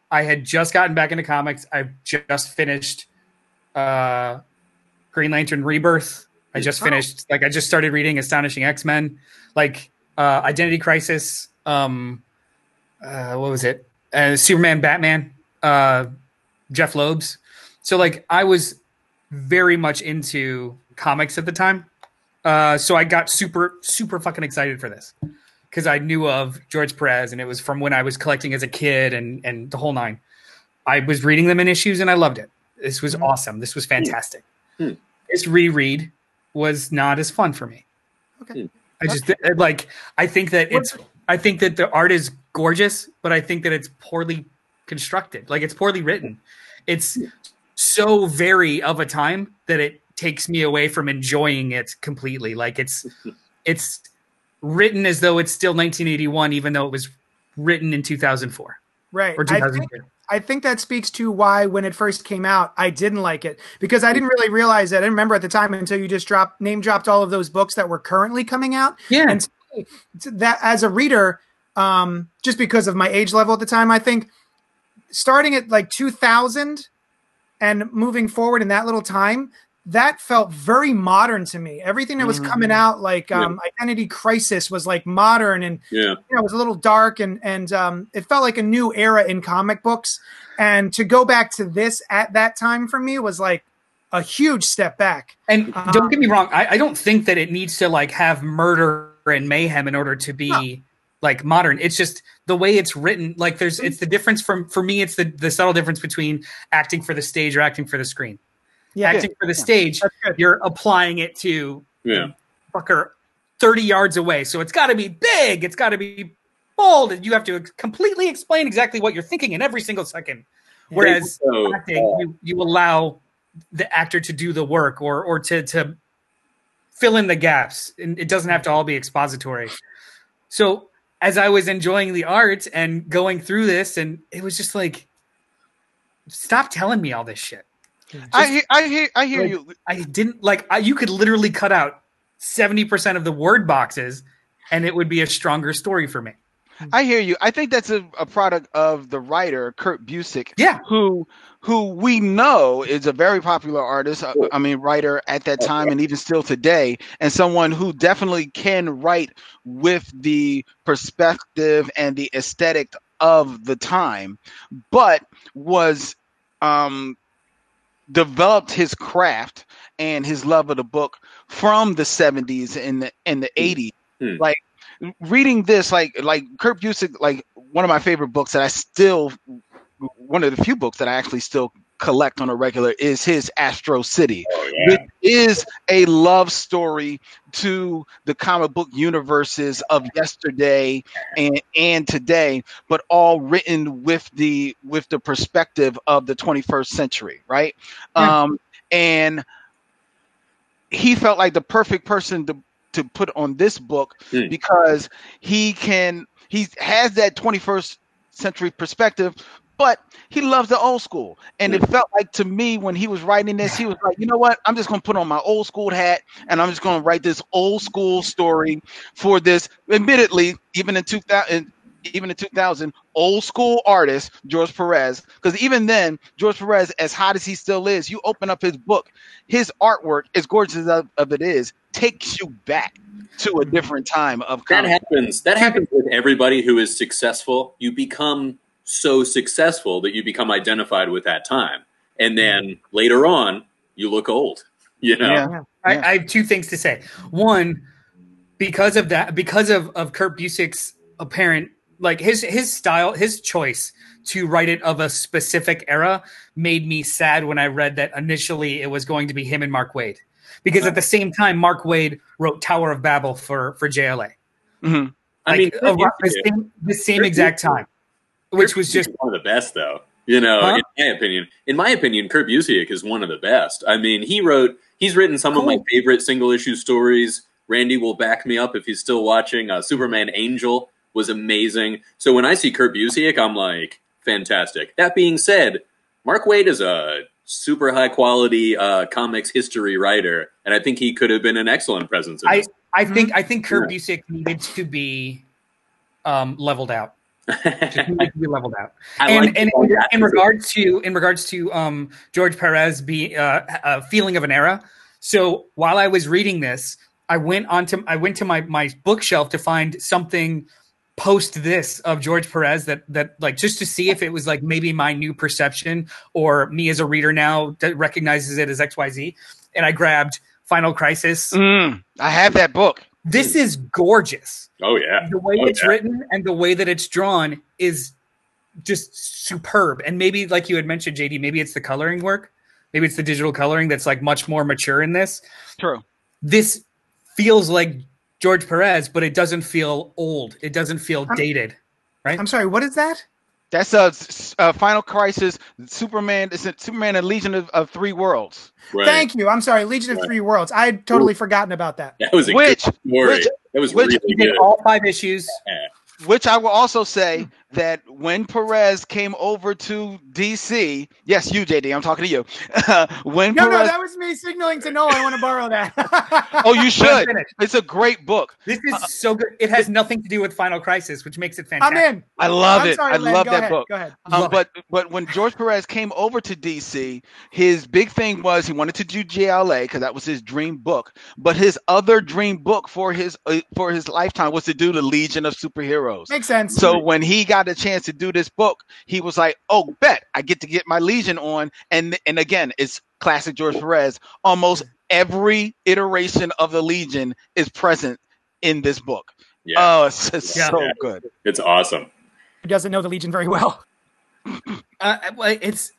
S6: I had just gotten back into comics. I've just finished uh, Green Lantern Rebirth. I just
S3: Oh.
S6: finished. Like I just started reading Astonishing X Men, like uh, Identity Crisis. Um, uh, what was it? Uh, Superman, Batman. Uh, Jeph Loeb's. So like I was very much into comics at the time. Uh, so I got super super fucking excited for this because I knew of George Perez and it was from when I was collecting as a kid and and the whole nine. I was reading them in issues and I loved it. This was
S3: Mhm.
S6: awesome. This was fantastic.
S4: Hmm.
S6: This reread was not as fun for me.
S3: Okay.
S4: Hmm.
S6: I just like I think that it's I think that the art is gorgeous, but I think that it's poorly constructed. Like it's poorly written. It's so very of a time that it takes me away from enjoying it completely. Like it's it's written as though it's still 1981, even though it was written in 2004
S3: Right.
S6: or
S3: I think,
S6: 2002.
S3: I think that speaks to why when it first came out, I didn't like it because I didn't really realize that. I didn't remember at the time until you just dropped name dropped all of those books that were currently coming out.
S6: yeah,
S3: And to me, to that as a reader, um, just because of my age level at the time, I think starting at like 2000 and moving forward in that little time, that felt very modern to me. Everything that was
S5: Mhm.
S3: coming out, like um, Identity Crisis, was like modern and
S4: Yeah.
S3: you know, it was a little dark and and um, it felt like a new era in comic books. And to go back to this at that time for me was like a huge step back.
S6: And
S3: Uh,
S6: don't get me wrong, I, I don't think that it needs to like have murder and mayhem in order to be
S3: No.
S6: like modern. It's just the way it's written. Like there's it's the difference from for me, it's the the subtle difference between acting for the stage or acting for the screen.
S3: Yeah,
S6: acting for the stage, you're applying it to
S4: Yeah.
S6: fucker 30 yards away. So it's got to be big. It's got to be bold. And you have to completely explain exactly what you're thinking in every single second. Whereas
S4: So,
S6: acting, uh, you, you allow the actor to do the work or or to to fill in the gaps. And it doesn't have to all be expository. So as I was enjoying the art and going through this, and it was just like, stop telling me all this shit.
S5: I hear, I hear, I hear
S6: Like-
S5: you.
S6: I didn't like. I, you could literally cut out seventy percent of the word boxes, and it would be a stronger story for me.
S5: I hear you. I think that's a, a product of the writer Kurt Busiek,
S6: Yeah,
S5: who who we know is a very popular artist. uh, I mean, writer at that time and even still today, and someone who definitely can write with the perspective and the aesthetic of the time, but was um, developed his craft and his love of the book from the 70s and the and the 80s.
S4: Hmm.
S5: Like reading this, like like Kurt Busiek, like one of my favorite books that I still one of the few books that I actually still collect on a regular is his Astro City.
S4: oh, yeah.
S5: It is a love story to the comic book universes of yesterday and and today, but all written with the with the perspective of the 21st century, right?
S6: Yeah.
S5: Um, and he felt like the perfect person to to put on this book
S4: Hmm.
S5: because he can he has that 21st century perspective but he loves the old school. And it felt like to me when he was writing this he was like you know what? I'm just going to put on my old school hat and i'm just going to write this old school story for this admittedly even in 2000 even in 2000 old school artist george perez. Because even then george perez as hot as he still is you open up his book his artwork as gorgeous as of it is takes you back to a different time of
S4: That happens. That happens with everybody who is successful. You become so successful that you become identified with that time, and then later on, you look old. You know,
S5: Yeah.
S6: I,
S5: Yeah.
S6: I have two things to say. One, because of that, because of of Kurt Busiek's apparent like his his style, his choice to write it of a specific era made me sad when I read that initially it was going to be him and Mark Waid, because at the same time Mark Waid wrote Tower of Babel for for JLA.
S5: Mhm.
S4: I mean,
S6: around the same, the same exact time, which was just
S4: one of the best, though. You know,
S6: Huh?
S4: in my opinion, in my opinion, Kurt Busiek is one of the best. I mean, he wrote, he's written some of my favorite single issue stories. Randy will back me up if he's still watching. Uh, Superman Angel was amazing. So when I see Kurt Busiek, I'm like, fantastic. That being said, Mark Waid is a super high quality uh, comics history writer, and I think he could have been an excellent presence. In
S6: I. I think I think Kurt Busiek needed to be um, leveled out. Just needed to be leveled out.
S4: I
S6: and
S4: like
S6: and in, in regards to in regards to um, George Perez be uh, a feeling of an era. So while I was reading this, I went onto I went to my my bookshelf to find something post this of George Perez that that like just to see if it was like maybe my new perception or me as a reader now that recognizes it as XYZ. And I grabbed Final Crisis.
S5: Mm, I have that book.
S6: This is gorgeous
S4: oh yeah,
S6: the way
S4: Oh,
S6: it's
S4: yeah.
S6: written and the way that it's drawn is just superb. And maybe, like you had mentioned, JD, maybe it's the coloring work. Maybe it's the digital coloring that's like much more mature in this.
S5: True.
S6: This feels like George Perez, but it doesn't feel old. It doesn't feel
S3: I'm-
S6: dated. Right?
S3: I'm sorry. What is that?
S5: That's a Final Crisis. Superman. It's a Superman and Legion of, of Three Worlds.
S4: Right.
S3: Thank you. I'm sorry. Legion of Three Worlds. I had totally forgotten about that.
S4: That was a
S5: Which-
S4: good story.
S5: which-
S4: that was
S5: which-
S4: really good.
S6: all five issues.
S5: Which I will also say that when Perez came over to DC, yes, you JD, I'm talking to you. when
S3: No, no, that was me signaling to Noah. I want to borrow that.
S5: oh, you should. It's a great book.
S6: This is so good. It has nothing to do with Final Crisis, which makes it fantastic.
S3: I'm in.
S5: I love
S3: I'm
S5: it.
S3: sorry,
S5: I
S3: Len.
S5: love
S3: Go
S5: that
S3: ahead.
S5: book.
S3: Go ahead.
S5: Um,
S6: Love
S5: but but when George Perez came over to DC, his big thing was he wanted to do JLA because that was his dream book. But his other dream book for his uh, for his lifetime was to do the Legion of Superheroes.
S3: Makes sense.
S5: So when he got a chance to do this book, he was like, "Oh, bet I get to get my Legion on." And and again, it's classic George Perez. Almost every iteration of the Legion is present in this book.
S4: Yeah,
S5: Oh, it's just
S6: Yeah.
S5: so good.
S4: it's awesome.
S3: He doesn't know the Legion very well.
S6: Uh, well, it's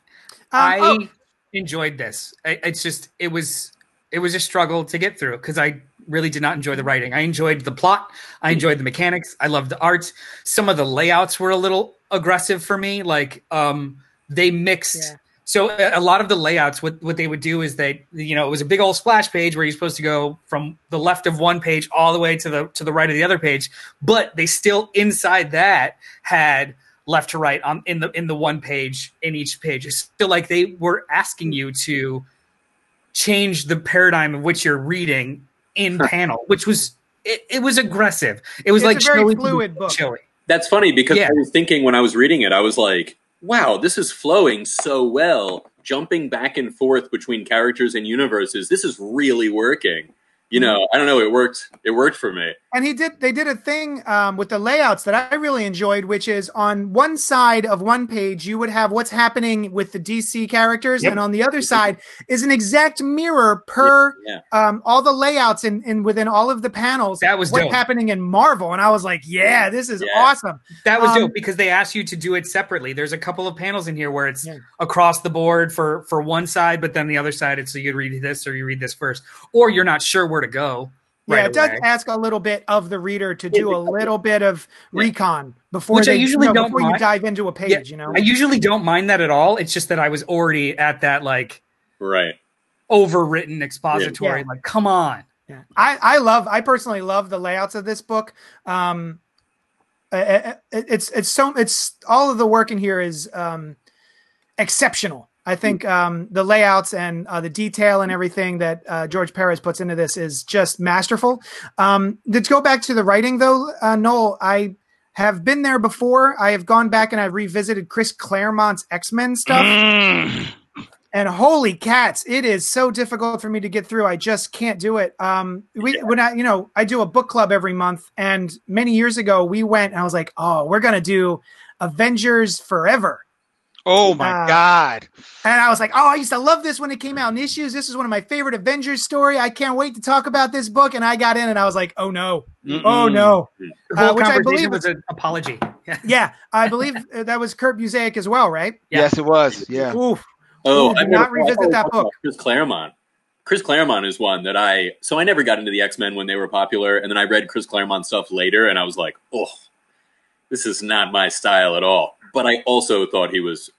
S3: Um,
S6: I
S3: oh,
S6: enjoyed this. I, it's just it was it was a struggle to get through because I really did not enjoy the writing. I enjoyed the plot. I enjoyed the mechanics. I loved the art. Some of the layouts were a little aggressive for me. Like um, they mixed.
S3: Yeah.
S6: So a lot of the layouts, what what they would do is they, you know, it was a big old splash page where you're supposed to go from the left of one page all the way to the to the right of the other page, but they still inside that had left to right on in the in the one page in each page. It's still like they were asking you to change the paradigm of which you're reading in panel, which was it, it was aggressive. It was
S3: It's
S6: like
S3: a very
S6: chilly-
S3: fluid book.
S6: chilly.
S4: That's funny because
S6: Yeah.
S4: I was thinking when I was reading it, I was like, wow, this is flowing so well, jumping back and forth between characters and universes. This is really working. You know, I don't know, it worked it worked for me.
S3: and he did. They did a thing um, with the layouts that I really enjoyed, which is on one side of one page you would have what's happening with the DC characters,
S6: Yep.
S3: and on the other side is an exact mirror per
S4: Yeah.
S3: um, all the layouts and in, within all of the panels.
S6: That was
S3: what's
S6: dope.
S3: happening in Marvel, and I was like, yeah, this is
S4: Yeah.
S3: awesome.
S6: That was
S3: Um,
S6: dope because they asked you to do it separately. There's a couple of panels in here where it's
S3: Yeah.
S6: across the board for for one side, but then the other side it's so you read this or you read this first, or you're not sure where to go.
S3: Yeah,
S6: right
S3: it does ask a little bit of the reader to do a little bit of recon before
S6: Which I usually
S3: you know,
S6: don't
S3: before you dive into a page.
S6: Yeah,
S3: You know,
S6: I usually don't mind that at all. It's just that I was already at that like
S4: Right.
S6: overwritten expository.
S3: Yeah.
S6: Like, come on.
S3: Yeah, I, I love I personally love the layouts of this book. Um, uh, uh, it's it's so it's all of the work in here is um, exceptional. I think um, the layouts and uh, the detail and everything that uh, George Perez puts into this is just masterful. Um, to go back to the writing, though, uh, Noel, I have been there before. I have gone back and I've revisited Chris Claremont's X Men stuff. And holy cats, it is so difficult for me to get through. I just can't do it. Um, we when I, you know, I do a book club every month, and many years ago we went, and I was like, oh, we're gonna do Avengers Forever.
S5: Oh my
S3: Uh,
S5: god.
S3: And I was like, oh, I used to love this when it came out in issues. This is one of my favorite Avengers story. I can't wait to talk about this book. And I got in and I was like, oh no, oh no.
S6: The
S3: Uh, which I believe
S6: was an apology. Yeah.
S3: Yeah, I believe that was Kurt Busiek as well, right?
S6: Yeah.
S5: Yes, it was. Yeah.
S3: Oof.
S4: Oh,
S3: Ooh, do
S4: I
S3: not
S4: never-
S3: revisit
S4: I
S3: that
S4: we were talking
S3: book.
S4: Chris Claremont. Chris Claremont is one that I. So I never got into the X Men when they were popular, and then I read Chris Claremont stuff later, and I was like, oh, this is not my style at all. But I also thought he was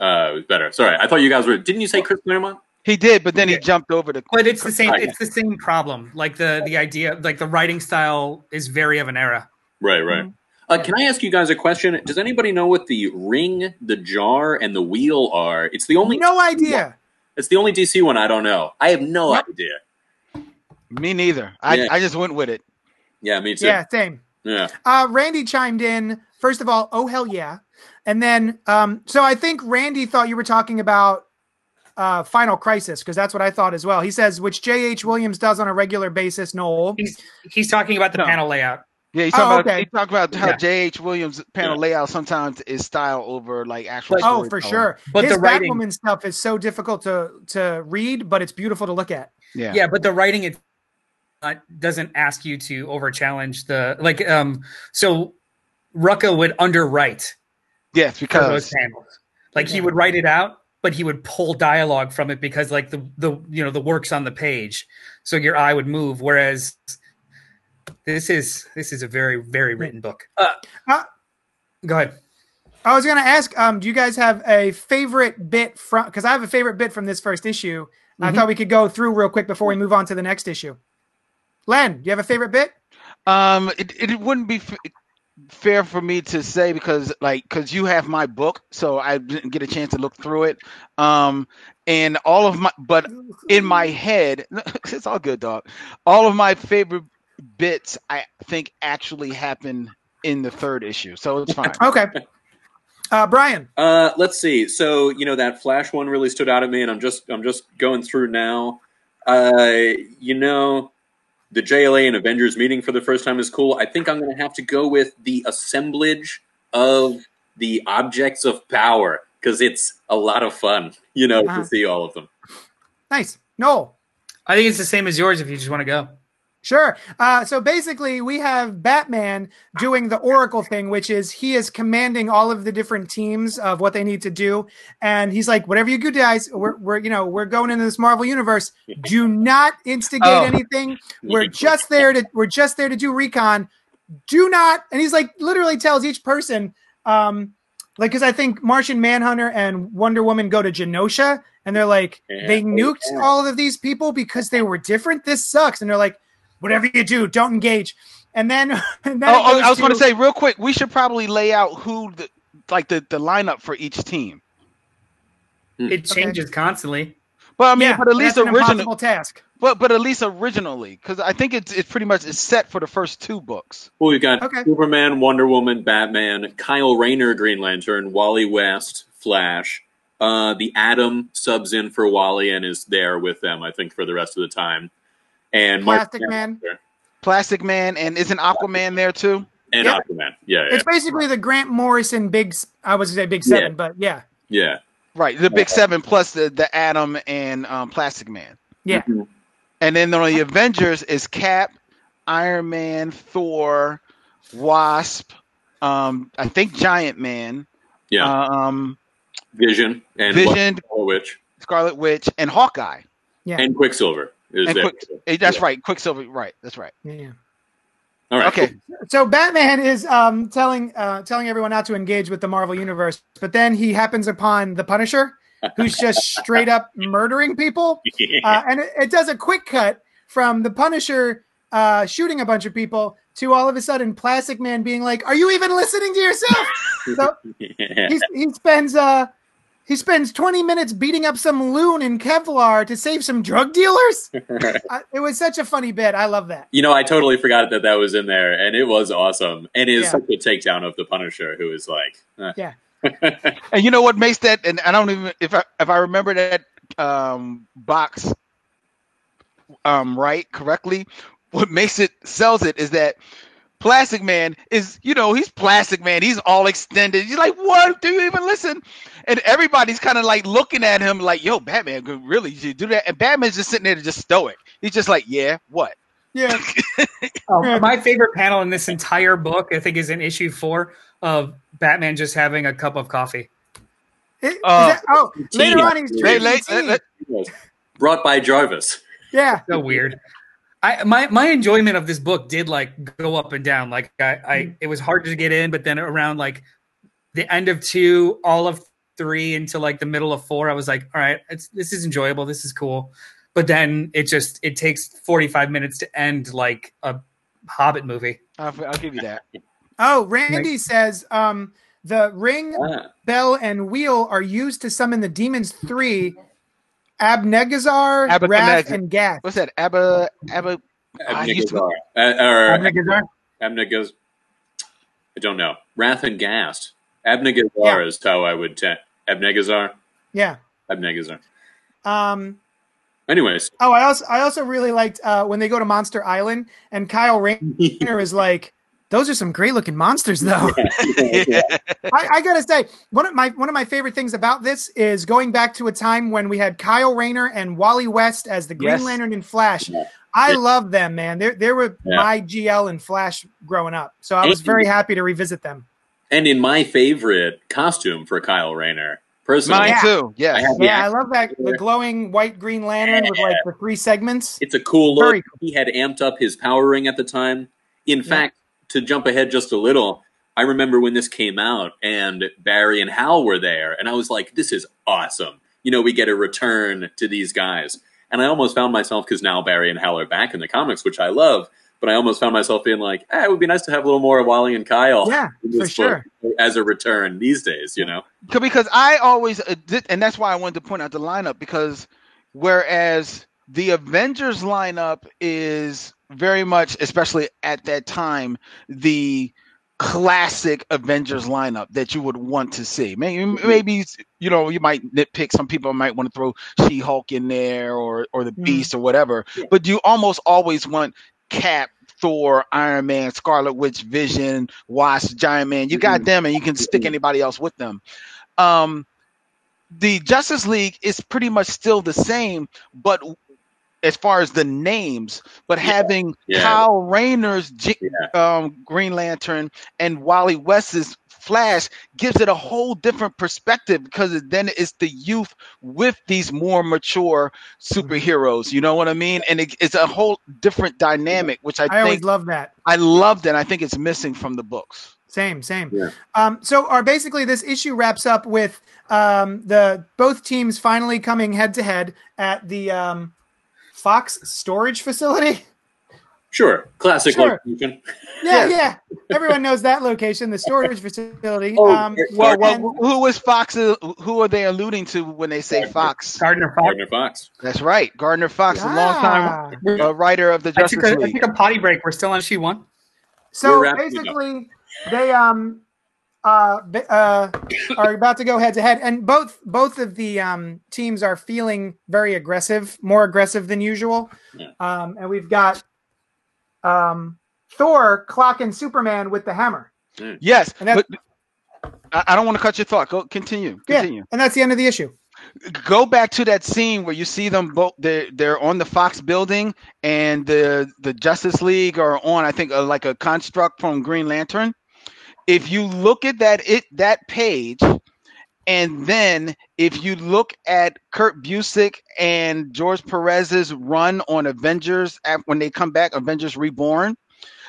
S4: uh better. Sorry, I thought you guys were. Didn't you say Chris Claremont?
S5: He did, but then he jumped over to
S6: But it's the same. It's the same problem. Like the the idea, like the writing style is very of an era.
S4: Right, right.
S3: Mm-hmm.
S4: Uh, can I ask you guys a question? Does anybody know what the ring, the jar, and the wheel are? It's the only.
S3: No idea.
S4: It's the only DC one I don't know. I have no
S3: Nope.
S4: idea.
S5: me neither. I,
S4: Yeah.
S5: I just went with it.
S4: Yeah, me too.
S3: Yeah, same.
S4: Yeah.
S3: Uh, Randy chimed in. First of all, oh hell yeah, and then um, so I think Randy thought you were talking about uh, Final Crisis because that's what I thought as well. He says which J.H. Williams does on a regular basis. Noel.
S6: He's he's talking about the
S5: No.
S6: panel layout.
S5: Yeah, he
S3: Oh,
S5: about
S3: okay.
S5: he talked about how
S6: Yeah.
S5: J.H. Williams panel
S4: Yeah.
S5: layout sometimes is style over like actual.
S3: Oh, for
S5: storytelling.
S3: sure.
S6: But
S3: His
S6: the writing-
S3: Batwoman stuff is so difficult to to read, but it's beautiful to look at.
S5: Yeah.
S6: Yeah, but the writing it uh, doesn't ask you to over challenge the like. Um, so Rucka would underwrite
S5: Yes,
S6: for those
S5: because
S6: panels. Like he would write it out, but he would pull dialogue from it because like the the you know the works on the page, so your eye would move. Whereas this is this is a very very written book. Uh,
S3: Uh,
S6: go ahead.
S3: I was going to ask, um, do you guys have a favorite bit from? Because I have a favorite bit from this first issue. I
S6: Mhm.
S3: thought we could go through real quick before we move on to the next issue. Len, do you have a favorite bit?
S5: um, it, it wouldn't be f- fair for me to say because like because you have my book, so I didn't get a chance to look through it. Um, and all of my but in my head, it's all good, dog. All of my favorite bits, I think, actually happen in the third issue, so it's fine.
S3: Okay. Uh, Brian.
S4: Uh, let's see. So you know that Flash one really stood out at me, and I'm just I'm just going through now. Uh, you know, the JLA and Avengers meeting for the first time is cool. I think I'm going to have to go with the assemblage of the objects of power because it's a lot of fun. You know,
S3: Uh-huh.
S4: to see all of them.
S3: Nice. No,
S6: I think it's the same as yours if you just want to go.
S3: Sure. Uh, so basically, we have Batman doing the Oracle thing, which is he is commanding all of the different teams of what they need to do, and he's like, "Whatever you do, guys, we're, we're you know we're going into this Marvel universe. Do not instigate
S6: Oh.
S3: anything. We're just there to we're just there to do recon. Do not." And he's like, literally tells each person, um, like, because I think Martian Manhunter and Wonder Woman go to Genosha, and they're like,
S4: Yeah.
S3: they nuked
S4: Yeah.
S3: all of these people because they were different. This sucks, and they're like whatever you do, don't engage. And then, and then
S5: Oh, oh, I was going to
S3: to-
S5: say real quick, we should probably lay out who the like the, the lineup for each team.
S6: It
S3: Okay.
S6: changes constantly.
S5: Well, I mean,
S3: yeah,
S5: but at least
S3: that's an
S5: original,
S3: impossible task.
S5: but but at least originally, because I think it's it's pretty much it's set for the first two books.
S4: Well, we've got
S3: Okay.
S4: Superman, Wonder Woman, Batman, Kyle Rayner, Green Lantern, Wally West, Flash. Uh, the Atom subs in for Wally and is there with them, I think, for the rest of the time. And Mark
S3: Plastic Man.
S5: Plastic Man and isn't Aquaman there too?
S4: and
S3: Yeah.
S4: Aquaman. Yeah, yeah,
S3: It's basically the Grant Morrison big. s- I was gonna say big seven,
S4: Yeah.
S3: but yeah,
S4: yeah.
S5: Right, the big seven plus the the Atom and um, Plastic Man.
S3: yeah.
S4: Mhm.
S5: And then on the Avengers is Cap, Iron Man, Thor, Wasp, um, I think Giant Man,
S4: Yeah.
S5: um,
S4: Vision and
S5: Vision,
S4: Scarlet Witch
S5: Scarlet Witch, and Hawkeye.
S3: Yeah.
S4: and Quicksilver is
S5: And
S4: there.
S5: Quick, eh, that's
S4: Yeah.
S5: right, Quicksilver. Right, that's right.
S3: yeah.
S4: All right.
S5: Okay,
S3: So Batman is um, telling uh, telling everyone not to engage with the Marvel universe, but then he happens upon the Punisher, who's just straight up murdering people. Uh, and it, it does a quick cut from the Punisher uh, shooting a bunch of people to all of a sudden Plastic Man being like, "Are you even listening to yourself?" so he's, he spends uh he spends 20 minutes beating up some loon in Kevlar to save some drug dealers. uh, it was such a funny bit. I love that.
S4: You know, I totally forgot that that was in there, and it was awesome. And it is
S3: Yeah.
S4: such a takedown of the Punisher, who is like, eh.
S3: Yeah.
S5: And you know what makes that? And I don't even if I if I remember that um, box um, right correctly. What makes it sells it is that Plastic Man is you know he's Plastic Man. He's all extended. He's like, what? Do you even listen? And everybody's kind of like looking at him like, yo, Batman, really? Did you do that? And Batman's just sitting there just stoic. He's just like, yeah, what?
S3: Yeah.
S6: Oh, my favorite panel in this entire book, I think, is in issue four of Batman just having a cup of coffee.
S3: It- is
S5: Uh,
S3: that- oh,
S4: tea.
S3: later on he's
S4: Late-
S3: drinking
S5: late-
S3: tea.
S5: late- late-
S4: brought by Jarvis.
S3: Yeah.
S6: So weird. I my my enjoyment of this book did like go up and down. Like I, I it was hard to get in, but then around like the end of two, all of three into like the middle of four, I was like, all right, it's this is enjoyable. This is cool. But then it just it takes 45 minutes to end like a Hobbit movie.
S5: I'll, I'll give you that.
S3: Oh, Randy says um, the ring,
S4: Ah,
S3: bell, and wheel are used to summon the demons three Abnegazar,
S5: Abathanagar.
S3: Rath, and Gath.
S5: What's that? Abba Abba. I used to-
S4: Abnegazar. Uh, or
S6: Abnegazar?
S4: Abnegaz. I don't know. Rath and Ghast. Abnegazar
S3: Yeah.
S4: is how I would. Te- Abnegazar.
S3: Yeah.
S4: Abnegazar.
S3: Um,
S4: Anyways,
S3: oh, I also I also really liked uh, when they go to Monster Island and Kyle Rayner is like, "Those are some great looking monsters, though." I, I gotta say, one of my one of my favorite things about this is going back to a time when we had Kyle Rayner and Wally West as the Green
S5: Yes.
S3: Lantern and Flash.
S4: Yeah.
S3: I love them, man. They they were
S4: Yeah.
S3: my GL and Flash growing up, so I was very happy to revisit them.
S4: And in my favorite costume for Kyle Rayner, personally,
S5: Mine
S3: Yeah.
S5: too. Yes.
S4: I
S3: Yeah, I love that the glowing white Green Lantern with like the three segments.
S4: It's a cool look.
S3: Very
S4: He had amped up his power ring at the time. In fact, to jump ahead just a little, I remember when this came out and Barry and Hal were there, and I was like, this is awesome. You know, we get a return to these guys. And I almost found myself, because now Barry and Hal are back in the comics, which I love, but I almost found myself being like, eh, it would be nice to have a little more of Wally and Kyle
S3: Yeah, for sure.
S4: as a return these days, you know?
S5: C- because I always uh, did, and that's why I wanted to point out the lineup because whereas the Avengers lineup is very much, especially at that time, the classic Avengers lineup that you would want to see. Maybe, maybe you know you might nitpick. Some people might want to throw She Hulk in there or or the
S3: Mm.
S5: Beast or whatever, but you almost always want Cap. Thor, Iron Man, Scarlet Witch, Vision, Wasp, Giant Man. You got them, and you can stick anybody else with them um the justice league is pretty much still the same but as far as the names but having
S4: Yeah.
S5: kyle rayner's J-
S4: Yeah.
S5: um, green lantern and wally west's flash gives it a whole different perspective because then it's the youth with these more mature superheroes you know what i mean and it, it's a whole different dynamic which i,
S3: I always love that.
S5: i loved it. and i think it's missing from the books
S3: Same, same.
S4: Yeah.
S3: Um, so, are basically this issue wraps up with um, the both teams finally coming head to head at the um, Fox storage facility.
S4: Sure. Classic
S3: Sure.
S4: location.
S3: Yeah,
S5: Yeah.
S3: yeah. Everyone knows that location, the storage facility.
S4: Oh,
S3: um,
S5: well, well who was fox who are they alluding to when they say fox
S6: Gardner Fox.
S4: Gardner Fox.
S5: That's right, Gardner Fox, a long time uh, writer of the
S6: I
S5: Justice
S6: took, a, I
S5: League.
S6: took a potty break. We're still on issue one.
S3: So
S4: We're wrapping it up.
S3: basically, they um uh, uh are about to go head to head, and both both of the um teams are feeling very aggressive, more aggressive than usual.
S4: Yeah.
S3: Um, and we've got um Thor clocking Superman with the hammer.
S5: Yes,
S3: And that's-
S5: but I, I don't want to cut your thought. Go continue. Continue.
S3: Yeah, and that's the end of the issue.
S5: Go back to that scene where you see them both. They're they're on the Fox building, and the the Justice League are on. I think uh, like a construct from Green Lantern. If you look at that it that page, and then if you look at Kurt Busiek and George Perez's run on Avengers at, when they come back, Avengers Reborn,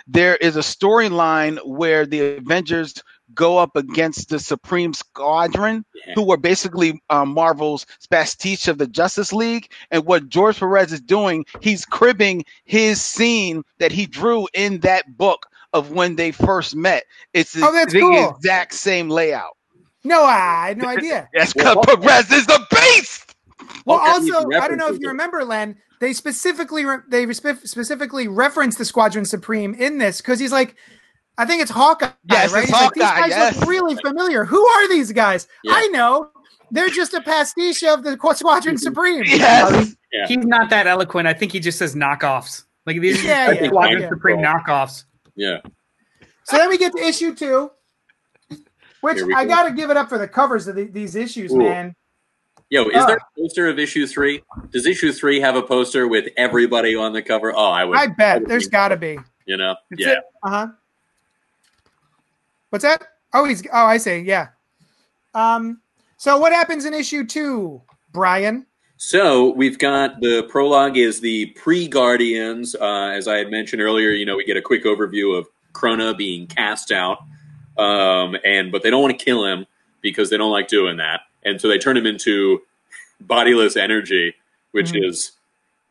S5: there is a storyline where the Avengers go up against the Supreme Squadron,
S4: Yeah.
S5: who were basically um, Marvel's pastiche of the Justice League. And what George Perez is doing, he's cribbing his scene that he drew in that book of when they first met. It's the,
S3: Oh, that's
S5: the
S3: cool.
S5: exact same layout.
S3: No, I had no idea.
S5: Yes,
S4: Well,
S5: because Perez is the beast.
S3: Well,
S4: Okay,
S3: also, I don't know if you remember, Len. They specifically re- they respe- specifically referenced the Squadron Supreme in this because he's like, I think it's Hawkeye,
S5: Yes,
S3: right?
S5: it's
S3: He's like, these guys
S5: yes.
S3: look really familiar. Who are these guys?
S4: Yeah.
S3: I know. They're just a pastiche of the Squadron Supreme.
S5: Yes.
S4: Yeah.
S6: He's not that eloquent. I think he just says knockoffs. Like these
S3: Yeah, yeah,
S6: Squadron
S3: yeah.
S6: Supreme knockoffs.
S4: Yeah.
S3: So then we get to issue two, which I
S4: go.
S3: got to give it up for the covers of the, these issues,
S4: Ooh.
S3: man.
S4: Yo, is
S3: Ah.
S4: there a poster of issue three? Does issue three have a poster with everybody on the cover? Oh, I would.
S3: I bet
S4: would
S3: there's got to be.
S4: You know?
S6: It's
S4: yeah.
S3: Uh huh. What's that? Oh, he's. Oh, I see. Yeah. Um. So what happens in issue two, Brian?
S4: So we've got the prologue is the pre Guardians. Uh, as I had mentioned earlier, you know, we get a quick overview of Krona being cast out, um, and but they don't want to kill him because they don't like doing that, and so they turn him into bodiless energy, which
S3: Mhm.
S4: is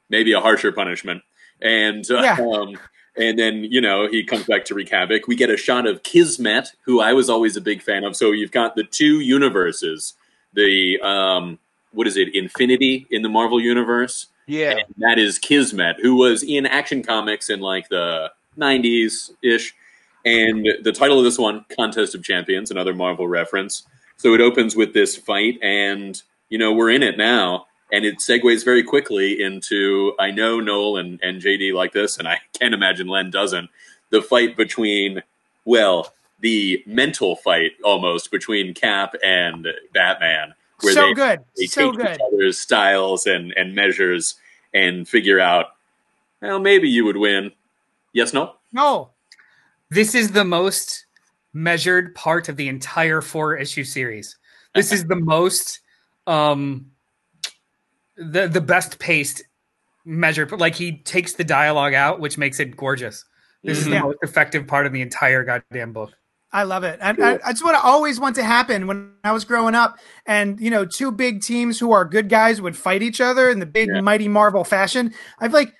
S4: maybe a harsher punishment. And uh,
S3: Yeah.
S4: um, and then you know he comes back to wreak havoc. We get a shot of Kismet, who I was always a big fan of. So you've got the two universes, the um, what is it, Infinity in the Marvel universe,
S5: Yeah.
S4: and that is Kismet, who was in Action Comics in like the '90s ish. And the title of this one, Contest of Champions, another Marvel reference. So it opens with this fight, and you know we're in it now, and it segues very quickly into I know Noel and, and JD like this, and I can't imagine Len doesn't. The fight between, well, the mental fight almost between Cap and Batman, where
S3: So
S4: they
S3: good.
S4: they
S3: So
S4: take
S3: good.
S4: each other's styles and, and measures and figure out, well, maybe you would win. Yes, no?
S3: No.
S6: This is the most measured part of the entire four issue series. This is the most um the the best paced measured like he takes the dialogue out which makes it gorgeous. This is
S3: Yeah.
S6: the most effective part of the entire goddamn book.
S3: I love it. And I, that's what I always want to happen when I was growing up. And, you know, two big teams who are good guys would fight each other in the big,
S4: Yeah.
S3: mighty Marvel fashion. I've like,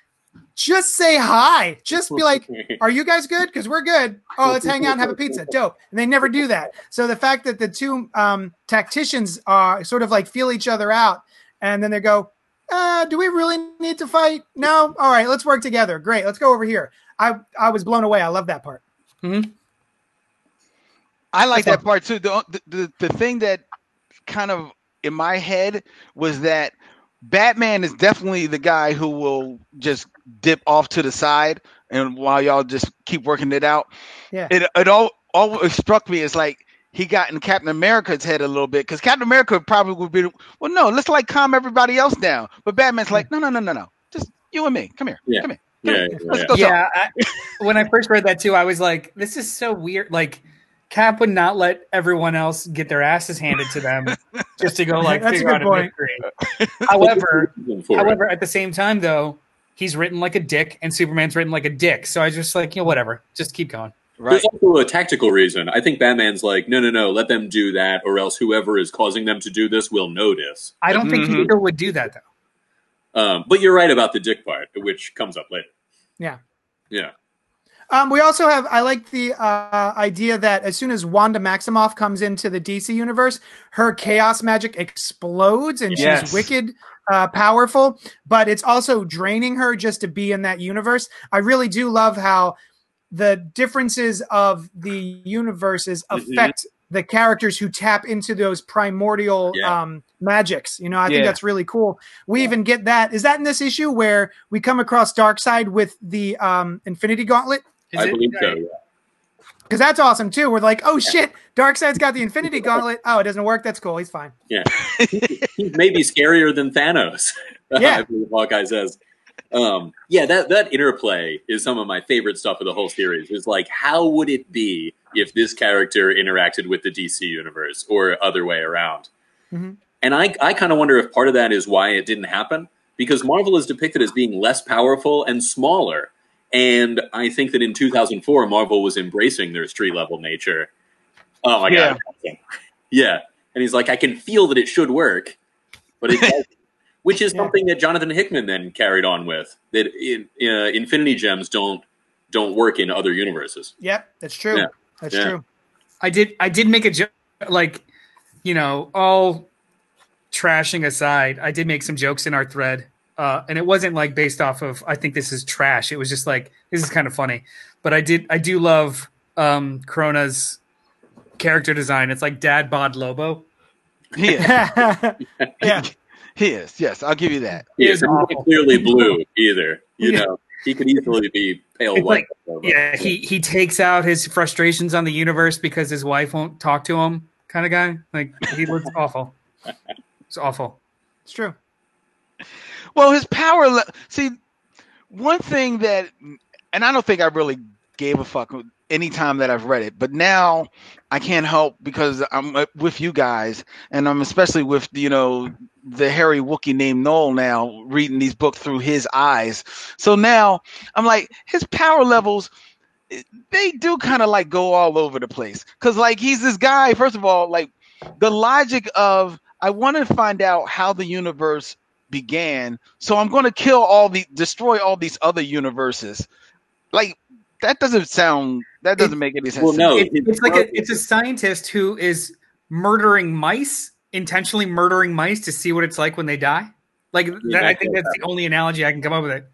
S3: just say hi. Just be like, are you guys good? Because we're good. Oh, let's hang out and have a pizza. Dope. And they never do that. So the fact that the two um, tacticians are sort of like feel each other out and then they go, uh, do we really need to fight? No. All right, let's work together. Great. Let's go over here. I, I was blown away. I love that part. Hmm.
S5: I like that part too. The, the the the thing that kind of in my head was that Batman is definitely the guy who will just dip off to the side and while y'all just keep working it out.
S3: Yeah.
S5: It it all always struck me as like he got in Captain America's head a little bit because Captain America probably would be well no let's like calm everybody else down but Batman's like no no no no no just you and me come here
S4: Yeah.
S5: come here
S4: Yeah,
S5: let's
S4: yeah.
S6: yeah, I, when I first read that too, I was like, "This is so weird." Like, Cap would not let everyone else get their asses handed to them just to go like
S3: That's a
S6: figure
S3: good
S6: out
S3: point.
S6: a victory. However,
S4: For it.
S6: however, at the same time, though, he's written like a dick, and Superman's written like a dick. So I just like, you know, whatever, just keep going.
S5: right
S4: There's also a tactical reason. I think Batman's like, no, no, no, let them do that, or else whoever is causing them to do this will notice.
S6: I don't think
S5: Mhm.
S6: Peter would do that though.
S4: Um, but you're right about the dick part, which comes up later.
S3: Yeah.
S4: Yeah.
S3: Um, we also have. I like the uh, idea that as soon as Wanda Maximoff comes into the DC universe, her chaos magic explodes and
S5: Yes.
S3: she's wicked uh, powerful. But it's also draining her just to be in that universe. I really do love how the differences of the universes
S4: Mhm.
S3: affect the characters who tap into those primordial
S4: Yeah.
S3: um, magics. You know, I think
S5: Yeah.
S3: that's really cool. We even get that. Is that in this issue where we come across Darkseid with the um, Infinity Gauntlet?
S6: Is
S4: I
S6: it-
S4: believe so. yeah.
S3: Because that's awesome too. We're like, oh shit, Darkseid's got the Infinity Gauntlet. Oh, it doesn't work. That's cool. He's fine.
S4: Yeah. He's maybe scarier than Thanos.
S3: Yeah.
S4: I believe Hawkeye says. Um, yeah, that, that interplay is some of my favorite stuff of the whole series. Is like, how would it be if this character interacted with the DC universe or other way around?
S3: Mhm.
S4: And I, I kind of wonder if part of that is why it didn't happen because Marvel is depicted as being less powerful and smaller. And I think that in 2004, Marvel was embracing their street level nature. Oh my god. Yeah. And he's like, I can feel that it should work, but it doesn't. Which is
S3: Yeah.
S4: something that Jonathan Hickman then carried on with. That in, uh, Infinity Gems don't don't work in other universes.
S3: Yep, that's true.
S4: Yeah.
S3: That's
S4: Yeah.
S3: true.
S6: I did I did make a joke like you know all trashing aside I did make some jokes in our thread uh, and it wasn't like based off of I think this is trash it was just like this is kind of funny but I did I do love um Krona's character design it's like dad bod Lobo
S5: He is.
S3: yeah.
S5: He is. Yes, I'll give you that.
S4: He
S6: is
S4: is not clearly blue either. You
S3: Yeah.
S4: know, he could easily be pale
S6: It's
S4: white.
S6: yeah he he takes out his frustrations on the universe because his wife won't talk to him kind of guy like he looks awful it's awful
S3: It's true.
S5: Well, his power. Le- See, one thing that, and I don't think I really gave a fuck any time that I've read it, but now I can't help because I'm uh, with you guys, and I'm especially with you know the hairy Wookie named Noel now reading these books through his eyes. So now I'm like, his power levels. They do kind of like go all over the place because like he's this guy. First of all, like the logic of I want to find out how the universe began, so I'm going to kill all the destroy all these other universes. Like that doesn't sound that doesn't make any sense.
S4: Well, no.
S6: It- it's like a, it's a scientist who is murdering mice, intentionally murdering mice to see what it's like when they die. Like that, I think that's the only analogy I can come up with. It.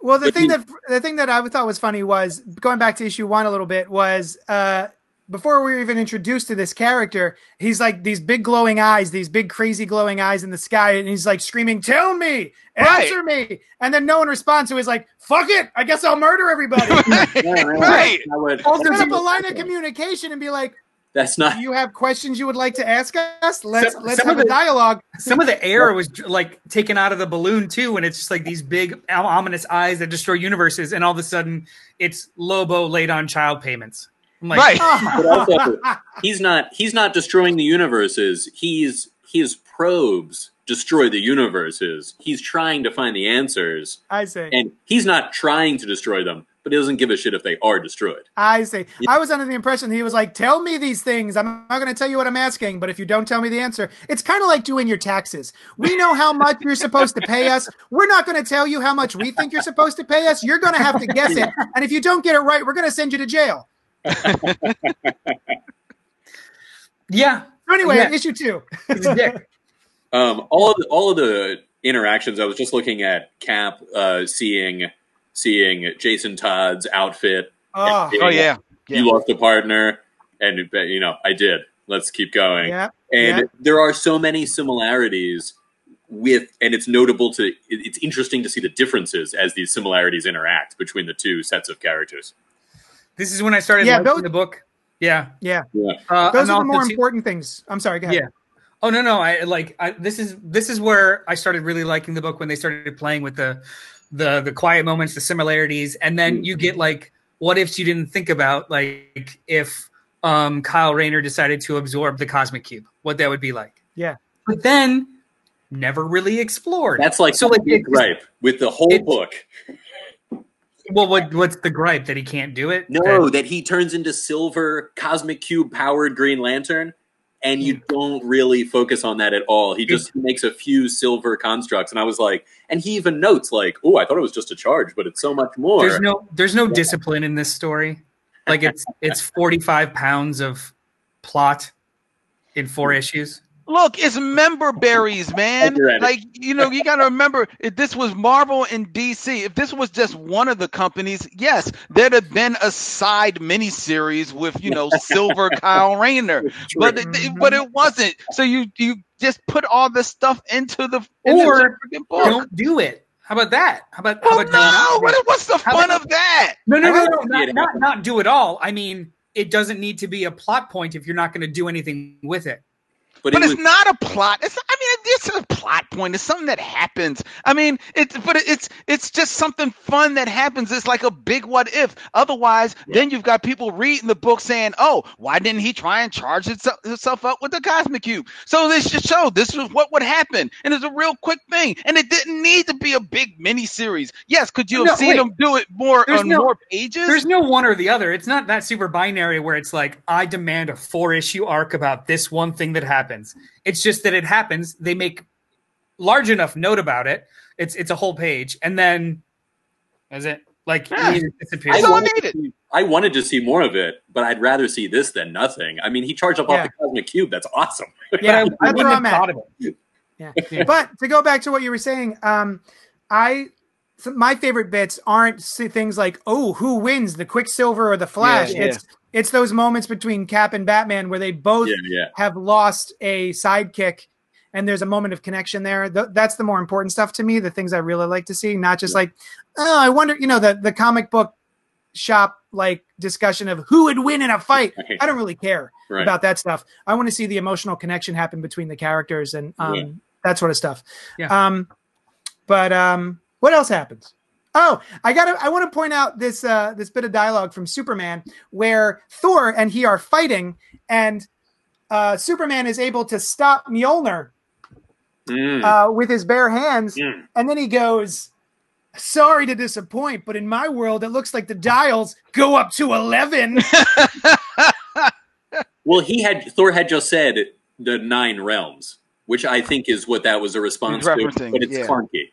S3: Well, the thing that the thing that I thought was funny was going back to issue one a little bit was uh, before we were even introduced to this character, he's like these big glowing eyes, these big crazy glowing eyes in the sky, and he's like screaming, "Tell me,
S5: Right.
S3: answer me!" And then no one responds, so he's like, "Fuck it, I guess I'll murder everybody."
S5: right.
S4: I would-
S6: Also,
S3: Set up a line of communication and be like,
S4: That's not.
S3: "Do you have questions you would like to ask us? Let's
S6: Some-
S3: let's
S6: some
S3: have
S6: of
S3: a
S6: the-
S3: dialogue."
S6: Some of the air was like taken out of the balloon too, and it's just like these big ominous eyes that destroy universes, and all of a sudden it's Lobo late on child payments. I'm like,
S5: Right. Ah.
S4: But also, he's not. He's not destroying the universes. He's his probes destroy the universes. He's trying to find the answers,
S3: I say.
S4: and he's not trying to destroy them. But he doesn't give a shit if they are destroyed.
S3: I see. I was under the impression he was like, "Tell me these things. I'm not going to tell you what I'm asking, but if you don't tell me the answer, it's kind of like doing your taxes. We know how much you're supposed to pay us. We're not going to tell you how much we think you're supposed to pay us. You're going to have to guess it, and if you don't get it right, we're going to send you to jail."
S6: yeah,
S3: So anyway,
S6: Yeah.
S3: issue two.
S6: he's a dick.
S4: Um, all of the, all of the interactions. I was just looking at Cap, uh, seeing seeing Jason Todd's outfit.
S3: Oh,
S5: Oh yeah.
S4: You lost a partner, and you know I did. Let's keep going.
S3: yeah.
S4: and
S3: Yeah.
S4: there are so many similarities with and it's notable to it's interesting to see the differences as these similarities interact between the two sets of characters
S6: This is when I started
S3: Yeah,
S6: liking
S3: those-
S6: the book. Yeah,
S3: Yeah.
S4: yeah
S6: uh,
S3: Those are the more
S6: too-
S3: important things. I'm sorry. Go ahead.
S6: Yeah. Oh no no I like I, this is this is where I started really liking the book when they started playing with the the the quiet moments, the similarities, and then you get like what ifs you didn't think about, like if um, Kyle Rayner decided to absorb the cosmic cube, what that would be like.
S3: Yeah.
S6: But then never really explored.
S4: that's like
S6: So,
S4: so
S6: like,
S4: like big gripe with the whole
S6: it's-
S4: book
S6: well, what what's the gripe that he can't do it?
S4: no
S6: That-
S4: that he turns into silver cosmic cube powered green lantern and you
S6: Hmm.
S4: don't really focus on that at all he just makes a few silver constructs and i was like and he even notes like oh i thought it was just a charge but it's so much more
S6: there's no there's no discipline in this story. Like it's it's 45 pounds of plot in four issues.
S5: Look, it's member berries, man.
S4: You're at it.
S5: Like you know, you got to remember if this was Marvel and DC. If this was just one of the companies, yes, there'd have been a side miniseries with you know Silver Kyle Rayner, but it,
S3: Mhm.
S5: but it wasn't. So you you just put all this stuff into the into
S6: Or
S5: the book.
S6: Don't do it. How about that? How about
S5: well,
S6: how about
S5: no, what, what's the
S6: How
S5: fun
S6: about-
S5: of that?
S6: no no no
S4: I
S6: no
S4: don't see
S6: not,
S4: it
S6: not not do it all. I mean, it doesn't need to be a plot point if you're not going to do anything with it.
S4: But,
S5: But
S4: it
S5: it's
S4: was,
S5: not a plot. It's I it's a plot point. It's something that happens. I mean, it's but it's it's just something fun that happens. It's like a big what if. Otherwise, then you've got people reading the book saying, "Oh, why didn't he try and charge himself, up with the cosmic cube?" So this just showed this was what would happen, and it's a real quick thing, and it didn't need to be a big mini series. Yes, could you have
S6: No,
S5: seen
S6: wait.
S5: him do it more
S6: There's
S5: on
S6: no-
S5: more pages?
S6: There's no one or the other. It's not that super binary where it's like I demand a four issue arc about this one thing that happens. It's just that it happens. They make large enough note about it. It's it's a whole page, and then is it like
S5: Yeah.
S6: it disappears?
S5: I
S4: wanted
S5: needed.
S4: to see- I wanted to see more of it, but I'd rather see this than nothing. I mean, he charged up
S3: Yeah.
S4: off the cosmic cube. That's awesome.
S6: but
S3: Yeah,
S6: I
S3: that's
S6: wouldn't
S3: where
S6: have
S3: I'm at.
S6: thought of it.
S3: Yeah. But to go back to what you were saying, um, I so my favorite bits aren't things like oh who wins the Quicksilver or the Flash.
S5: Yeah, yeah.
S3: It's it's those moments between Cap and Batman where they both
S4: Yeah, yeah.
S3: have lost a sidekick and there's a moment of connection there. Th- that's the more important stuff to me. The things I really like to see, not just like oh I wonder you know the the comic book shop like discussion of who would win in a fight.
S4: Right.
S3: I don't really care
S4: Right.
S3: about that stuff. I want to see the emotional connection happen between the characters and um,
S4: Yeah.
S3: that sort of stuff.
S6: Yeah.
S3: Um, but um, what else happens? Oh, I got to I want to point out this uh, this bit of dialogue from Superman where Thor and he are fighting, and uh, Superman is able to stop Mjolnir
S4: Mm.
S3: uh, with his bare hands,
S4: Mm.
S3: and then he goes. Sorry to disappoint, but in my world, it looks like the dials go up to 11.
S4: Well, he had Thor had just said the nine realms, which I think is what that was a response to. But it's
S5: yeah.
S4: clunky.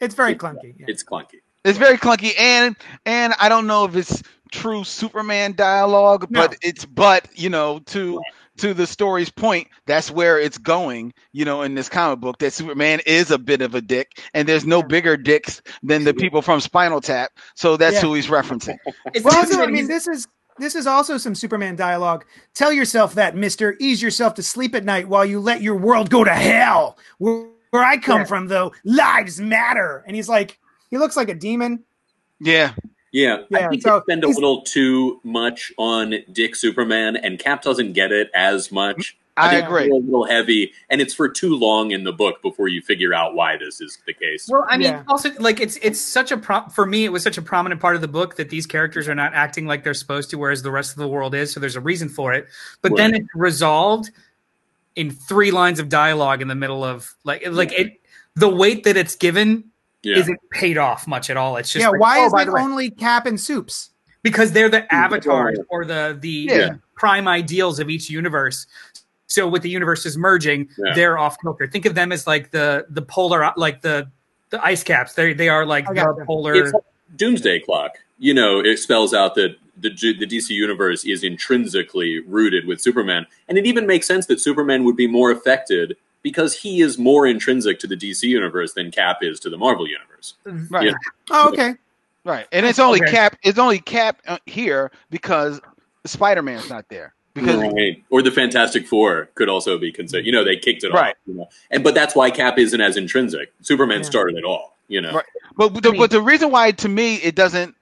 S3: It's very clunky. yeah.
S4: It's clunky.
S5: It's very clunky, and and I don't know if it's true Superman dialogue,
S3: No.
S5: but it's but you know to to the story's point, that's where it's going. You know, in this comic book, that Superman is a bit of a dick, and there's no
S3: Yeah.
S5: bigger dicks than the people from Spinal Tap. So that's
S3: Yeah.
S5: who he's referencing.
S6: It's
S3: Well, also, I mean, this is this is also some Superman dialogue. Tell yourself that, Mister. Ease yourself to sleep at night while you let your world go to hell. Where, where I come
S6: Yeah.
S3: from, though, lives matter. And he's like, he looks like a demon.
S5: Yeah,
S4: Yeah,
S3: Yeah,
S4: I think
S3: so
S4: they spend a little too much on Dick Superman, and Cap doesn't get it as much.
S5: I
S4: think
S5: agree.
S4: A little heavy, and it's for too long in the book before you figure out why this is the case.
S6: Well, I mean,
S3: Yeah.
S6: also like it's it's such a pro- for me. It was such a prominent part of the book that these characters are not acting like they're supposed to, whereas the rest of the world is. So there's a reason for it. But then it's resolved in three lines of dialogue in the middle of like like it. The weight that it's given
S4: yeah,
S6: isn't paid off much at all. It's just
S3: yeah,
S6: like,
S3: why
S6: oh,
S3: is
S6: by
S3: it
S6: the way-
S3: only Cap and Soups?
S6: because they're the avatars or the the
S5: Yeah.
S6: prime ideals of each universe. So with the universes merging,
S4: Yeah.
S6: they're off kilter. Think of them as like the the polar like the the ice caps. They they are like the polar.
S4: it's like Doomsday Clock. You know, it spells out that the the DC universe is intrinsically rooted with Superman, and it even makes sense that Superman would be more affected because he is more intrinsic to the DC universe than Cap is to the Marvel universe.
S5: right,
S4: Yeah.
S3: Oh, okay.
S5: right. And it's only
S6: Okay.
S5: Cap. It's only Cap uh, here because Spider Man's not there. Because
S4: Right. Or the Fantastic Four could also be considered. You know, they kicked it
S5: Right.
S4: off. You know? And but that's why Cap isn't as intrinsic. Superman
S3: Yeah.
S4: started it all. You know.
S5: Right. But the,
S6: I mean-
S5: but the reason why to me it doesn't,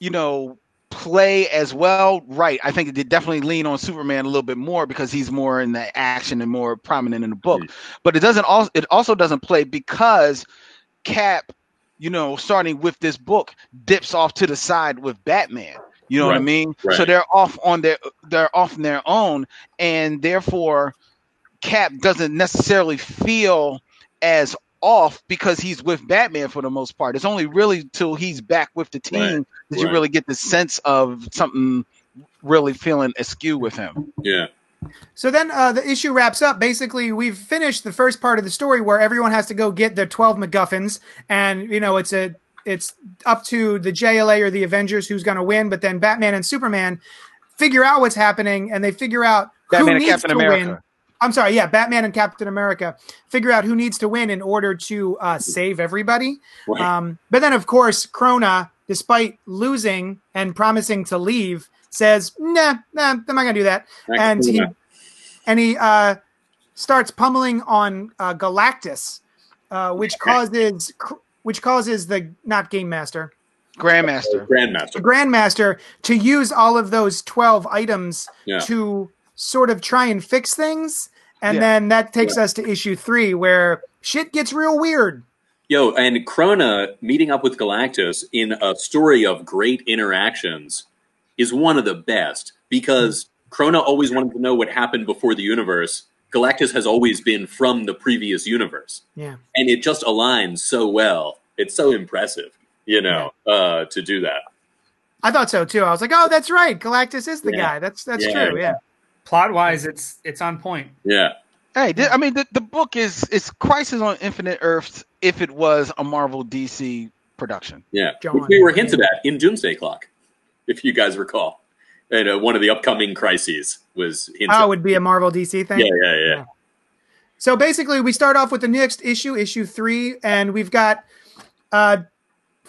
S5: you know, play as well, right? I think it did definitely lean on Superman a little bit more because he's more in the action and more prominent in the book. Mm. But it doesn't also it also doesn't play because Cap, you know, starting with this book, dips off to the side with Batman. You know what I
S4: Right.
S5: mean? So they're off on their they're off on their own, and therefore Cap doesn't necessarily feel as off because he's with Batman for the most part. It's only really till he's back with the team
S4: Right.
S5: that you really get the sense of something really feeling askew with him.
S4: Yeah.
S3: So then uh, the issue wraps up. Basically, we've finished the first part of the story where everyone has to go get their 12 MacGuffins. And, you know, it's a it's up to the JLA or the Avengers who's going to win. But then Batman and Superman figure out what's happening and they figure out
S5: Batman
S3: who
S5: and
S3: needs
S5: Captain
S3: to
S5: America.
S3: win. I'm sorry, yeah, Batman and Captain America figure out who needs to win in order to uh, save everybody.
S4: Right.
S3: Um, but then, of course, Krona, despite losing and promising to leave, says, "Nah, nah, I'm not gonna do that." and he and he uh, starts pummeling on uh, Galactus, uh, which causes which causes the not Game Master,
S5: Grandmaster.
S4: Grandmaster.
S3: Grandmaster, to use all of those twelve items
S4: Yeah.
S3: to sort of try and fix things. And
S5: Yeah.
S3: then that takes us to issue three, where shit gets real weird.
S4: Yo, and Krona meeting up with Galactus in a story of great interactions is one of the best because Krona always wanted to know what happened before the universe. Galactus has always been from the previous universe.
S3: Yeah.
S4: And it just aligns so well. It's so impressive, you know, uh, to do that.
S3: I thought so too. I was like, oh, that's right. Galactus is the
S4: Yeah.
S3: guy. That's that's
S4: Yeah.
S3: true. Yeah.
S6: Plot wise, it's it's on point.
S4: Yeah.
S5: Hey, th- I mean, the, the book is is Crisis on Infinite Earths if it was a Marvel DC production.
S4: Yeah.
S3: John.
S4: Which we were hinted at in Doomsday Clock, if you guys recall. And uh, one of the upcoming crises was hinted.
S3: Oh, it would be a Marvel DC thing.
S4: yeah, yeah, yeah.
S3: So basically, we start off with the next issue, issue three, and we've got uh,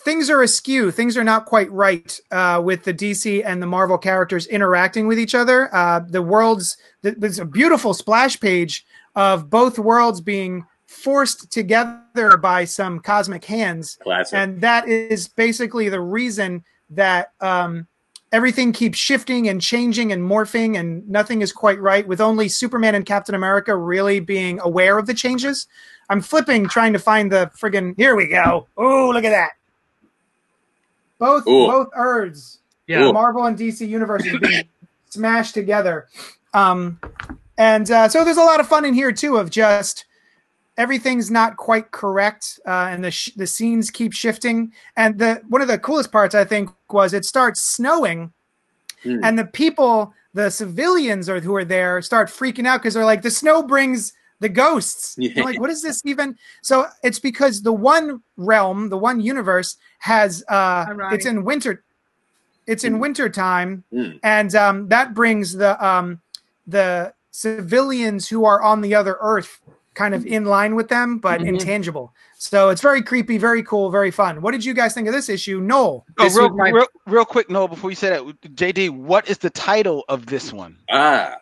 S3: things are askew. Things are not quite right uh, with the DC and the Marvel characters interacting with each other. Uh, the worlds, th- there's a beautiful splash page of both worlds being forced together by some cosmic hands.
S4: Classic.
S3: And that is basically the reason that um, everything keeps shifting and changing and morphing, and nothing is quite right, with only Superman and Captain America really being aware of the changes. I'm flipping, trying to find the friggin' Here we go. Oh, look at that. Both
S4: Ooh.
S3: both Earths,
S6: Yeah.
S4: Ooh.
S3: Marvel and DC universes being smashed together. Um, and uh, so there's a lot of fun in here too of just everything's not quite correct uh, and the sh- the scenes keep shifting and the one of the coolest parts i think was it starts snowing
S4: Hmm.
S3: and the people the civilians are who are there start freaking out because they're like the snow brings the ghosts
S4: Yeah.
S3: They're like what is this even so it's because the one realm the one universe has uh
S6: Ironic.
S3: it's in winter it's in winter time
S4: Mm.
S3: and um that brings the um the civilians who are on the other earth kind of in line with them but
S6: Mhm.
S3: intangible so it's very creepy very cool very fun what did you guys think of this issue noel
S5: Oh,
S6: This
S5: real,
S6: my-
S5: real, real quick, Noah, before you say that, JD, what is the title of this one?
S4: Ah,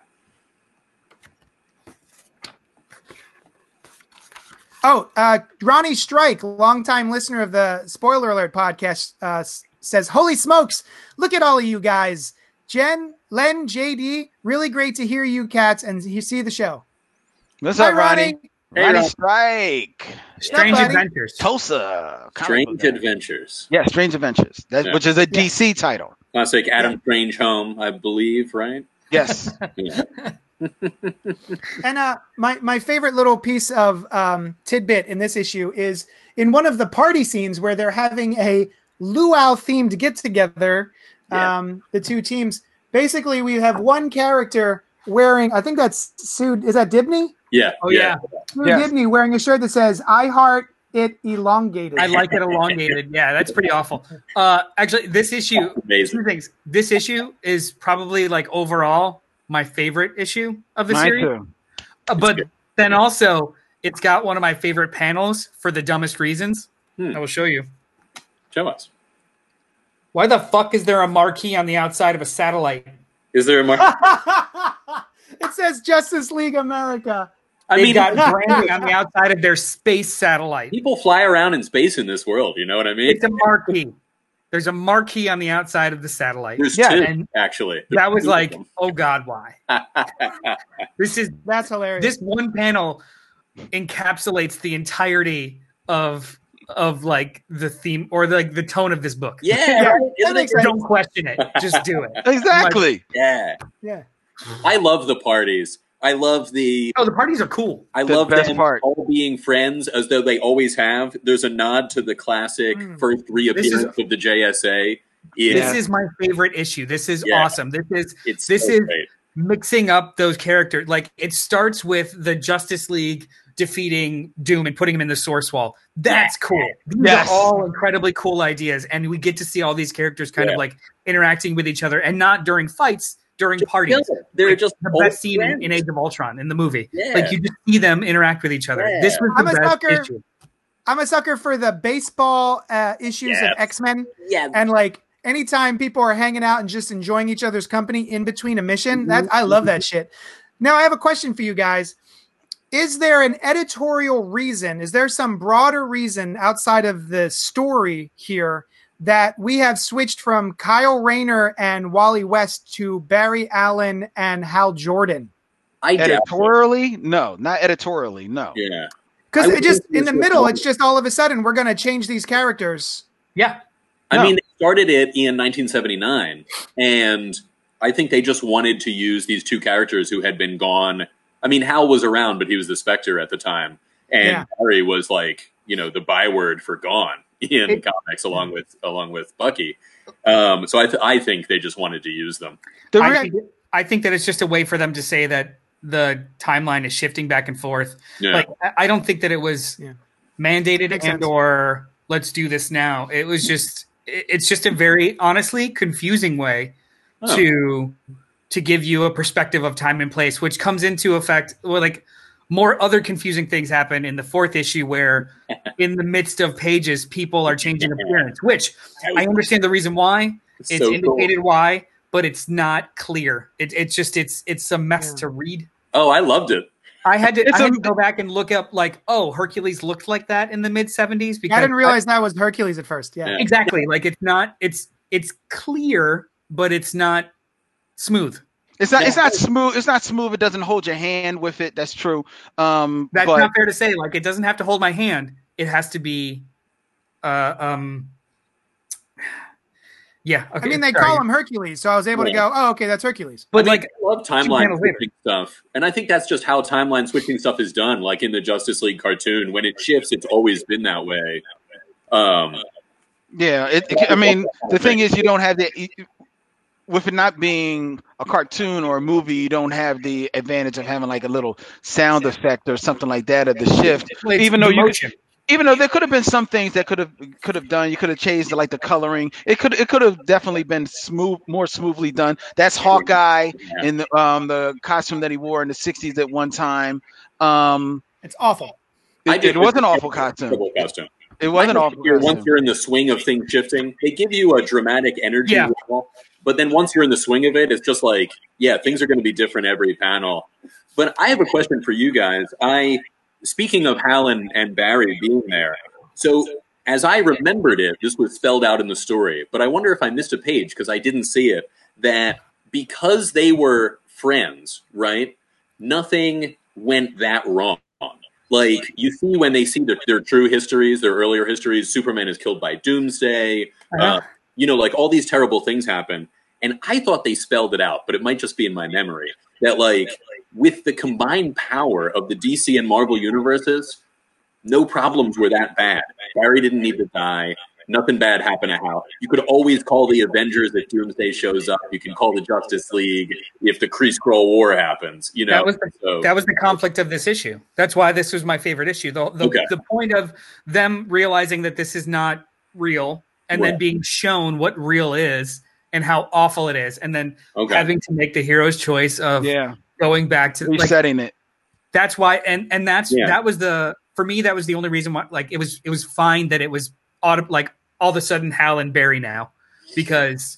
S3: Oh, uh, Ronnie Strike, longtime listener of the Spoiler Alert podcast, uh, says, "Holy smokes! Look at all of you guys, Jen, Len, JD. Really great to hear you cats and you see the show."
S5: What's
S3: Hi,
S5: up, Ronnie?
S4: Hey,
S5: Ronnie Strike.
S6: Strange
S3: buddy.
S6: Adventures.
S5: Tulsa.
S4: Strange
S5: book.
S4: Adventures.
S5: Yeah, Strange Adventures, that,
S4: Yeah.
S5: which is a DC title.
S4: Classic Adam Strange Home, I believe, right?
S5: Yes.
S4: Yeah.
S3: And uh, my my favorite little piece of um, tidbit in this issue is in one of the party scenes where they're having a luau themed get together.
S4: Yeah.
S3: Um, the two teams. Basically, we have one character wearing. I think that's Sue. Is that Dibney?
S4: Yeah.
S6: Oh yeah,
S3: Sue
S5: Yes.
S3: Dibney wearing a shirt that says "I heart it elongated."
S6: I like it elongated. Yeah, that's pretty awful. Uh, actually, this issue,
S4: Amazing.
S6: two things. This issue is probably like overall my favorite issue of the
S5: Mine
S6: series.
S5: too.
S6: Uh, but then also, it's got one of my favorite panels for the dumbest reasons.
S4: Hmm.
S6: I will show you.
S4: Show us.
S6: Why the fuck is there a marquee on the outside of a satellite?
S4: Is there a marquee?
S3: it says Justice League America.
S4: I
S6: They
S4: mean,
S6: got branding on the outside of their space satellite.
S4: people fly around in space in this world. You know what I mean?
S6: It's a marquee. There's a marquee on the outside of the satellite.
S4: There's
S5: Yeah,
S4: two,
S6: and
S4: actually.
S6: That was like, oh god, why? This is
S3: That's hilarious.
S6: this one panel encapsulates the entirety of of like the theme or like the tone of this book.
S4: Yeah,
S3: Yeah,
S4: right?
S3: that
S4: Isn't it?
S6: Don't question it. Just do it.
S5: Exactly.
S4: Yeah,
S3: yeah.
S4: I love the parties. I love the.
S6: Oh, the parties are cool.
S4: I
S5: The
S4: love
S5: best
S4: them
S5: part.
S4: all being friends as though they always have. There's a nod to the classic
S3: Mm.
S4: first
S6: This
S4: reappearance of the JSA.
S6: This is my favorite issue. This is
S4: Yeah.
S6: awesome. This is
S4: it's
S6: this
S4: so
S6: is-
S4: great.
S6: mixing up those characters. Like it starts with the Justice League defeating Doom and putting him in the source wall. That's cool. These
S5: Yes.
S6: are all incredibly cool ideas, and we get to see all these characters kind
S4: Yeah.
S6: of like interacting with each other, and not during fights, during parties.
S4: They're
S6: Like,
S4: just
S6: the best scene in,
S4: friends.
S6: in Age of Ultron in the movie.
S4: Yeah.
S6: Like you just see them interact with each other.
S4: Yeah.
S6: This was
S3: I'm
S6: the
S3: a
S6: best
S3: sucker.
S6: issue.
S3: I'm a sucker for the baseball uh, issues
S4: Yes.
S3: of X Men,
S4: yeah,
S3: and like anytime people are hanging out and just enjoying each other's company in between a mission,
S4: Mm-hmm.
S3: that I love that shit. Now I have a question for you guys. Is there an editorial reason? Is there some broader reason outside of the story here that we have switched from Kyle Rayner and Wally West to Barry Allen and Hal Jordan?
S4: I doubt it.
S5: editorially, no, not editorially, no.
S4: Yeah.
S3: Because it just in the middle, it's just all of a sudden we're going to change these characters.
S6: Yeah.
S4: I
S5: No.
S4: mean, they started it in 1979, and I think they just wanted to use these two characters who had been gone. I mean, Hal was around, but he was the Spectre at the time, and
S3: Yeah.
S4: Barry was like, you know, the byword for gone in
S6: It-
S4: comics, along with along with Bucky. Um, so I, th- I think they just wanted to use them.
S5: The
S6: I think, I think that it's just a way for them to say that the timeline is shifting back and forth.
S4: Yeah.
S6: Like I- I don't think that it was
S3: Yeah.
S6: mandated and
S3: sense.
S6: or let's do this now. It was just it's just a very honestly confusing way
S4: Oh.
S6: to to give you a perspective of time and place, which comes into effect well, like more other confusing things happen in the fourth issue where in the midst of pages people are changing appearance, which I understand the reason why.
S4: It's
S6: It's
S4: so cool.
S6: indicated why, but it's not clear. It, it's just it's it's a mess
S3: Yeah.
S6: to read.
S4: Oh, I loved it.
S6: I had to,
S5: It's
S6: I had
S5: a-
S6: to go back and look up like, oh, Hercules looked like that in the mid seventies because
S3: I didn't realize that was Hercules at first. Yeah.
S4: Yeah.
S6: exactly like it's not it's it's clear, but it's not smooth.
S5: It's not it's not smooth. It's not smooth. It doesn't hold your hand with it. That's true. Um,
S6: That's
S5: but
S6: not fair to say. Like it doesn't have to hold my hand. It has to be, uh, um, yeah. Okay,
S3: I mean, they
S6: sorry.
S3: call him Hercules, so I was able to go, oh, okay, that's Hercules.
S6: but
S4: I mean,
S6: like
S4: I love timeline switching stuff, and I think that's just how timeline switching stuff is done. Like in the Justice League cartoon, when it shifts, it's always been that way. Um,
S5: yeah, it, it- I mean, the thing is, you don't have the you- with it not being a cartoon or a movie, you don't have the advantage of having like a little sound effect or something like that of the shift. Even though you
S6: motion.
S5: even though there could have been some things that could have could have done, you could have changed like the coloring. It could it could have definitely been smooth, more smoothly done. That's Hawkeye in the um the costume that he wore in the '60s at one time. Um,
S3: It's awful.
S5: it,
S4: I did
S5: it was an awful costume.
S4: costume.
S5: It was an
S4: I think
S5: awful
S4: you're- Once you're in the swing of things shifting, they give you a dramatic energy.
S6: Yeah.
S4: level, but then once you're in the swing of it, it's just like, yeah, things are going to be different every panel. But I have a question for you guys. I, speaking of Hal and, and Barry being there, so as I remembered it, this was spelled out in the story, but I wonder if I missed a page because I didn't see it. That because they were friends, right? Nothing went that wrong. Like you see when they see their, their true histories, their earlier histories, Superman is killed by Doomsday.
S6: Uh-huh.
S4: Uh, you know, like all these terrible things happen. And I thought they spelled it out, but it might just be in my memory that, like, with the combined power of the DC and Marvel universes, no problems were that bad. Barry didn't need to die. Nothing bad happened to Hal. You could always call the Avengers if Doomsday shows up. You can call the Justice League if the Kree Skrull War happens. You know,
S6: That was the,
S4: so,
S6: that was the conflict of this issue. That's why this was my favorite issue. The the,
S4: Okay.
S6: the point of them realizing that this is not real, and then being shown what real is and how awful it is, and then
S4: okay.
S6: having to make the hero's choice of
S5: Yeah,
S6: going back to like
S5: resetting it.
S6: that's why and and that's
S4: Yeah.
S6: that was the for me that was the only reason why like it was it was fine that it was auto, like all of a sudden Hal and Barry now because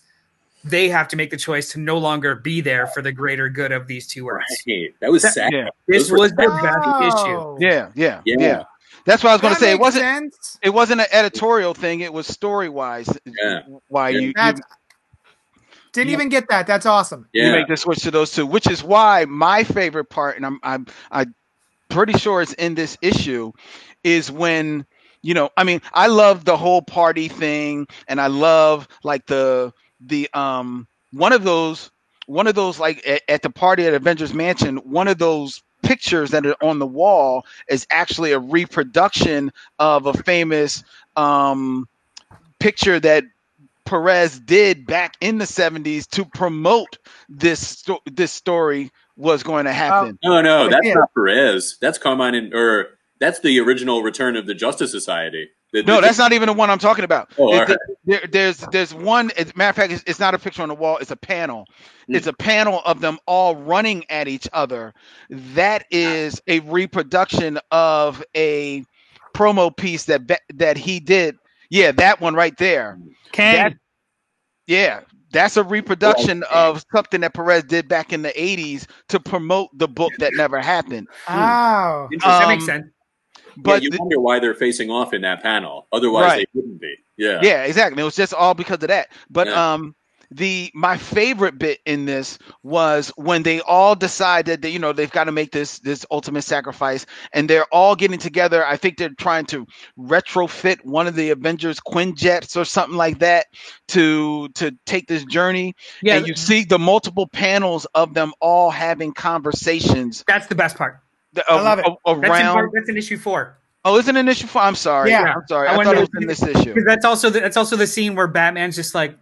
S6: they have to make the choice to no longer be there for the greater good of these two worlds.
S4: Right. That was
S6: That-
S4: sad.
S5: Yeah,
S6: This
S4: Those
S6: was the
S4: sad.
S6: bad issue.
S3: Oh.
S5: yeah, yeah,
S4: Yeah.
S5: yeah. That's what I was going to say. It wasn't.
S3: sense.
S5: It wasn't an editorial thing. It was story wise.
S4: Yeah.
S5: Why
S4: Yeah.
S5: you, you
S3: didn't
S5: Yeah.
S3: even get that. That's awesome.
S5: you
S4: Yeah.
S5: make the switch to those two, which is why my favorite part, and I'm I'm I'm pretty sure it's in this issue, is when you know I mean I love the whole party thing, and I love like the the um one of those one of those like at, at the party at Avengers Mansion, one of those pictures that are on the wall is actually a reproduction of a famous um picture that Perez did back in the 70s to promote this sto- this story was going to happen.
S4: No, no, that's
S3: Yeah.
S4: not Perez. That's Carmine and or that's the original Return of the Justice Society. The-
S5: no,
S4: the-
S5: that's not even the one I'm talking about.
S4: Oh,
S5: It-
S4: all right.
S5: there, there's there's one. As a matter of fact, it's, it's not a picture on the wall. It's a panel.
S4: Hmm.
S5: It's a panel of them all running at each other. That is a reproduction of a promo piece that that he did. Yeah, that one right there.
S6: Kang,
S5: That- Yeah, that's a reproduction of something that Perez did back in the '80s to promote the book that never happened.
S3: Oh.
S4: Interesting.
S6: that
S5: um,
S6: makes sense.
S4: But
S5: But
S4: you
S5: the-
S4: wonder why they're facing off in that panel. Otherwise,
S5: Right.
S4: they wouldn't be. Yeah.
S5: yeah, exactly. It was just all because of that. But
S4: Yeah.
S5: um, the my favorite bit in this was when they all decided that you know they've got to make this this ultimate sacrifice and they're all getting together i think they're trying to retrofit one of the avengers quinjets or something like that to to take this journey
S6: Yeah,
S5: and you see the multiple panels of them all having conversations
S6: that's the best part.
S5: Th-
S3: I love it.
S5: a-
S6: That's in,
S5: around
S6: that's in issue four.
S5: oh isn't an issue four? i'm sorry
S3: Yeah.
S5: i'm sorry
S6: I
S5: i, thought
S6: to-
S5: it was in this issue
S6: Because that's also the, that's also the scene where Batman's just like,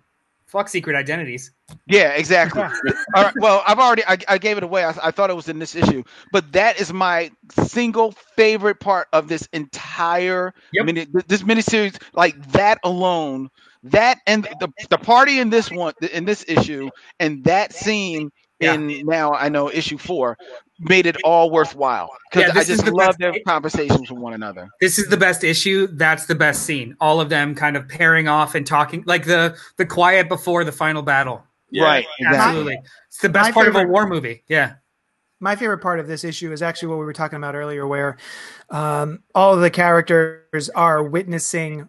S6: "Fuck secret identities."
S5: Yeah, exactly. All right. Well, I've already I, I gave it away. I, I thought it was in this issue, but that is my single favorite part of this entire
S6: Yep.
S5: mini this miniseries. Like that alone, that and the the party in this one in this issue, and that scene
S6: Yeah.
S5: in now I know issue four made it all worthwhile because
S6: Yeah,
S5: I
S6: this is
S5: just
S6: the
S5: love
S6: best-
S5: their conversations with one another.
S6: This is the best issue. That's the best scene. All of them kind of pairing off and talking, like the the quiet before the final battle.
S4: Yeah.
S5: Right. Exactly.
S6: Absolutely, it's the best
S3: My
S6: part of a war movie. Yeah,
S3: my favorite part of this issue is actually what we were talking about earlier, where um, all of the characters are witnessing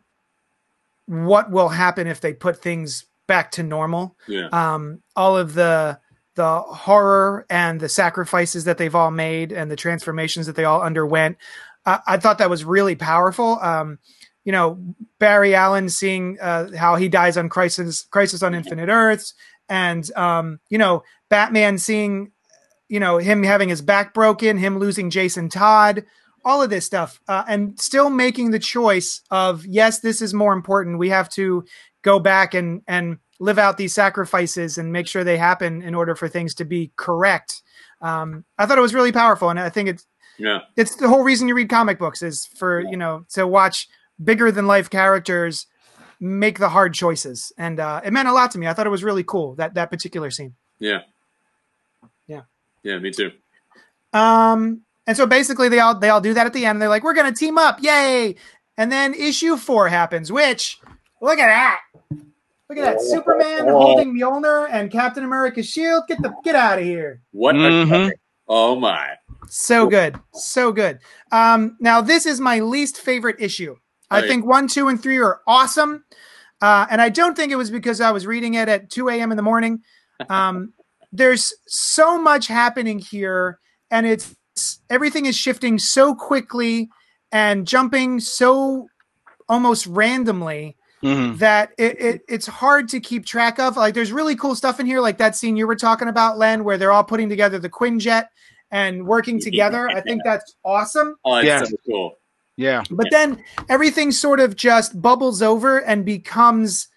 S3: what will happen if they put things back to normal.
S4: Yeah.
S3: Um, all of the the horror and the sacrifices that they've all made and the transformations that they all underwent. I, I thought that was really powerful. Um, you know, Barry Allen seeing uh, how he dies on Crisis Crisis on Infinite Earths, and um, you know, Batman seeing you know him having his back broken, him losing Jason Todd, all of this stuff, uh, and still making the choice of yes, this is more important. We have to go back and and live out these sacrifices and make sure they happen in order for things to be correct. Um, I thought it was really powerful, and I think it's
S4: Yeah.
S3: it's the whole reason you read comic books is for you know to watch bigger than life characters make the hard choices, and uh, it meant a lot to me. I thought it was really cool that that particular scene.
S4: Yeah.
S3: Yeah.
S4: Yeah, me too.
S3: Um, and so basically they all they all do that at the end. They're like, "We're gonna team up, yay!" And then issue four happens, which look at that, look at that, Superman holding Mjolnir and Captain America's shield. Get the get out of here!
S4: What? a
S5: Mhm.
S4: cover. Oh my.
S3: So good, so good. Um, now this is my least favorite issue. I think one, two, and three are awesome, uh, and I don't think it was because I was reading it at two a.m. in the morning. Um, there's so much happening here, and it's everything is shifting so quickly and jumping so almost randomly
S5: Mhm.
S3: that it, it it's hard to keep track of. Like there's really cool stuff in here, like that scene you were talking about, Len, where they're all putting together the Quinjet and working together. I think that's awesome.
S4: Oh, it's
S5: Yeah.
S4: so cool.
S5: Yeah.
S3: But then everything sort of just bubbles over and becomes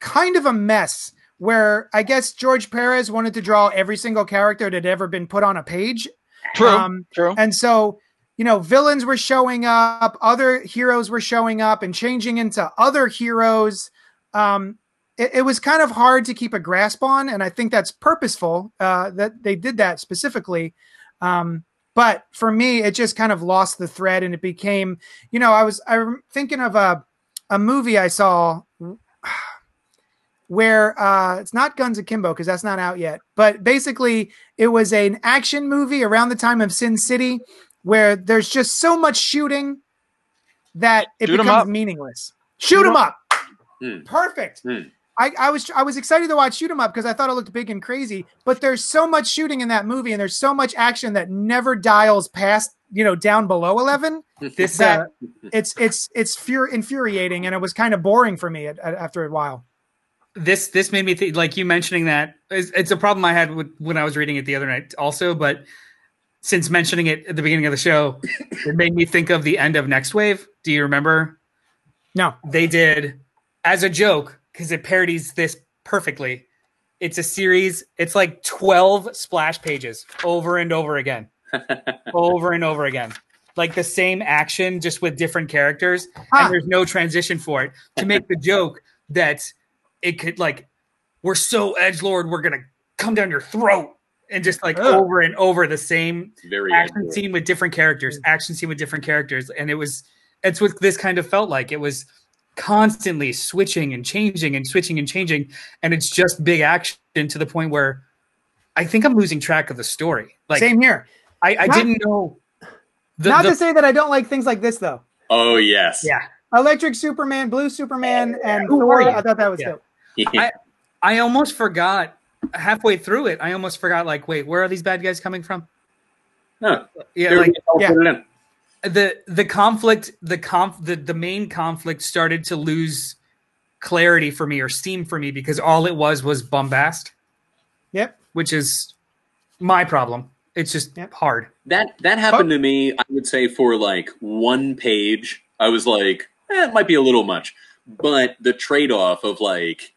S3: kind of a mess. Where I guess George Perez wanted to draw every single character that had ever been put on a page.
S5: True.
S3: Um,
S5: True.
S3: and so, you know, villains were showing up, other heroes were showing up and changing into other heroes. Um, it, it was kind of hard to keep a grasp on, and I think that's purposeful uh, that they did that specifically. Um, but for me, it just kind of lost the thread, and it became, you know, I was I'm thinking of a a movie I saw where uh, it's not Guns Akimbo because that's not out yet, but basically it was an action movie around the time of Sin City where there's just so much shooting that it
S5: Shoot 'em
S3: becomes
S5: up.
S3: meaningless. Shoot 'em up.
S4: Hmm.
S3: Perfect.
S4: Hmm.
S3: I, I was I was excited to watch Shoot 'em up because I thought it looked big and crazy, but there's so much shooting in that movie and there's so much action that never dials past you know down below 11
S6: this
S3: that
S6: uh,
S3: it's it's it's fur- infuriating and it was kind of boring for me at, at- after a while
S6: this this made me think like you mentioning that it's, it's a problem I had with when I was reading it the other night also, but since mentioning it at the beginning of the show, it made me think of the end of Nextwave. Do you remember?
S3: no
S6: They did as a joke because it parodies this perfectly. It's a series. It's like twelve splash pages over and over again, over and over again, like the same action just with different characters,
S3: Huh.
S6: and there's no transition for it to make the joke that it could like we're so edge lord we're gonna come down your throat and just like
S3: Ugh.
S6: over and over the same
S4: Very
S6: action
S4: accurate.
S6: scene with different characters, mm. action scene with different characters, and it was it's what this kind of felt like. It was constantly switching and changing and switching and changing, and it's just big action to the point where I think I'm losing track of the story. Like
S3: same here
S6: I, I
S3: Not-
S6: didn't know. The,
S3: not
S6: the-
S3: to say that i don't like things like this though
S4: Oh yes.
S6: yeah,
S3: electric superman blue superman and
S6: Who
S3: Thor, i thought that was
S6: Yeah.
S3: dope
S4: Yeah.
S6: I almost forgot halfway through it. I almost forgot. Like, wait, where are these bad guys coming from?
S4: No,
S6: Yeah, like
S3: yeah.
S4: put it in.
S6: the the conflict, the conf, the the main conflict started to lose clarity for me or steam for me because all it was was bombast,
S3: Yep.
S6: which is my problem. It's just
S3: Yep.
S6: hard.
S4: That that happened to me. I would say for like one page, I was like, eh, it might be a little much. But the trade off of like,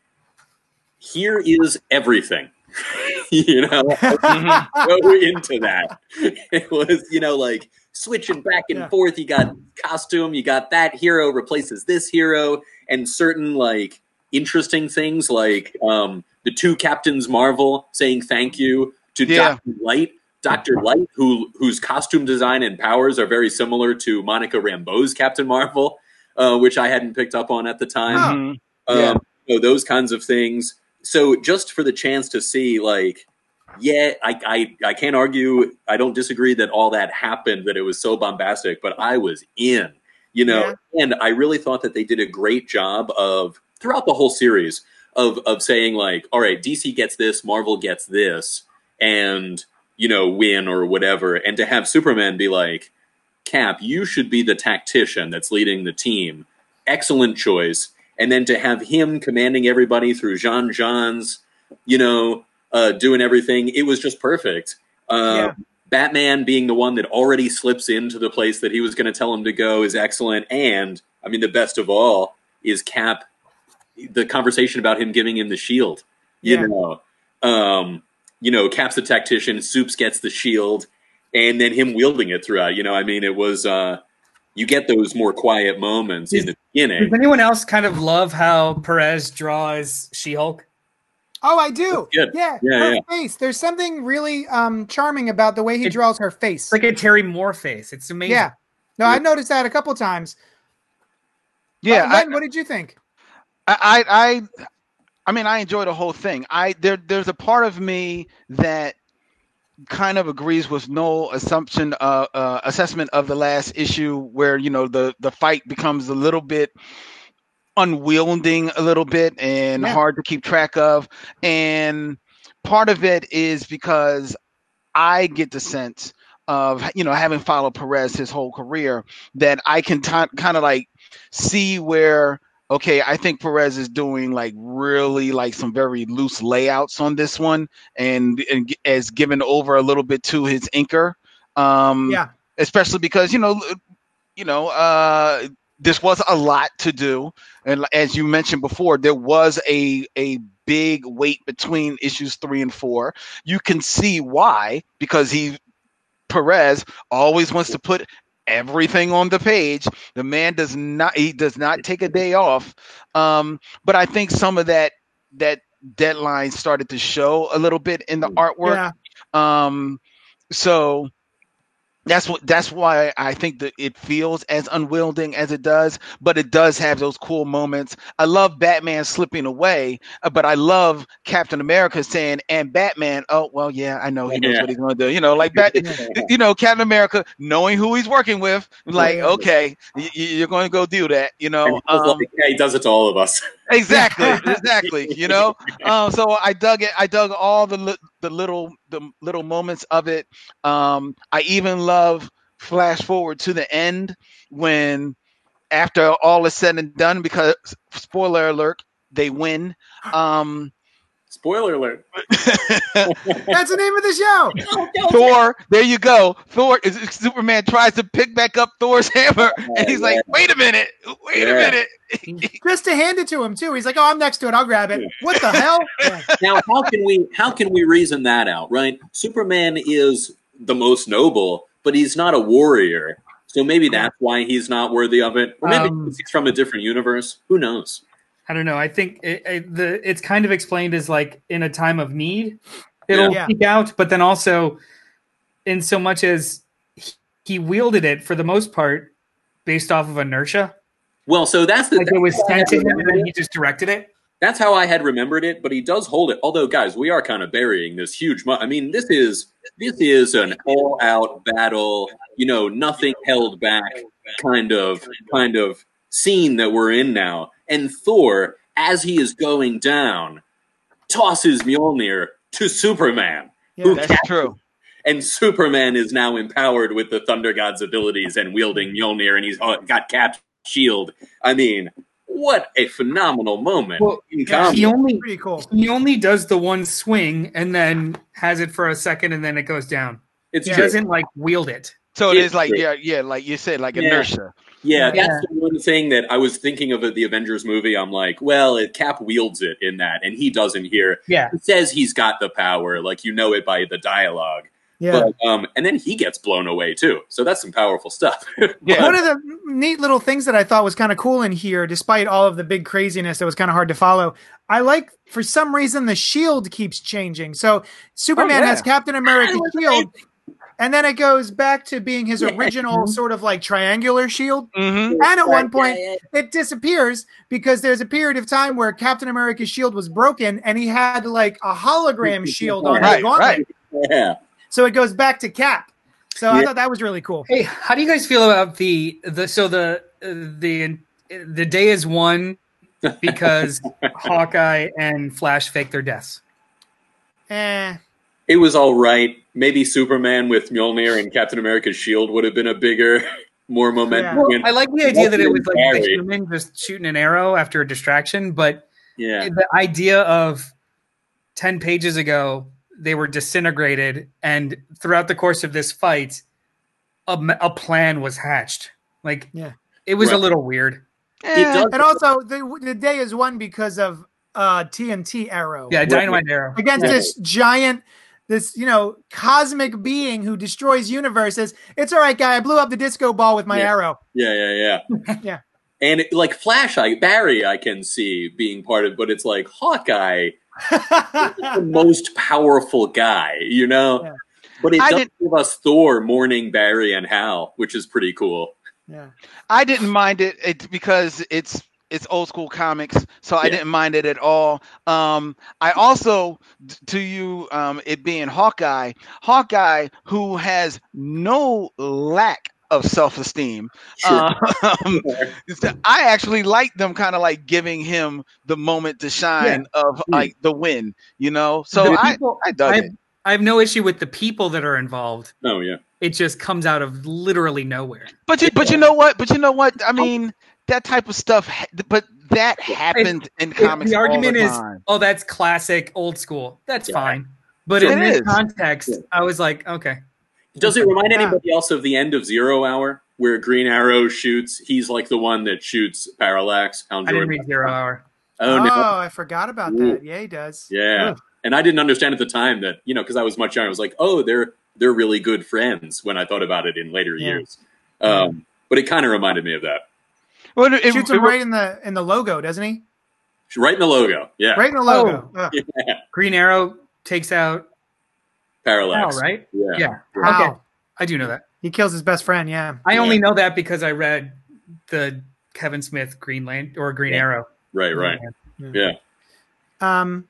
S4: here is everything. you know, go into that. It was, you know, like switching back and
S3: Yeah.
S4: forth. You got costume, you got that hero replaces this hero, and certain like interesting things like um, the two Captains Marvel saying thank you to
S5: Yeah.
S4: Doctor Light. Doctor Light, who whose costume design and powers are very similar to Monica Rambeau's Captain Marvel, uh, which I hadn't picked up on at the time.
S5: Mhm.
S4: Um,
S5: Yeah.
S4: so those kinds of things. So just for the chance to see, like, yeah, I, I, I can't argue. I don't disagree that all that happened, that it was so bombastic, but I was in, you know, and I really thought that they did a great job of throughout the whole series of, of saying like, all right, DC gets this, Marvel gets this, and, you know, win or whatever. And to have Superman be like, Cap, you should be the tactician that's leading the team. Excellent choice. And then to have him commanding everybody through Jean Jean's, you know, uh, doing everything, it was just perfect. Uh,
S3: Yeah.
S4: Batman being the one that already slips into the place that he was going to tell him to go is excellent. And I mean, the best of all is Cap, the conversation about him giving him the shield. You
S3: Yeah.
S4: know, um, you know, Cap's the tactician, Soups gets the shield, and then him wielding it throughout. You know, I mean, it was uh, you get those more quiet moments in the beginning.
S6: Does anyone else kind of love how Perez draws She Hulk?
S3: Oh, I do. Yeah,
S4: Yeah,
S3: her
S4: yeah.
S3: face. There's something really um charming about the way he
S6: It-
S3: draws her face.
S6: Like a Terry Moore face. It's amazing.
S3: yeah. No, I noticed that a couple times.
S5: Yeah,
S3: Len,
S5: I,
S3: what did you think?
S5: I, I, I mean, I enjoy the whole thing. I there, there's a part of me that kind of agrees with Noel assumption, uh, uh, assessment of the last issue, where you know the the fight becomes a little bit unwielding, a little bit, and
S3: Yeah.
S5: hard to keep track of. And part of it is because I get the sense of you know having followed Perez his whole career that I can t- kind of like see where okay, I think Perez is doing like really like some very loose layouts on this one, and, and g- as given over a little bit to his inker. Um,
S3: Yeah.
S5: especially because you know, you know, uh, this was a lot to do, and as you mentioned before, there was a a big wait between issues three and four. You can see why because he Perez always wants to put everything on the page. The man does not he does not take a day off. Um, but I think some of that that deadline started to show a little bit in the artwork.
S3: Yeah.
S5: Um, so that's what that's why I think that it feels as unwielding as it does, but it does have those cool moments. I love Batman slipping away, uh, but I love Captain America saying, "And Batman, oh well, yeah, I know he knows
S4: Yeah.
S5: what he's going to do." You know, like that. you know, Captain America knowing who he's working with, like, okay, you're going to go do that. You know, um,
S4: like, yeah, he does it to all of us.
S5: exactly exactly you know um so i dug it i dug all the the little the little moments of it. Um i even love flash forward to the end when after all is said and done because spoiler alert they win. Um
S4: Spoiler alert.
S3: That's the name of the show.
S5: thor there you go thor is superman tries to pick back up thor's hammer and he's like wait a minute wait a minute
S3: Just to hand it to him too. He's like, "Oh, I'm next to it. I'll grab it." What the hell?
S4: Now how can we how can we reason that out right superman is the most noble but he's not a warrior so maybe that's why he's not worthy of it or maybe
S6: Um,
S4: he's from a different universe who knows
S6: I don't know. I think it, it, the it's kind of explained as like in a time of need, it'll
S3: Yeah.
S6: peek out, but then also in so much as he, he wielded it for the most part based off of inertia,
S4: well so that's the
S6: like it was
S4: that's how I
S6: sent to him and then he just directed it.
S4: That's how I had remembered it, but he does hold it. Although, guys, we are kind of burying this huge. I mean, this is this is an all-out battle. You know, nothing held back kind of kind of scene that we're in now. And Thor, as he is going down, tosses Mjolnir to Superman,
S3: Yeah.
S4: who
S5: That's
S4: catches
S5: true.
S4: and Superman is now empowered with the Thunder God's abilities and wielding Mjolnir, and he's uh, got Cap's shield. I mean, what a phenomenal moment
S6: Well,
S4: in
S3: Yeah.
S6: He only
S3: Pretty cool.
S6: he only does the one swing and then has it for a second and then it goes down.
S4: It's
S6: He
S4: true.
S6: doesn't like wield it.
S5: So it
S4: Yeah.
S5: is like yeah, yeah, like you said, like
S4: Yeah.
S5: inertia.
S4: Yeah,
S6: Yeah.
S4: that's the one thing that I was thinking of at the Avengers movie. I'm like, well, it, Cap wields it in that, and he doesn't here.
S6: Yeah.
S4: He says he's got the power, like you know it by the dialogue.
S3: Yeah.
S4: But, um, and then he gets blown away too. So that's some powerful stuff.
S5: Yeah.
S3: One of the neat little things that I thought was kind of cool in here, despite all of the big craziness that was kind of hard to follow, I like for some reason the shield keeps changing. So Superman
S5: Oh, yeah.
S3: has Captain
S4: America's
S3: shield, and then it goes back to being his original sort of like triangular shield.
S5: hmm
S3: And at one point, it disappears because there's a period of time where Captain America's shield was broken, and he had like a hologram shield on his gauntlet.
S5: right.
S4: yeah.
S3: So it goes back to Cap. So I thought that was really cool.
S6: Hey, how do you guys feel about the the so the the the day is won because Hawkeye and Flash fake their deaths?
S3: Eh.
S4: It was all right. Maybe Superman with Mjolnir and Captain America's shield would have been a bigger, more momentum.
S3: Yeah.
S6: Well, I like the idea that it was like the human just shooting an arrow after a distraction, but
S4: yeah.
S6: the idea of 10 pages ago they were disintegrated and throughout the course of this fight a plan was hatched like
S3: Yeah.
S6: it was a little weird
S4: It
S3: And also, the the day is won because of uh, TNT Arrow.
S6: yeah dynamite arrow
S3: Against
S4: Yeah.
S3: this giant, this you know cosmic being who destroys universes. It's all right, guy. I blew up the disco ball with my
S4: Yeah.
S3: arrow.
S4: Yeah, yeah, yeah.
S3: Yeah.
S4: And it, like Flash, I Barry, I can see being part of, but it's like Hawkeye, the most powerful guy, you know.
S3: Yeah.
S4: But it
S5: I
S4: does
S5: didn't-
S4: give us Thor mourning Barry and Hal, which is pretty cool.
S3: yeah.
S5: I didn't mind it, it because it's it's old school comics, so I didn't mind it at all. Um, I also, to you, um, it being Hawkeye, Hawkeye who has no lack of self esteem.
S4: Sure.
S5: Um, I actually like them kind of like giving him the moment to shine of like the win, you know. So
S6: The
S5: I,
S6: people-
S5: I dug
S6: I,
S5: it.
S6: I have no issue with the people that are involved
S4: oh yeah.
S6: it just comes out of literally nowhere
S5: But you, but you know what? But you know what? I mean, that type of stuff. But that happens in
S6: If
S5: comics.
S6: the
S5: all
S6: argument
S5: the
S6: is oh that's classic old school that's
S4: Yeah.
S6: fine but
S5: It
S6: in this
S5: is.
S6: context
S4: Yeah.
S6: i was like okay
S4: Does it remind anybody else of the end of Zero Hour, where Green Arrow shoots? He's like the one that shoots Parallax. Hal
S6: i didn't read zero hour
S4: Oh
S3: Oh,
S4: no.
S3: I forgot about that. Yeah, he does.
S4: Yeah. And I didn't understand at the time that, you know, because I was much younger, I was like, oh, they're they're really good friends when I thought about it in later
S3: Yeah.
S4: years. Um, but it kind of reminded me of that.
S5: Well, it- it-
S3: Shoots
S5: it-
S3: him right in the in the logo, doesn't he?
S4: Right in the logo. Yeah.
S3: Right in the logo. Ugh.
S4: Yeah.
S6: green arrow takes out
S4: Parallax.
S6: Hal, right
S4: Yeah.
S6: yeah
S3: Wow.
S6: okay i do know that
S3: He kills his best friend. Yeah.
S6: I only
S4: Yeah.
S6: know that because I read the Kevin Smith Green Lane or Green
S4: Yeah.
S6: Arrow.
S4: Right, right. Yeah.
S3: Um.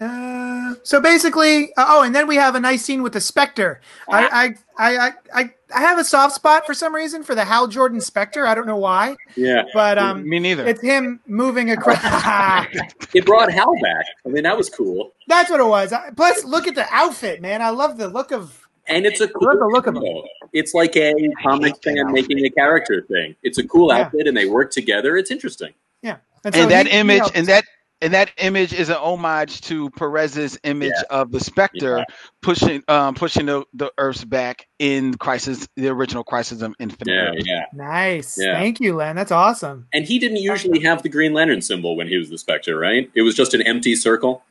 S3: Uh, so basically, uh, oh, and then we have a nice scene with the Spectre. I, I, I, I, I, I have a soft spot for some reason for the Hal Jordan Spectre. I don't know why,
S4: Yeah.
S3: but um,
S5: me neither.
S3: it's him moving across.
S4: It brought Hal back. I mean, that was cool.
S3: That's what it was. Plus, look at the outfit, man. I love the look of.
S4: And it's a cool
S3: love the look of him.
S4: show. It's like a comic fan
S5: outfit.
S4: making a character thing. It's a cool
S3: Yeah.
S4: outfit and they work together. It's interesting.
S3: Yeah, so
S5: and that
S3: he- he
S5: image
S3: helps.
S5: and that and that image is an homage to Perez's image
S4: Yeah.
S5: of the Spectre
S4: Yeah.
S5: pushing um pushing the, the Earth's back in Crisis, the original Crisis of Infinite.
S4: Yeah,
S5: Earths.
S4: yeah.
S3: nice.
S4: Yeah.
S3: Thank you, Len. That's awesome.
S4: And he didn't usually have the Green Lantern symbol when he was the Spectre, right? It was just an empty circle.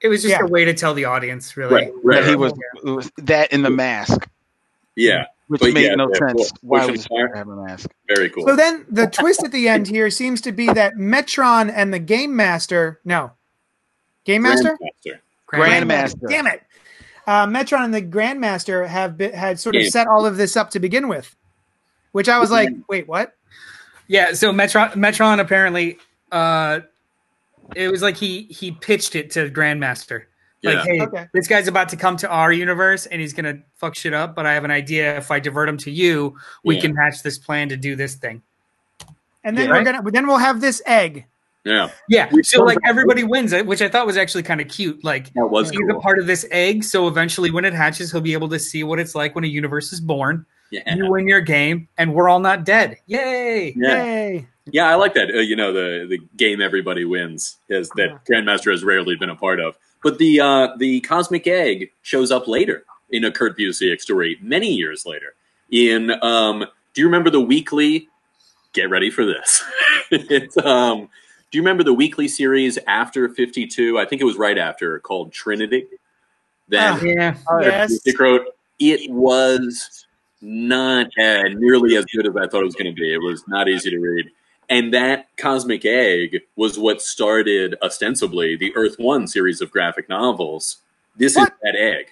S6: It was just
S3: Yeah.
S6: a way to tell the audience, really.
S4: Right, right.
S5: That he was, it was that in the mask,
S4: Yeah,
S5: which
S4: But
S5: made
S4: yeah,
S5: no
S4: yeah,
S5: sense.
S4: cool.
S5: Why
S4: Pushing
S5: was
S4: fire.
S5: have a mask?
S4: very cool.
S3: So then the twist at the end here seems to be that Metron and the Game Master. No, Game Master.
S4: Grandmaster.
S5: Grandmaster.
S3: Damn it. Uh, Metron and the Grandmaster have been, had sort of
S4: Yeah.
S3: set all of this up to begin with, which I was like, wait, what?
S6: Yeah, so Metron Metron apparently uh it was like he he pitched it to Grandmaster. Like, hey,
S3: Okay.
S6: this guy's about to come to our universe and he's gonna fuck shit up, but I have an idea. If I divert him to you, we
S4: Yeah.
S6: can hatch this plan to do this thing.
S3: And then
S6: Yeah.
S3: we're gonna then we'll have this egg.
S4: Yeah,
S6: Yeah.
S4: We
S6: So like everybody wins it, which I thought was actually kind of cute. Like
S4: that was
S6: he's a part of this egg, so eventually when it hatches, he'll be able to see what it's like when a universe is born.
S4: Yeah.
S6: You win your game, and we're all not dead. Yay!
S4: Yeah.
S3: Yay!
S4: Yeah, I like that. Uh, you know, the the game everybody wins is that Grandmaster has rarely been a part of. But the uh, the cosmic egg shows up later in a Kurt Busiek story, many years later. In um, do you remember the weekly? Get ready for this. it's um, do you remember the weekly series after Fifty Two? I think it was right after called Trinity. Then
S3: Ah.
S6: Yeah.
S3: Yes.
S4: Busiek wrote it was not uh, nearly as good as I thought it was going to be. It was not easy to read. And that cosmic egg was what started ostensibly the Earth One series of graphic novels. This
S3: What?
S4: is that egg.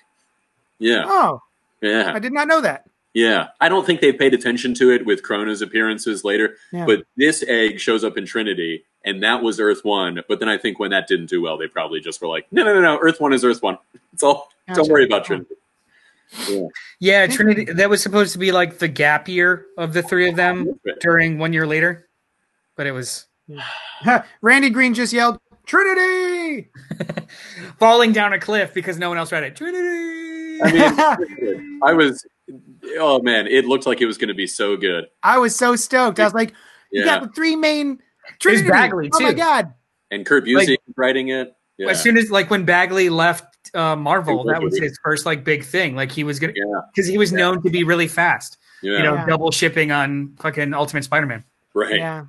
S4: Yeah,
S3: Oh,
S4: yeah,
S3: I did not know that.
S4: yeah. I don't think they paid attention to it with Krona's appearances later,
S3: Yeah.
S4: but this egg shows up in Trinity, and that was Earth One. But then I think when that didn't do well, they probably just were like, no, no, no, no. Earth One is Earth One. It's all. Don't worry about Trinity. Yeah.
S6: Yeah, Trinity. That was supposed to be like the gap year of the three of them during one year later, but it was
S3: Randy Green just yelled, Trinity!
S6: falling down a cliff because no one else read it. Trinity.
S4: I mean, I was. Oh man, it looked like it was going to be so good.
S3: I was so stoked. I was like, you
S4: Yeah,
S3: got the three main Trinity.
S6: Bagley,
S3: oh my god.
S4: and Kurt Busiek writing it. Yeah,
S6: As soon as like when Bagley left uh, Marvel, that was his first like big thing. Like he was gonna
S4: yeah,
S6: because he was known to be really fast.
S4: yeah,
S6: You know,
S3: Yeah.
S6: double shipping on fucking Ultimate Spider-Man.
S4: right.
S3: Yeah.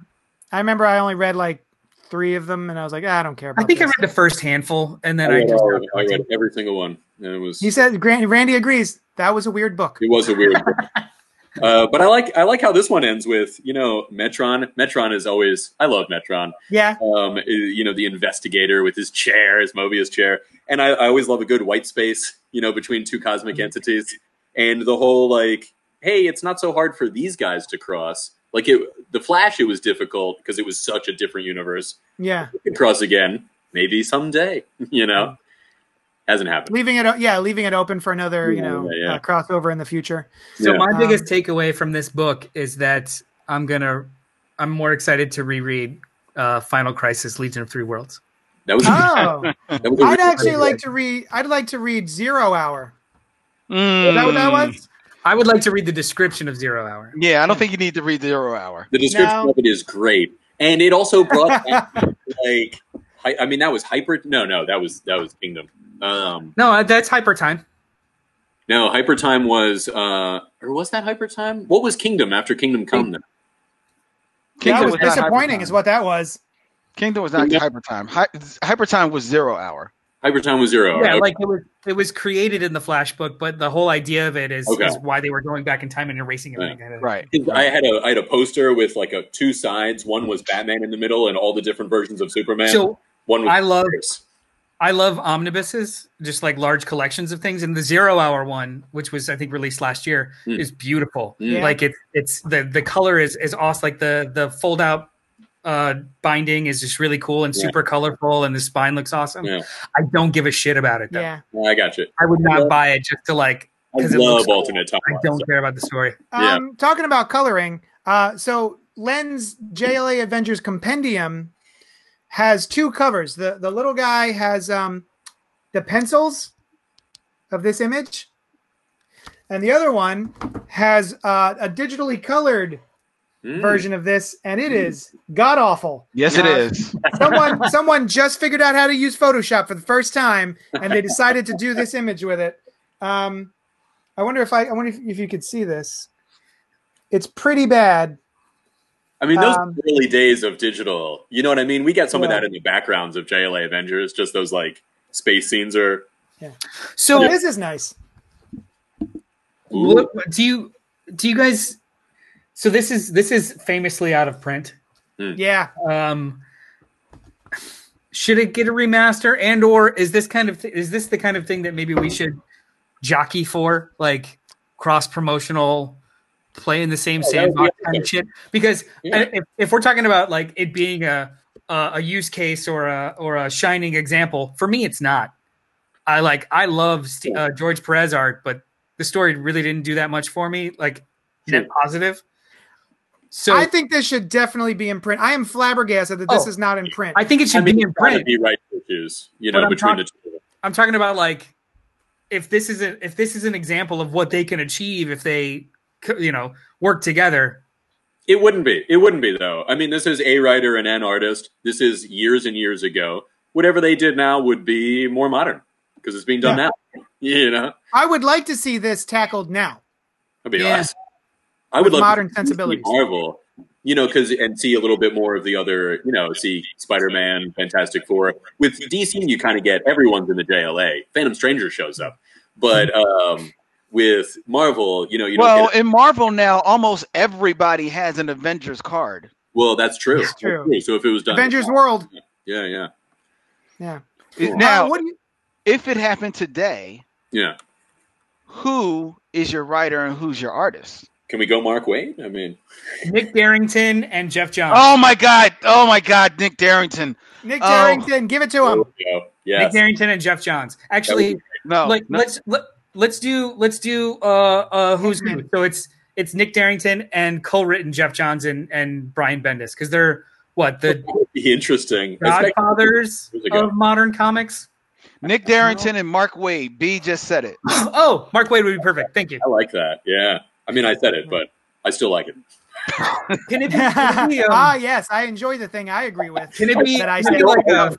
S3: I remember I only read like three of them and I was like, ah, I don't care about
S6: I think I read the first handful, and then I,
S4: read,
S6: just
S4: all of. I read every single one. And it was
S3: He said Gran- Randy agrees. That was a weird book.
S4: it was a weird. book. Uh, but I like I like how this one ends with you know Metron. Metron is always I love Metron.
S3: Yeah.
S4: Um, you know the investigator with his chair, his Mobius chair, and I, I always love a good white space. You know between two cosmic entities, and the whole like, hey, it's not so hard for these guys to cross. Like it, the Flash, it was difficult because it was such a different universe.
S3: Yeah.
S4: Cross again, maybe someday. You know, hasn't happened.
S3: Leaving it, o- yeah, leaving it open for another, you know,
S4: yeah, yeah.
S3: Uh, crossover in the future.
S6: So
S4: Yeah.
S6: my
S3: Um,
S6: biggest takeaway from this book is that I'm gonna I'm more excited to reread uh, Final Crisis: Legion of Three Worlds.
S4: That was.
S3: Oh,
S4: that was a
S3: I'd actually like to read. I'd like to read Zero Hour.
S5: Mm.
S3: Is that what that was?
S6: I would like to read the description of Zero Hour.
S5: Yeah, I don't think you need to read Zero Hour.
S4: The description
S3: No.
S4: of it is great, and it also brought back, like, hi- I mean, that was hyper. No, no, that was that was Kingdom. Um,
S6: No, uh, that's Hyper Time.
S4: no, Hyper Time was, uh, or was that Hyper Time? What was Kingdom after Kingdom Come? Then?
S3: that was
S5: not
S3: disappointing, is what that was.
S5: Kingdom was not
S4: Yeah.
S5: Hyper Time. Hy- Hyper Time was Zero Hour.
S4: Hyper Time was zero.
S6: Yeah,
S4: Okay.
S6: like it was it was created in the Flash book, but the whole idea of it is,
S4: Okay.
S6: is why they were going back in time and erasing everything.
S5: Right.
S4: I had a I had a poster with like a two sides. One was Batman in the middle, and all the different versions of Superman.
S6: So
S4: One was
S6: I love I love omnibuses, just like large collections of things. And the Zero Hour one, which was I think released last year,
S4: Mm.
S6: is beautiful.
S4: Mm.
S6: Like it's it's the the color is is awesome. Like the the fold out uh binding is just really cool and
S4: Yeah.
S6: super colorful, and the spine looks awesome.
S4: Yeah.
S6: I don't give a shit about it though.
S3: Yeah.
S4: I got you.
S6: I would not
S4: Yeah.
S6: buy it just to like
S4: I
S6: 'Cause it
S4: love
S6: looks cool.
S4: alternate
S6: I don't care about the story.
S4: Yeah.
S3: Um, talking about coloring, uh, so Len's JLA Avengers Compendium has two covers. The the little guy has um, the pencils of this image, and the other one has uh, a digitally colored
S4: Mm.
S3: version of this, and it is god awful.
S5: Yes, it
S3: Uh,
S5: is.
S3: Someone someone just figured out how to use Photoshop for the first time, and they decided to do this image with it. Um, I wonder if I I wonder if, if you could see this. It's pretty bad.
S4: I mean, those
S3: Um,
S4: early days of digital, you know what I mean? We got some of that in the backgrounds of JLA Avengers, just those like space scenes are. Yeah.
S6: So
S3: this is nice.
S6: What, do you do you guys? So this is this is famously out of print.
S3: Yeah.
S6: Um, should it get a remaster, and or is this kind of is this the kind of thing that maybe we should jockey for, like cross promotional, play in the same
S4: Oh, that be
S6: sandbox kind of shit? Because
S4: Yeah.
S6: if, if we're talking about like it being a, a a use case or a or a shining example, for me it's not. I like I love St- uh, George Perez art, but the story really didn't do that much for me. Like net positive. So
S3: I think this should definitely be in print. I am flabbergasted that this
S6: Oh.
S3: is not in print.
S6: I think it should
S4: I mean,
S6: be in
S4: it's
S6: print.
S4: be right issues, you know, between
S6: talk-
S4: the two.
S6: I'm talking about like if this is a, if this is an example of what they can achieve if they c- you know work together.
S4: It wouldn't be. It wouldn't be though. I mean, this is a writer and an artist. This is years and years ago. Whatever they did now would be more modern because it's being done now. You know,
S3: I would like to see this tackled now.
S4: that'd be
S6: Yeah.
S4: awesome. I would love
S3: modern
S4: to see
S3: sensibilities.
S4: Marvel, you know, because and see a little bit more of the other, you know, see Spider Man, Fantastic Four. With DC, you kind of get everyone's in the JLA. Phantom Stranger shows up, but um, with Marvel, you know, you don't
S5: well,
S4: get
S5: in Marvel now, almost everybody has an Avengers card.
S4: well. That's true.
S3: It's true.
S4: That's So if it was done,
S3: Avengers World.
S4: yeah, yeah,
S3: Yeah.
S4: Cool.
S5: Now,
S3: Uh, what do you?
S5: if it happened today,
S4: yeah.
S5: who is your writer and who's your artist?
S4: Can we go Mark Waid? I mean,
S6: Nick Derington and Geoff Johns.
S5: Oh my God! Oh my God! Nick Derington.
S3: Nick
S5: Oh.
S3: Derington, give it to him.
S4: Yeah.
S6: Nick
S4: Yes.
S6: Derington and Geoff Johns. Actually,
S5: No,
S6: like
S5: no.
S6: let's let, let's do let's do uh uh who's who. So it's it's Nick Derington and co-written Geoff Johns and, and Brian Bendis because they're what the
S4: be interesting.
S6: Godfathers of modern comics.
S5: Nick Derington and Mark Waid. B just said it.
S6: oh, Mark Waid would be perfect. Thank you.
S4: I like that. Yeah. I mean, I said it, but I still like it.
S6: Can it be, can it be, um,
S3: ah, yes, I enjoy the thing I agree with.
S6: can it be,
S3: that I
S6: can it be like a,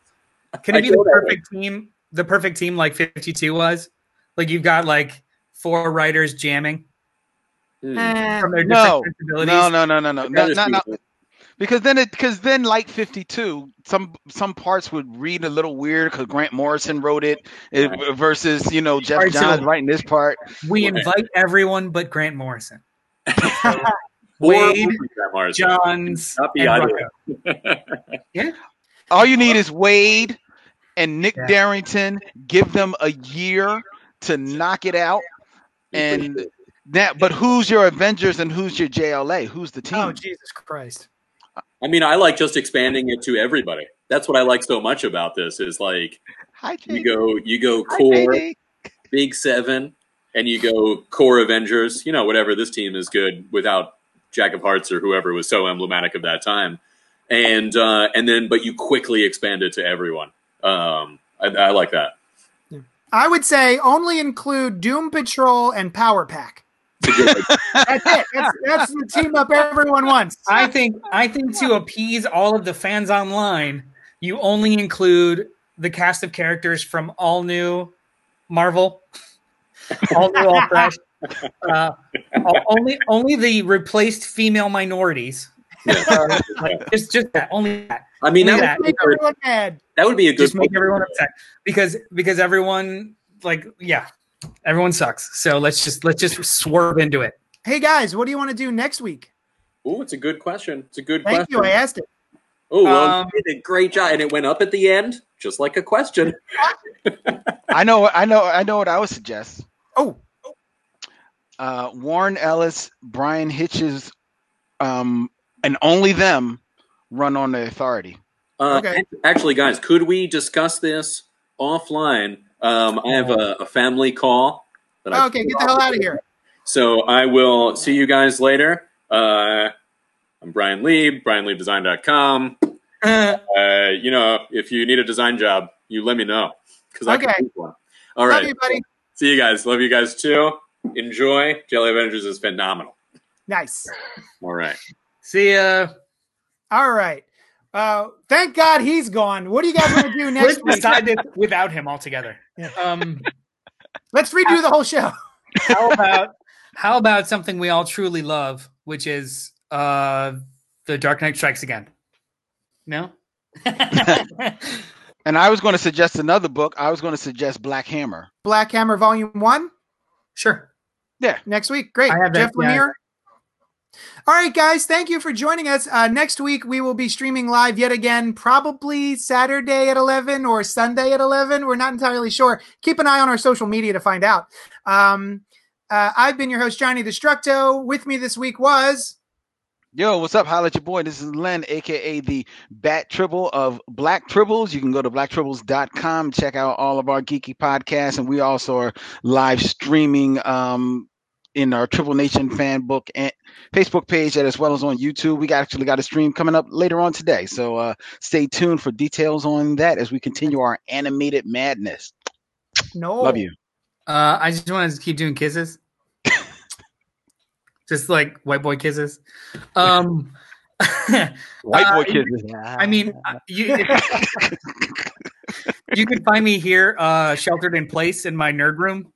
S6: can
S4: I
S6: it be the
S4: that.
S6: perfect team? The perfect team like 52 was? Like you've got like four writers jamming from their
S5: No, no, no, no, no, no, no, no, no.
S4: That.
S5: Because then it, because then like Fifty Two, some some parts would read a little weird because Grant Morrison wrote it, eh, it versus you know Geoff
S6: Alright, so-
S5: Johns writing this part.
S6: We
S4: Right.
S6: invite everyone but Grant Morrison.
S4: Waid, Morrison.
S6: Johns,
S4: Not be
S6: and
S4: either.
S6: Rucka.
S5: All you need is Waid and Nick
S6: Yeah.
S5: Derington. Give them a year to knock it out, and that. But who's your Avengers and who's your JLA? Who's the oh, team?
S3: oh, Jesus Christ.
S4: I mean, I like just expanding it to everybody. That's what I like so much about this is like
S5: Hi,
S4: you go you go core
S5: JD.
S4: big seven and you go core Avengers, you know, whatever this team is good without Jack of Hearts or whoever was so emblematic of that time. And uh, and then but you quickly expand it to everyone. Um, I, I like that.
S3: I would say only include Doom Patrol and Power Pack.
S4: It's
S3: That's it. That's, that's the team up everyone wants.
S6: I think I think to appease all of the fans online, you only include the cast of characters from all new Marvel, all new, all fresh. Uh, only only the replaced female minorities. Uh, like, just just that only that.
S4: I mean,
S6: Only
S4: that
S6: that.
S4: would, be
S3: Make
S4: a good,
S3: everyone mad.
S4: that would be a good
S6: Just make everyone upset because because everyone like yeah everyone sucks. So let's just let's just swerve into it.
S3: Hey guys, what do you want to do next week?
S4: Oh, it's a good question. It's a good
S3: Thank you. I asked it.
S4: Oh, well,
S6: Um,
S4: you did a great job, and it went up at the end, just like a question.
S5: I know, I know, I know what I would suggest.
S3: Oh,
S5: Uh, Warren Ellis, Bryan Hitch's, um, and only them run on the authority.
S4: Uh,
S3: Okay.
S4: Actually, guys, could we discuss this offline? Um, I have a, a family call. That I
S3: okay. Get the hell out of here.
S4: So I will see you guys later. Uh, I'm Brian Lieb, BrianLiebDesign.com.
S6: Uh,
S4: Uh, you know, if you need a design job, you let me know because I can
S3: Okay.
S4: do one. All
S3: Love you, buddy.
S4: See you guys. Love you guys too. Enjoy. Jelly Avengers is phenomenal.
S3: Nice.
S4: All right.
S6: see ya.
S3: All right. Uh, thank God he's gone. What do you guys want to do next
S6: Let's decide this without him altogether.
S3: Yeah.
S6: Um,
S3: Let's redo the whole show.
S6: how about how about something we all truly love, which is uh, the Dark Knight Strikes Again? No.
S5: And I was going to suggest another book. I was going to suggest Black Hammer.
S3: Black Hammer Volume One
S6: sure. Yeah.
S3: Next week. Great.
S6: I have that,
S3: Jeff
S6: yeah.
S3: Lemire. All right, guys. Thank you for joining us. Uh, next week we will be streaming live yet again, probably Saturday at eleven or Sunday at eleven. We're not entirely sure. Keep an eye on our social media to find out. Um, uh, I've been your host Johnny Destructo. With me this week was
S5: Yo, what's up? Holla at your boy. This is Len, aka the Bat Tribble of Black Tribbles. You can go to blacktribbles.com, check out all of our geeky podcasts, and we also are live streaming um in our Tribble Nation fan book and Facebook page, as well as on YouTube. We got, actually got a stream coming up later on today, so uh, stay tuned for details on that as we continue our animated madness.
S3: No,
S5: Love you.
S6: Uh, I just want to keep doing kisses, just like white boy kisses. Um,
S5: White boy
S6: uh,
S5: kisses.
S6: I mean, uh, you, you can find me here, uh, sheltered in place in my nerd room,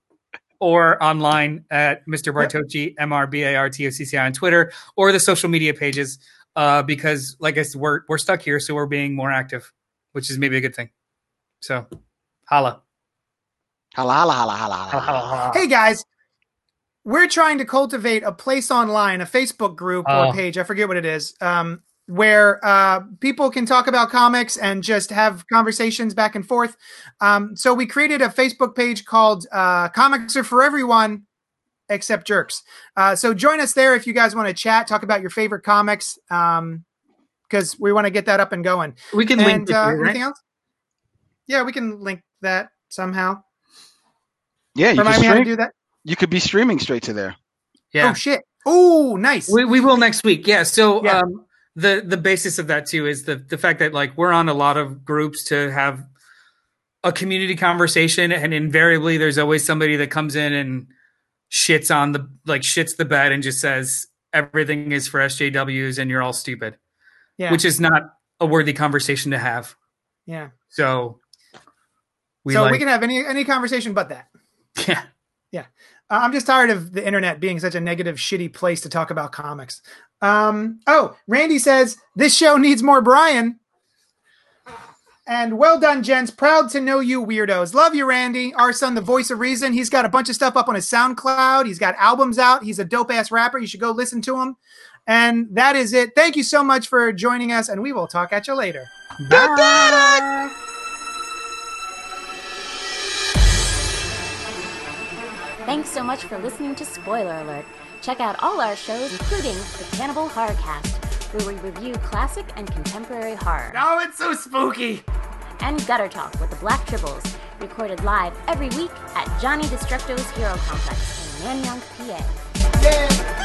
S6: or online at Mr. Bartocci, M R B A R T O C C I on Twitter, or the social media pages. Uh, because, like I said, we're we're stuck here, so we're being more active, which is maybe a good thing. So, holla.
S5: Holla, holla, holla, holla, holla.
S3: Hey guys, we're trying to cultivate a place online, a Facebook group
S6: Oh.
S3: or page, I forget what it is, um, where uh, people can talk about comics and just have conversations back and forth. Um, so we created a Facebook page called uh, Comics Are for Everyone Except Jerks. Uh, so join us there if you guys want to chat, talk about your favorite comics, because we want to get that up and going.
S6: We can link
S3: And
S6: it
S3: uh,
S6: here, right?
S3: anything else? Yeah, we can link that somehow.
S5: Yeah, you can
S3: Remind me how to
S5: stream.
S3: do that.
S5: You could be streaming straight to there.
S6: Yeah.
S3: Oh shit! Oh, nice.
S6: We, we will next week. Yeah. So
S3: Yeah.
S6: um, the the basis of that too is the the fact that like we're on a lot of groups to have a community conversation, and invariably there's always somebody that comes in and shits on the like shits the bed and just says everything is for SJWs and you're all stupid,
S3: yeah,
S6: which is not a worthy conversation to have.
S3: yeah.
S6: So we
S3: so
S6: like
S3: we can have any any conversation but that.
S6: yeah.
S3: Uh, I'm just tired of the internet being such a negative, shitty place to talk about comics. Um, oh, Randy says this show needs more Brian. And well done, gents. Proud to know you, weirdos. Love you, Randy. Our son, the voice of reason. He's got a bunch of stuff up on his SoundCloud. He's got albums out. He's a dope ass rapper. You should go listen to him. And that is it. Thank you so much for joining us, and we will talk at you later. Bye.
S1: Thanks so much for listening to Spoiler Alert. Check out all our shows, including the Cannibal Horrorcast, where we review classic and contemporary horror,
S3: Oh, it's so spooky.
S1: and Gutter Talk with the Black Tribbles, recorded live every week at Johnny Destructo's Hero Complex in Nanyang, PA.
S3: Yeah.